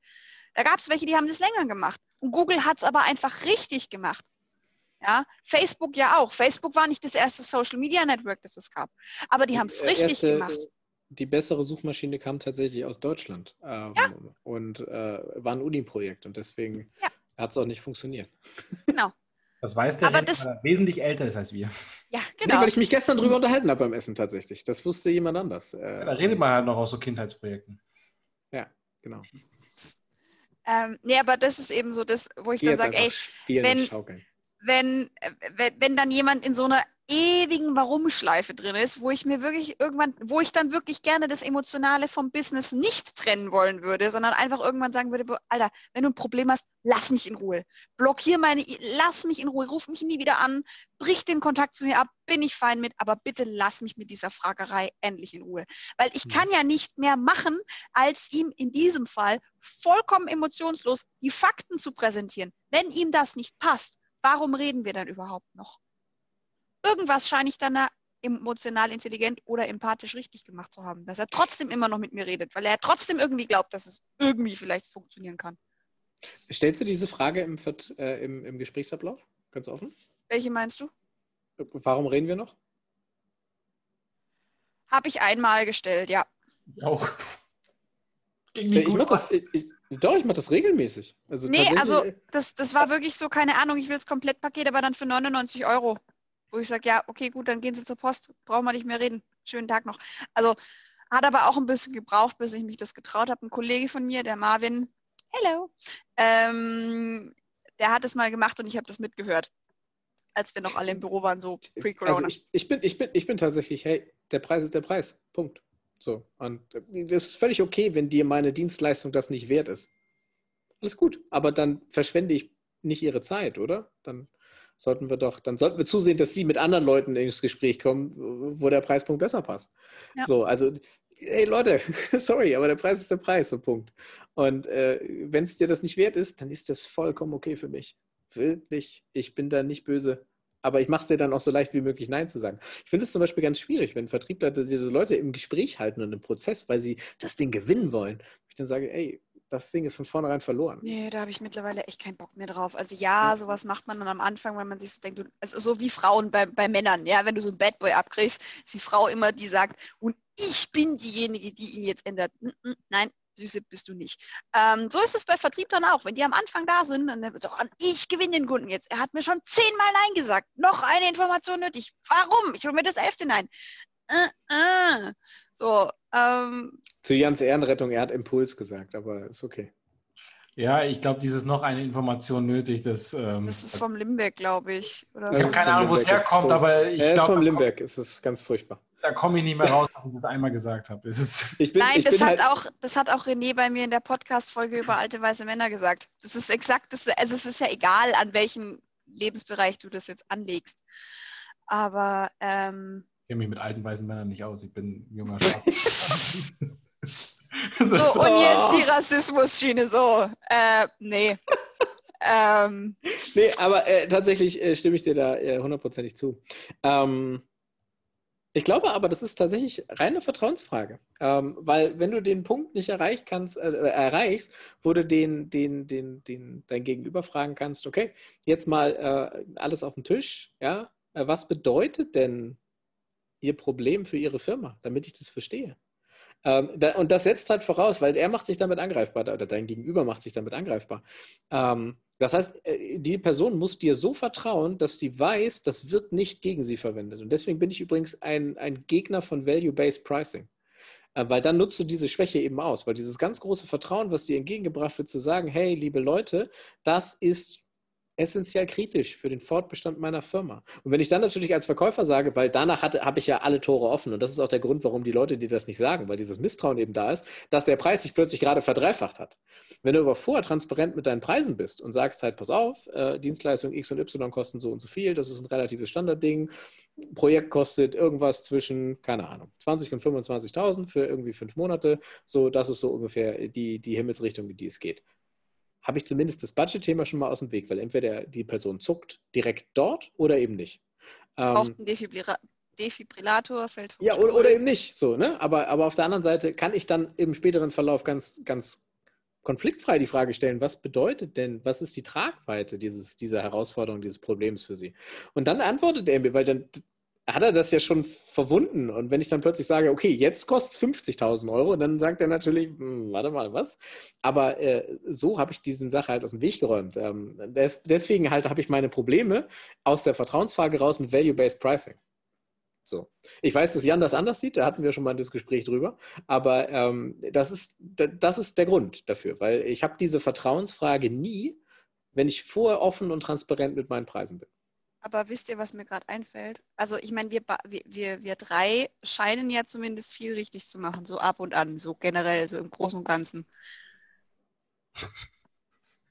Da gab es welche, die haben das länger gemacht. Und Google hat es aber einfach richtig gemacht. Ja, Facebook ja auch. Facebook war nicht das erste Social Media Network, das es gab. Aber die haben es richtig erste- gemacht. Die bessere Suchmaschine kam tatsächlich aus Deutschland ähm, und äh, war ein Uni-Projekt und deswegen Ja. hat es auch nicht funktioniert. Genau. Das weiß der Aber Henk, das- weil er wesentlich älter ist als wir. Ja, Nee, genau. weil ich mich gestern drüber unterhalten habe beim Essen tatsächlich. Das wusste jemand anders. Äh, Da redet man halt noch aus so Kindheitsprojekten. Genau. Ähm, nee, aber das ist eben so das, wo ich dann sage, ey, wenn, wenn, wenn, wenn dann jemand in so einer ewigen Warum-Schleife drin ist, wo ich mir wirklich irgendwann, wo ich dann wirklich gerne das Emotionale vom Business nicht trennen wollen würde, sondern einfach irgendwann sagen würde, Alter, wenn du ein Problem hast, lass mich in Ruhe. Blockier meine, lass mich in Ruhe, ruf mich nie wieder an, brich den Kontakt zu mir ab, bin ich fein mit, aber bitte lass mich mit dieser Fragerei endlich in Ruhe. Weil ich kann ja nicht mehr machen, als ihm in diesem Fall vollkommen emotionslos die Fakten zu präsentieren. Wenn ihm das nicht passt, warum reden wir dann überhaupt noch? irgendwas scheine ich dann emotional intelligent oder empathisch richtig gemacht zu haben, dass er trotzdem immer noch mit mir redet, weil er trotzdem irgendwie glaubt, dass es irgendwie vielleicht funktionieren kann. Stellst du diese Frage im, äh, im, im Gesprächsablauf? Ganz offen? Welche meinst du? Warum reden wir noch? Habe ich einmal gestellt, ja. Auch. Ging nicht ich gut das, ich, ich, doch, ich mache das regelmäßig. Also nee, also das, das war wirklich so, keine Ahnung, ich will das Komplettpaket, aber dann für 99 Euro wo ich sage, ja, okay, gut, dann gehen Sie zur Post, brauchen wir nicht mehr reden. Schönen Tag noch. Also hat aber auch ein bisschen gebraucht, bis ich mich das getraut habe. Ein Kollege von mir, der Marvin, hello, ähm, der hat es mal gemacht und ich habe das mitgehört, als wir noch alle im Büro waren, so pre-Corona. Also ich, ich, bin, ich, bin, ich bin tatsächlich, hey, der Preis ist der Preis. Punkt. So. Und das ist völlig okay, wenn dir meine Dienstleistung das nicht wert ist. Alles gut. Aber dann verschwende ich nicht ihre Zeit, oder? Dann sollten wir doch, dann sollten wir zusehen, dass sie mit anderen Leuten ins Gespräch kommen, wo der Preispunkt besser passt. Ja. So, also, hey Leute, sorry, aber der Preis ist der Preis, so Punkt. Und äh, wenn es dir das nicht wert ist, dann ist das vollkommen okay für mich. Wirklich, ich bin da nicht böse. Aber ich mache es dir dann auch so leicht wie möglich, Nein zu sagen. Ich finde es zum Beispiel ganz schwierig, wenn Vertriebler diese Leute im Gespräch halten und im Prozess, weil sie das Ding gewinnen wollen. Ich dann sage, ey, das Ding ist von vornherein verloren. Nee, da habe ich mittlerweile echt keinen Bock mehr drauf. Also ja, sowas macht man dann am Anfang, wenn man sich so denkt, also so wie Frauen bei, bei Männern, ja, wenn du so einen Bad Boy abkriegst, ist die Frau immer, die sagt, und ich bin diejenige, die ihn jetzt ändert. Nein, Süße bist du nicht. Ähm, so ist es bei Vertrieblern auch. Wenn die am Anfang da sind, dann wird so, ich gewinne den Kunden jetzt. Er hat mir schon zehnmal Nein gesagt. Noch eine Information nötig. Warum? Ich hole mir das elfte Nein. Äh, äh. So, ähm, Zu Jans Ehrenrettung, er hat Impuls gesagt, aber ist okay. Ja, ich glaube, dieses noch eine Information nötig. Das, ähm, das ist vom Limberg, glaube ich. Oder? Ich habe keine Ahnung, wo es herkommt, so, aber ich glaube. Er ist vom Limberg, es ist ganz furchtbar. Da komme ich nicht mehr raus, dass ich das einmal gesagt habe. Ich bin, Nein, ich das, hat halt auch, das hat auch René bei mir in der Podcast-Folge über alte weiße Männer gesagt. Das ist exakt, das, also es ist ja egal, an welchem Lebensbereich du das jetzt anlegst. Aber ähm, ich kenne mich mit alten weißen Männern nicht aus. Ich bin junger Schwarz. so, und jetzt die Rassismus-Schiene. So, äh, nee. ähm. Nee, aber äh, tatsächlich äh, stimme ich dir da äh, hundertprozentig zu. Ähm, ich glaube aber, das ist tatsächlich reine Vertrauensfrage. Ähm, weil wenn du den Punkt nicht erreicht kannst, äh, äh, erreichst, wo du den, den, den, den, dein Gegenüber fragen kannst, okay, jetzt mal äh, alles auf den Tisch, ja, äh, was bedeutet denn ihr Problem für ihre Firma, damit ich das verstehe. Ähm, da, und das setzt halt voraus, weil er macht sich damit angreifbar oder dein Gegenüber macht sich damit angreifbar. Ähm, das heißt, äh, die Person muss dir so vertrauen, dass sie weiß, das wird nicht gegen sie verwendet. Und deswegen bin ich übrigens ein, ein Gegner von Value-Based Pricing. Äh, weil dann nutzt du diese Schwäche eben aus, weil dieses ganz große Vertrauen, was dir entgegengebracht wird, zu sagen, hey, liebe Leute, das ist essentiell kritisch für den Fortbestand meiner Firma. Und wenn ich dann natürlich als Verkäufer sage, weil danach habe ich ja alle Tore offen und das ist auch der Grund, warum die Leute dir das nicht sagen, weil dieses Misstrauen eben da ist, dass der Preis sich plötzlich gerade verdreifacht hat. Wenn du aber vorher transparent mit deinen Preisen bist und sagst halt, pass auf, äh, Dienstleistung X und Y kosten so und so viel, das ist ein relatives Standardding, Projekt kostet irgendwas zwischen, keine Ahnung, 20 und 25.000 für irgendwie fünf Monate, so das ist so ungefähr die, die Himmelsrichtung, in die es geht habe ich zumindest das Budget-Thema schon mal aus dem Weg, weil entweder die Person zuckt direkt dort oder eben nicht. Braucht ähm, ein Defibrillator, fällt Ja, oder, oder, eben nicht. So, ne? aber, aber auf der anderen Seite kann ich dann im späteren Verlauf ganz, ganz konfliktfrei die Frage stellen, was bedeutet denn, was ist die Tragweite dieses, dieser Herausforderung, dieses Problems für Sie? Und dann antwortet er mir, weil dann hat er das ja schon verwunden. Und wenn ich dann plötzlich sage, okay, jetzt kostet es 50.000 Euro, dann sagt er natürlich, hm, warte mal, was? Aber äh, so habe ich diesen Sache halt aus dem Weg geräumt. Ähm, des, deswegen halt habe ich meine Probleme aus der Vertrauensfrage raus mit Value-Based Pricing. So. Ich weiß, dass Jan das anders sieht, da hatten wir schon mal das Gespräch drüber, aber ähm, das, ist, das ist der Grund dafür, weil ich habe diese Vertrauensfrage nie, wenn ich vorher offen und transparent mit meinen Preisen bin. Aber wisst ihr, was mir gerade einfällt? Also ich meine, wir, wir, wir drei scheinen ja zumindest viel richtig zu machen, so ab und an, so generell, so im Großen und Ganzen.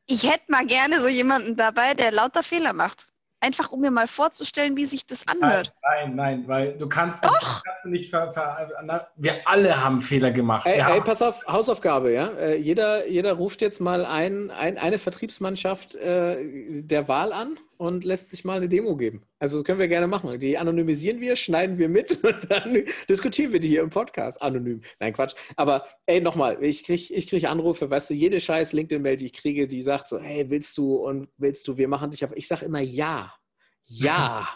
Ich hätte mal gerne so jemanden dabei, der lauter Fehler macht. Einfach um mir mal vorzustellen, wie sich das anhört. Nein, nein, nein weil du kannst das kannst du nicht ver, ver, Wir alle haben Fehler gemacht. Ey, ey pass auf, Hausaufgabe, ja. Äh, jeder, jeder ruft jetzt mal ein, ein eine Vertriebsmannschaft äh, der Wahl an und lässt sich mal eine Demo geben. Also das können wir gerne machen. Die anonymisieren wir, schneiden wir mit und dann diskutieren wir die hier im Podcast. Anonym. Nein, Quatsch. Aber ey, nochmal, ich kriege ich krieg Anrufe, weißt du, jede scheiß LinkedIn-Mail, die ich kriege, die sagt so, hey, willst du und willst du, wir machen dich auf. Ich sage immer ja. Ja.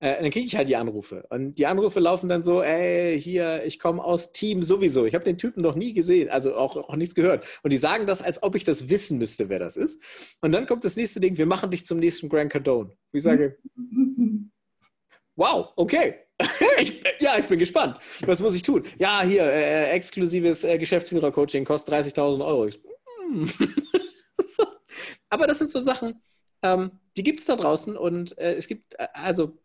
Äh, dann kriege ich halt die Anrufe. Und die Anrufe laufen dann so, ey, hier, ich komme aus Team sowieso. Ich habe den Typen noch nie gesehen, also auch, auch nichts gehört. Und die sagen das, als ob ich das wissen müsste, wer das ist. Und dann kommt das nächste Ding, wir machen dich zum nächsten Grand Cardone. Ich sage, wow, okay. ich, ja, ich bin gespannt. Was muss ich tun? Ja, hier, äh, exklusives äh, Geschäftsführer-Coaching kostet 30.000 Euro. Ich, hm. so. Aber das sind so Sachen, ähm, die gibt es da draußen und äh, es gibt, äh, also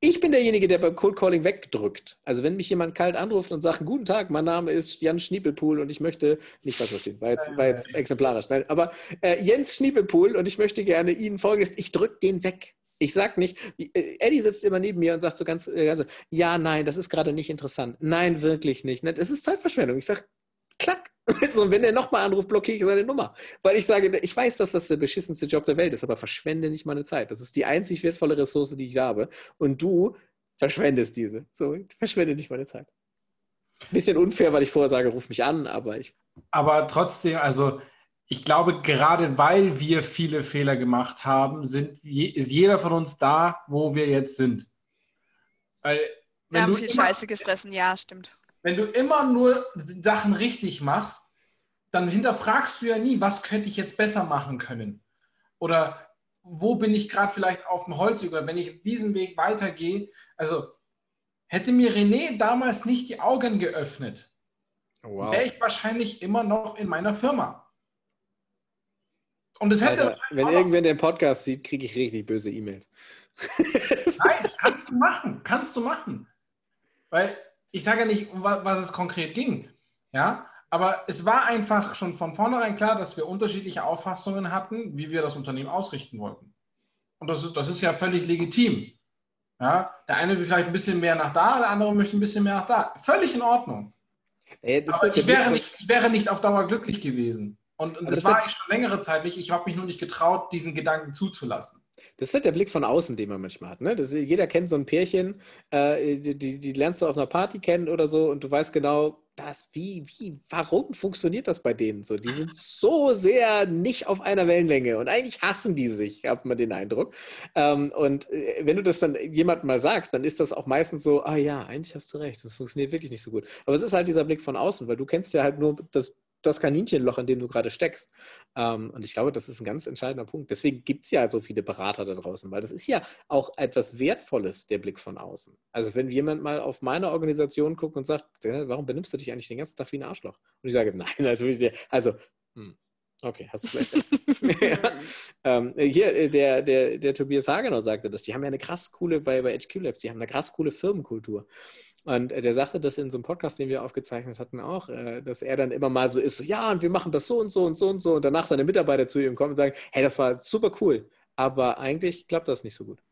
ich bin derjenige, der beim Cold Calling wegdrückt. Also wenn mich jemand kalt anruft und sagt, guten Tag, mein Name ist Jan Schniepelpool und ich möchte, nicht was verstehen, war jetzt, war jetzt exemplarisch, nein, aber äh, Jens Schniepelpool und ich möchte gerne Ihnen folgendes, ich drücke den weg. Ich sag nicht, äh, Eddie sitzt immer neben mir und sagt so ganz, äh, also, ja, nein, das ist gerade nicht interessant. Nein, wirklich nicht. Das ist Zeitverschwendung. Ich sage, klack. So, und wenn er nochmal anruft, blockiere ich seine Nummer. Weil ich sage, ich weiß, dass das der beschissenste Job der Welt ist, aber verschwende nicht meine Zeit. Das ist die einzig wertvolle Ressource, die ich habe. Und du verschwendest diese. So, verschwende nicht meine Zeit. Bisschen unfair, weil ich vorher sage, ruf mich an, aber ich. Aber trotzdem, also ich glaube, gerade weil wir viele Fehler gemacht haben, sind, ist jeder von uns da, wo wir jetzt sind. Weil, wir haben viel immer, Scheiße gefressen, ja, stimmt. Wenn du immer nur Sachen richtig machst, dann hinterfragst du ja nie, was könnte ich jetzt besser machen können? Oder wo bin ich gerade vielleicht auf dem Holzweg? Oder wenn ich diesen Weg weitergehe, also hätte mir René damals nicht die Augen geöffnet, wow. wäre ich wahrscheinlich immer noch in meiner Firma. Und es hätte. Alter, wenn irgendwer den Podcast sieht, kriege ich richtig böse E-Mails. Nein, kannst du machen. Kannst du machen. Weil ich sage ja nicht, was es konkret ging. Ja, aber es war einfach schon von vornherein klar, dass wir unterschiedliche Auffassungen hatten, wie wir das Unternehmen ausrichten wollten. Und das ist, das ist ja völlig legitim. Ja, der eine will vielleicht ein bisschen mehr nach da, der andere möchte ein bisschen mehr nach da. Völlig in Ordnung. Ey, aber ich wäre, nicht, ich wäre nicht auf Dauer glücklich gewesen. Und, und das, das war ich schon längere Zeit nicht. Ich habe mich nur nicht getraut, diesen Gedanken zuzulassen. Das ist halt der Blick von außen, den man manchmal hat. Ne? Das, jeder kennt so ein Pärchen, äh, die, die, die, lernst du auf einer Party kennen oder so und du weißt genau, das, wie, wie, warum funktioniert das bei denen so? Die sind so sehr nicht auf einer Wellenlänge und eigentlich hassen die sich, hat man den Eindruck. Ähm, und äh, wenn du das dann jemandem mal sagst, dann ist das auch meistens so, ah ja, eigentlich hast du recht, das funktioniert wirklich nicht so gut. Aber es ist halt dieser Blick von außen, weil du kennst ja halt nur das das Kaninchenloch, in dem du gerade steckst. Ähm, und ich glaube, das ist ein ganz entscheidender Punkt. Deswegen gibt es ja so viele Berater da draußen, weil das ist ja auch etwas Wertvolles, der Blick von außen. Also wenn jemand mal auf meine Organisation guckt und sagt, warum benimmst du dich eigentlich den ganzen Tag wie ein Arschloch? Und ich sage, nein, natürlich, also, hm, Okay, hast du vielleicht. ja. ähm, hier, äh, der, der, der Tobias Hagenau sagte das. Die haben ja eine krass coole, bei, bei HQ Labs, die haben eine krass coole Firmenkultur. Und äh, der sagte das in so einem Podcast, den wir aufgezeichnet hatten, auch, äh, dass er dann immer mal so ist: so, ja, und wir machen das so und so und so und so. Und danach seine Mitarbeiter zu ihm kommen und sagen: hey, das war super cool. Aber eigentlich klappt das nicht so gut.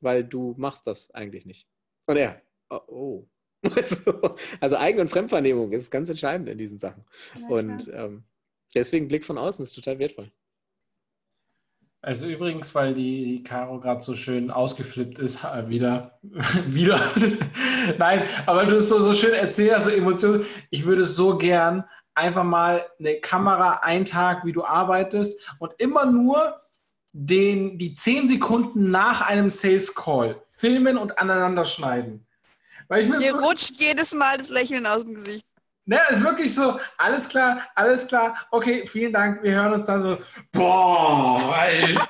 Weil du machst das eigentlich nicht. Und er, oh. oh. Also, also Eigen- und Fremdvernehmung ist ganz entscheidend in diesen Sachen. Ja, und ähm, Deswegen Blick von außen ist total wertvoll. Also übrigens, weil die Caro gerade so schön ausgeflippt ist, wieder, wieder. Nein, aber du es so, so schön erzählst, so Emotionen. Ich würde so gern einfach mal eine Kamera einen Tag, wie du arbeitest und immer nur den, die zehn Sekunden nach einem Sales Call filmen und aneinander schneiden. Weil ich mir rutscht jedes Mal das Lächeln aus dem Gesicht. Ne, ist wirklich so, alles klar, alles klar, okay, vielen Dank, wir hören uns dann so, boah, Alter.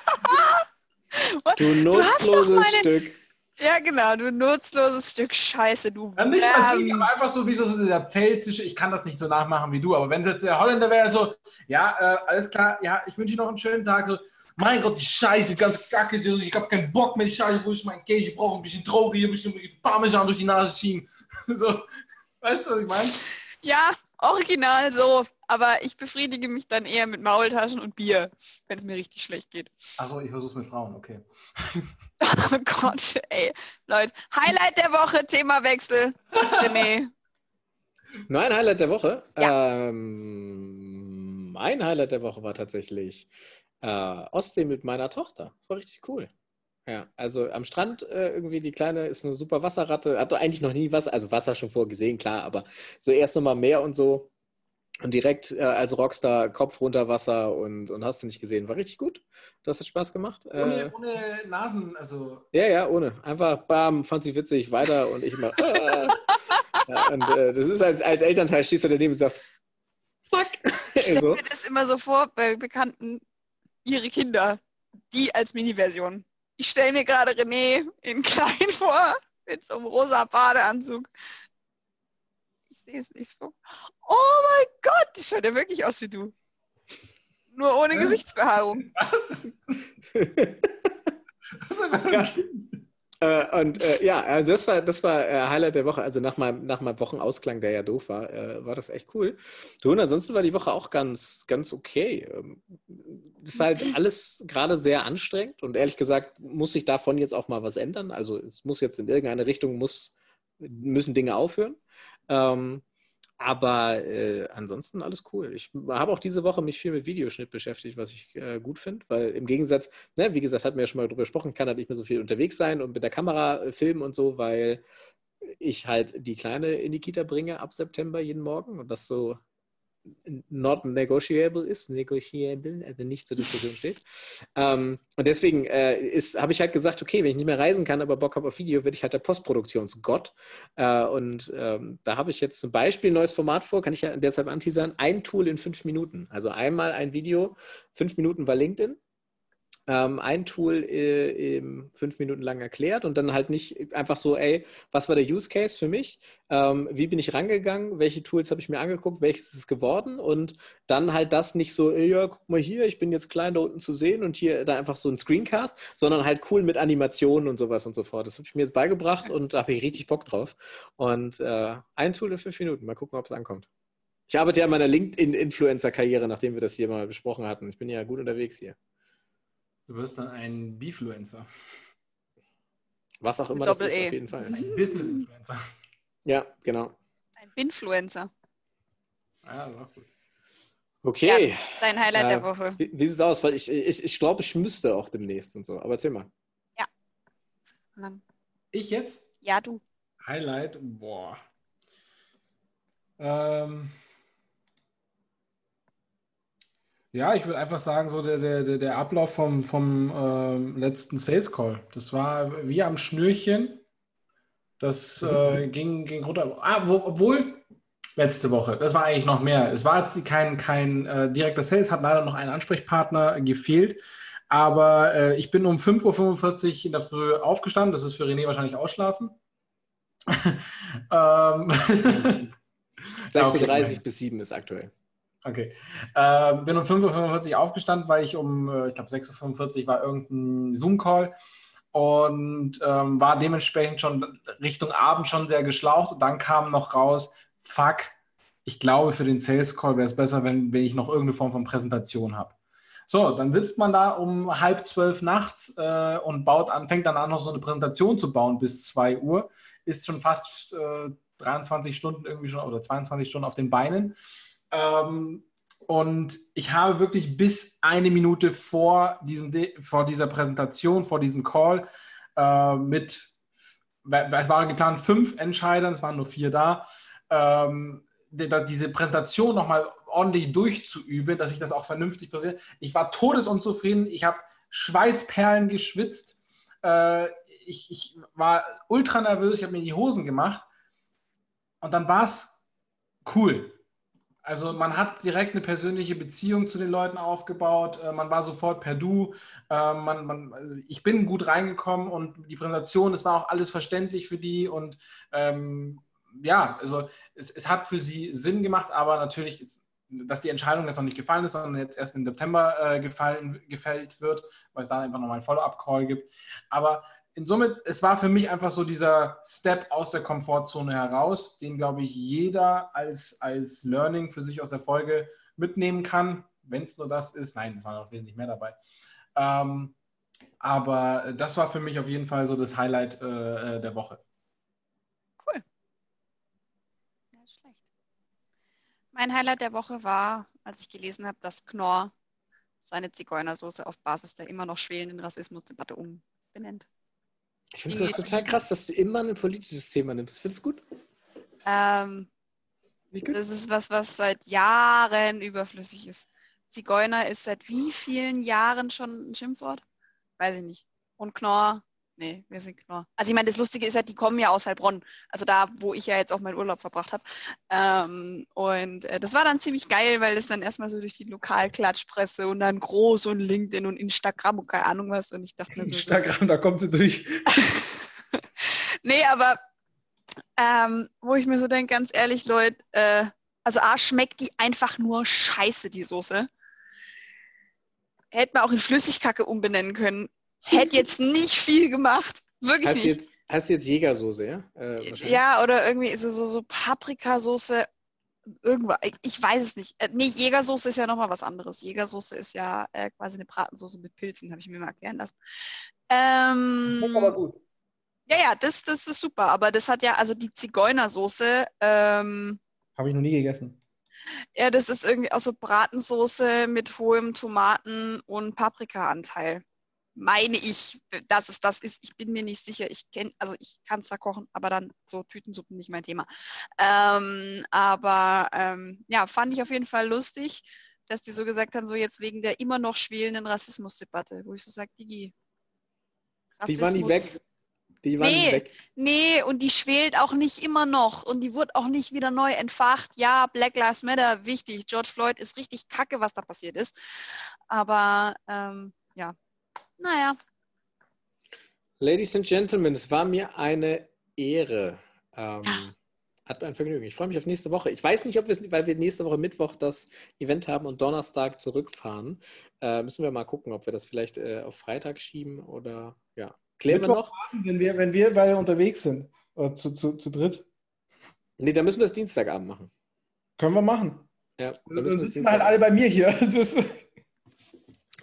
du nutzloses du meine, Stück. Ja, genau, du nutzloses Stück Scheiße, du. Ja, nicht mal ziemlich, aber einfach so wie so, so dieser pfälzische, ich kann das nicht so nachmachen wie du, aber wenn jetzt der Holländer wäre, so, ja, äh, alles klar, ja, ich wünsche dir noch einen schönen Tag, so, mein Gott, die Scheiße, die ganze Kacke, ich habe keinen Bock mehr, die Scheiße, wo ist mein Käse, ich brauche ein bisschen Droge, hier ein bisschen Parmesan durch die Nase ziehen. so, weißt du, was ich meine? Ja, original so. Aber ich befriedige mich dann eher mit Maultaschen und Bier, wenn es mir richtig schlecht geht. Achso, ich versuch's mit Frauen, okay. oh Gott, ey. Leute, Highlight der Woche, Themawechsel. René. Mein Highlight der Woche? Ja. Ähm, mein Highlight der Woche war tatsächlich äh, Ostsee mit meiner Tochter. Das war richtig cool. Ja, also am Strand äh, irgendwie die Kleine ist eine super Wasserratte. Hat doch eigentlich noch nie Wasser, also Wasser schon vorgesehen, klar, aber so erst nochmal Meer und so. Und direkt äh, als Rockstar Kopf runter Wasser und, und hast du nicht gesehen. War richtig gut. Das hat Spaß gemacht. Ohne, äh, ohne Nasen, also. Ja, ja, ohne. Einfach bam, fand sie witzig, weiter und ich immer. Äh. ja, und äh, das ist als, als Elternteil stehst du daneben und sagst, fuck. Ich stelle so. mir das immer so vor bei Bekannten, ihre Kinder, die als Mini-Version. Ich stelle mir gerade René in klein vor, mit so einem rosa Badeanzug. Ich sehe es nicht so. Oh mein Gott, die schaut ja wirklich aus wie du. Nur ohne Gesichtsbehaarung. Was? das ist einfach ja. Äh, und äh, ja, also das war, das war äh, Highlight der Woche. Also nach meinem, nach meinem Wochenausklang, der ja doof war, äh, war das echt cool. Du, und ansonsten war die Woche auch ganz, ganz okay. Ähm, das ist halt alles gerade sehr anstrengend und ehrlich gesagt muss sich davon jetzt auch mal was ändern. Also es muss jetzt in irgendeine Richtung, muss, müssen Dinge aufhören. Ähm, aber äh, ansonsten alles cool. Ich habe auch diese Woche mich viel mit Videoschnitt beschäftigt, was ich äh, gut finde, weil im Gegensatz, ne, wie gesagt, hatten wir ja schon mal darüber gesprochen, kann halt nicht mehr so viel unterwegs sein und mit der Kamera äh, filmen und so, weil ich halt die Kleine in die Kita bringe ab September jeden Morgen und das so not negotiable ist, negotiable, also nicht zur Diskussion steht. Ähm, und deswegen äh, habe ich halt gesagt, okay, wenn ich nicht mehr reisen kann, aber Bock habe auf Video, werde ich halt der Postproduktionsgott. Äh, und ähm, da habe ich jetzt zum Beispiel ein neues Format vor, kann ich ja derzeit anteasern, ein Tool in fünf Minuten. Also einmal ein Video, fünf Minuten war LinkedIn ähm, ein Tool äh, fünf Minuten lang erklärt und dann halt nicht einfach so, ey, was war der Use Case für mich? Ähm, wie bin ich rangegangen? Welche Tools habe ich mir angeguckt? Welches ist es geworden? Und dann halt das nicht so, ey, ja, guck mal hier, ich bin jetzt klein da unten zu sehen und hier da einfach so ein Screencast, sondern halt cool mit Animationen und sowas und so fort. Das habe ich mir jetzt beigebracht und da habe ich richtig Bock drauf. Und äh, ein Tool in fünf Minuten. Mal gucken, ob es ankommt. Ich arbeite ja an meiner LinkedIn-Influencer-Karriere, nachdem wir das hier mal besprochen hatten. Ich bin ja gut unterwegs hier. Du wirst dann ein Befluencer. Was auch immer Doppel das ist, e. auf jeden Fall. Ein Business-Influencer. Ja, genau. Ein Binfluencer. Ja, das war gut. Okay. Ja, dein Highlight äh, der Woche. Wie, wie sieht es aus? Weil ich, ich, ich glaube, ich müsste auch demnächst und so. Aber erzähl mal. Ja. Dann. Ich jetzt? Ja, du. Highlight, boah. Ähm, Ja, ich würde einfach sagen, so der, der, der Ablauf vom, vom ähm, letzten Sales Call. Das war wie am Schnürchen. Das äh, ging, ging runter. Ah, wo, obwohl, letzte Woche, das war eigentlich noch mehr. Es war jetzt kein, kein äh, direkter Sales, hat leider noch ein Ansprechpartner gefehlt. Aber äh, ich bin um 5.45 Uhr in der Früh aufgestanden. Das ist für René wahrscheinlich Ausschlafen. ähm, 6.30 Uhr bis 7 ist aktuell. Okay. Äh, bin um 5.45 Uhr aufgestanden, weil ich um, äh, ich glaube, 6.45 Uhr war irgendein Zoom-Call und ähm, war dementsprechend schon Richtung Abend schon sehr geschlaucht. Und dann kam noch raus, fuck, ich glaube, für den Sales Call wäre es besser, wenn, wenn ich noch irgendeine Form von Präsentation habe. So, dann sitzt man da um halb zwölf nachts äh, und baut an, fängt dann an, noch so eine Präsentation zu bauen bis 2 Uhr. Ist schon fast äh, 23 Stunden irgendwie schon oder 22 Stunden auf den Beinen. Ähm, und ich habe wirklich bis eine Minute vor, diesem, vor dieser Präsentation, vor diesem Call äh, mit, es waren geplant fünf Entscheidern, es waren nur vier da, ähm, diese Präsentation nochmal ordentlich durchzuüben, dass ich das auch vernünftig präsentiere. Ich war todesunzufrieden, ich habe Schweißperlen geschwitzt, äh, ich, ich war ultra nervös, ich habe mir die Hosen gemacht und dann war es cool Also man hat direkt eine persönliche Beziehung zu den Leuten aufgebaut. Äh, man war sofort per Du. Äh, man, man, ich bin gut reingekommen und die Präsentation, es war auch alles verständlich für die und ähm, ja, also es, es, hat für sie Sinn gemacht, aber natürlich, dass die Entscheidung jetzt noch nicht gefallen ist, sondern jetzt erst im September äh, gefallen, gefällt wird, weil es da einfach nochmal einen Follow-up-Call gibt. Aber in Summe, es war für mich einfach so dieser Step aus der Komfortzone heraus, den, glaube ich, jeder als, als Learning für sich aus der Folge mitnehmen kann, wenn es nur das ist. Nein, es war noch wesentlich mehr dabei. Ähm, aber das war für mich auf jeden Fall so das Highlight äh, äh der Woche. Cool. Ja, schlecht. Mein Highlight der Woche war, als ich gelesen habe, dass Knorr seine Zigeunersoße auf Basis der immer noch schwelenden Rassismusdebatte umbenennt. Ich finde es total krass, dass du immer ein politisches Thema nimmst. Findest du es gut? Ähm, das ist was, was seit Jahren überflüssig ist. Zigeuner ist seit wie vielen Jahren schon ein Schimpfwort? Weiß ich nicht. Und Knorr, nee, wir sind Knorr. Also ich meine, das Lustige ist ja, die kommen ja aus Heilbronn, also da, wo ich ja jetzt auch meinen Urlaub verbracht habe. Ähm, und äh, das war dann ziemlich geil, weil es dann erstmal so durch die Lokalklatschpresse und dann groß und LinkedIn und Instagram und keine Ahnung was. Und ich dachte mir so. Instagram, so, da kommt sie durch. nee, aber ähm, wo ich mir so denke, ganz ehrlich, Leute, äh, also A, schmeckt die einfach nur scheiße, die Soße. Hätte man auch in Flüssigkacke umbenennen können. Hätte jetzt nicht viel gemacht. Wirklich hast nicht. Jetzt, hast du jetzt Jägersoße, ja? Äh, ja, oder irgendwie ist es so, so Paprikasoße. Irgendwas. Ich weiß es nicht. Äh, nee, Jägersoße ist ja nochmal was anderes. Jägersoße ist ja äh, quasi eine Bratensoße mit Pilzen, habe ich mir mal erklären lassen. Ähm, aber gut. Ja, ja, das, das ist super. Aber das hat ja, also die Zigeunersoße. Ähm, habe ich noch nie gegessen. Ja, das ist irgendwie auch so Bratensoße mit hohem Tomaten- und Paprikaanteil meine ich, dass es das ist. Ich bin mir nicht sicher. Ich kenne, also ich kann zwar kochen, aber dann so Tütensuppen nicht mein Thema. Ähm, aber ähm, ja, fand ich auf jeden Fall lustig, dass die so gesagt haben, so jetzt wegen der immer noch schwelenden Rassismusdebatte, wo ich so sage, Digi. Rassismus, die waren nie weg. Die waren nee, weg. nee, und die schwelt auch nicht immer noch und die wird auch nicht wieder neu entfacht. Ja, Black Lives Matter, wichtig. George Floyd ist richtig kacke, was da passiert ist. Aber ähm, ja, naja. Ladies and Gentlemen, es war mir eine Ehre. Ähm, hat ein Vergnügen. Ich freue mich auf nächste Woche. Ich weiß nicht, ob wir, weil wir nächste Woche Mittwoch das Event haben und Donnerstag zurückfahren, äh, müssen wir mal gucken, ob wir das vielleicht äh, auf Freitag schieben oder ja. Klären Mittwoch wir noch? Wenn wir, wenn wir beide unterwegs sind, oder zu, zu, zu dritt. Nee, dann müssen wir es Dienstagabend machen. Können wir machen. Ja, dann, dann sitzen wir halt alle bei mir hier.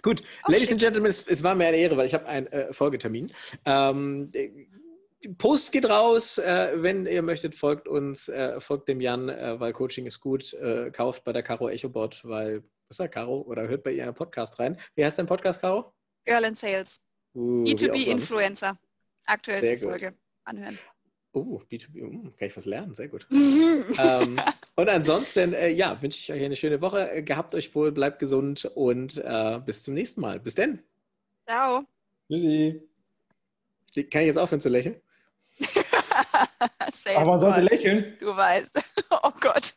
Gut, okay. Ladies and Gentlemen, es, es, war mir eine Ehre, weil ich habe einen äh, Folgetermin. Ähm, Post geht raus, äh, wenn ihr möchtet, folgt uns, äh, folgt dem Jan, äh, weil Coaching ist gut, äh, kauft bei der Caro EchoBot, weil, was sagt Caro? Oder hört bei ihr Podcast rein. Wie heißt dein Podcast, Caro? Girl in Sales. Uh, B2B-Influencer. Aktuell Folge anhören. Oh, B2B, uh, kann ich was lernen, sehr gut. ähm, und ansonsten, äh, ja, wünsche ich euch eine schöne Woche. Äh, gehabt euch wohl, bleibt gesund und äh, bis zum nächsten Mal. Bis denn. Ciao. Tschüssi. Kann ich jetzt aufhören zu lächeln? Aber man sollte lächeln. Du weißt. Oh Gott.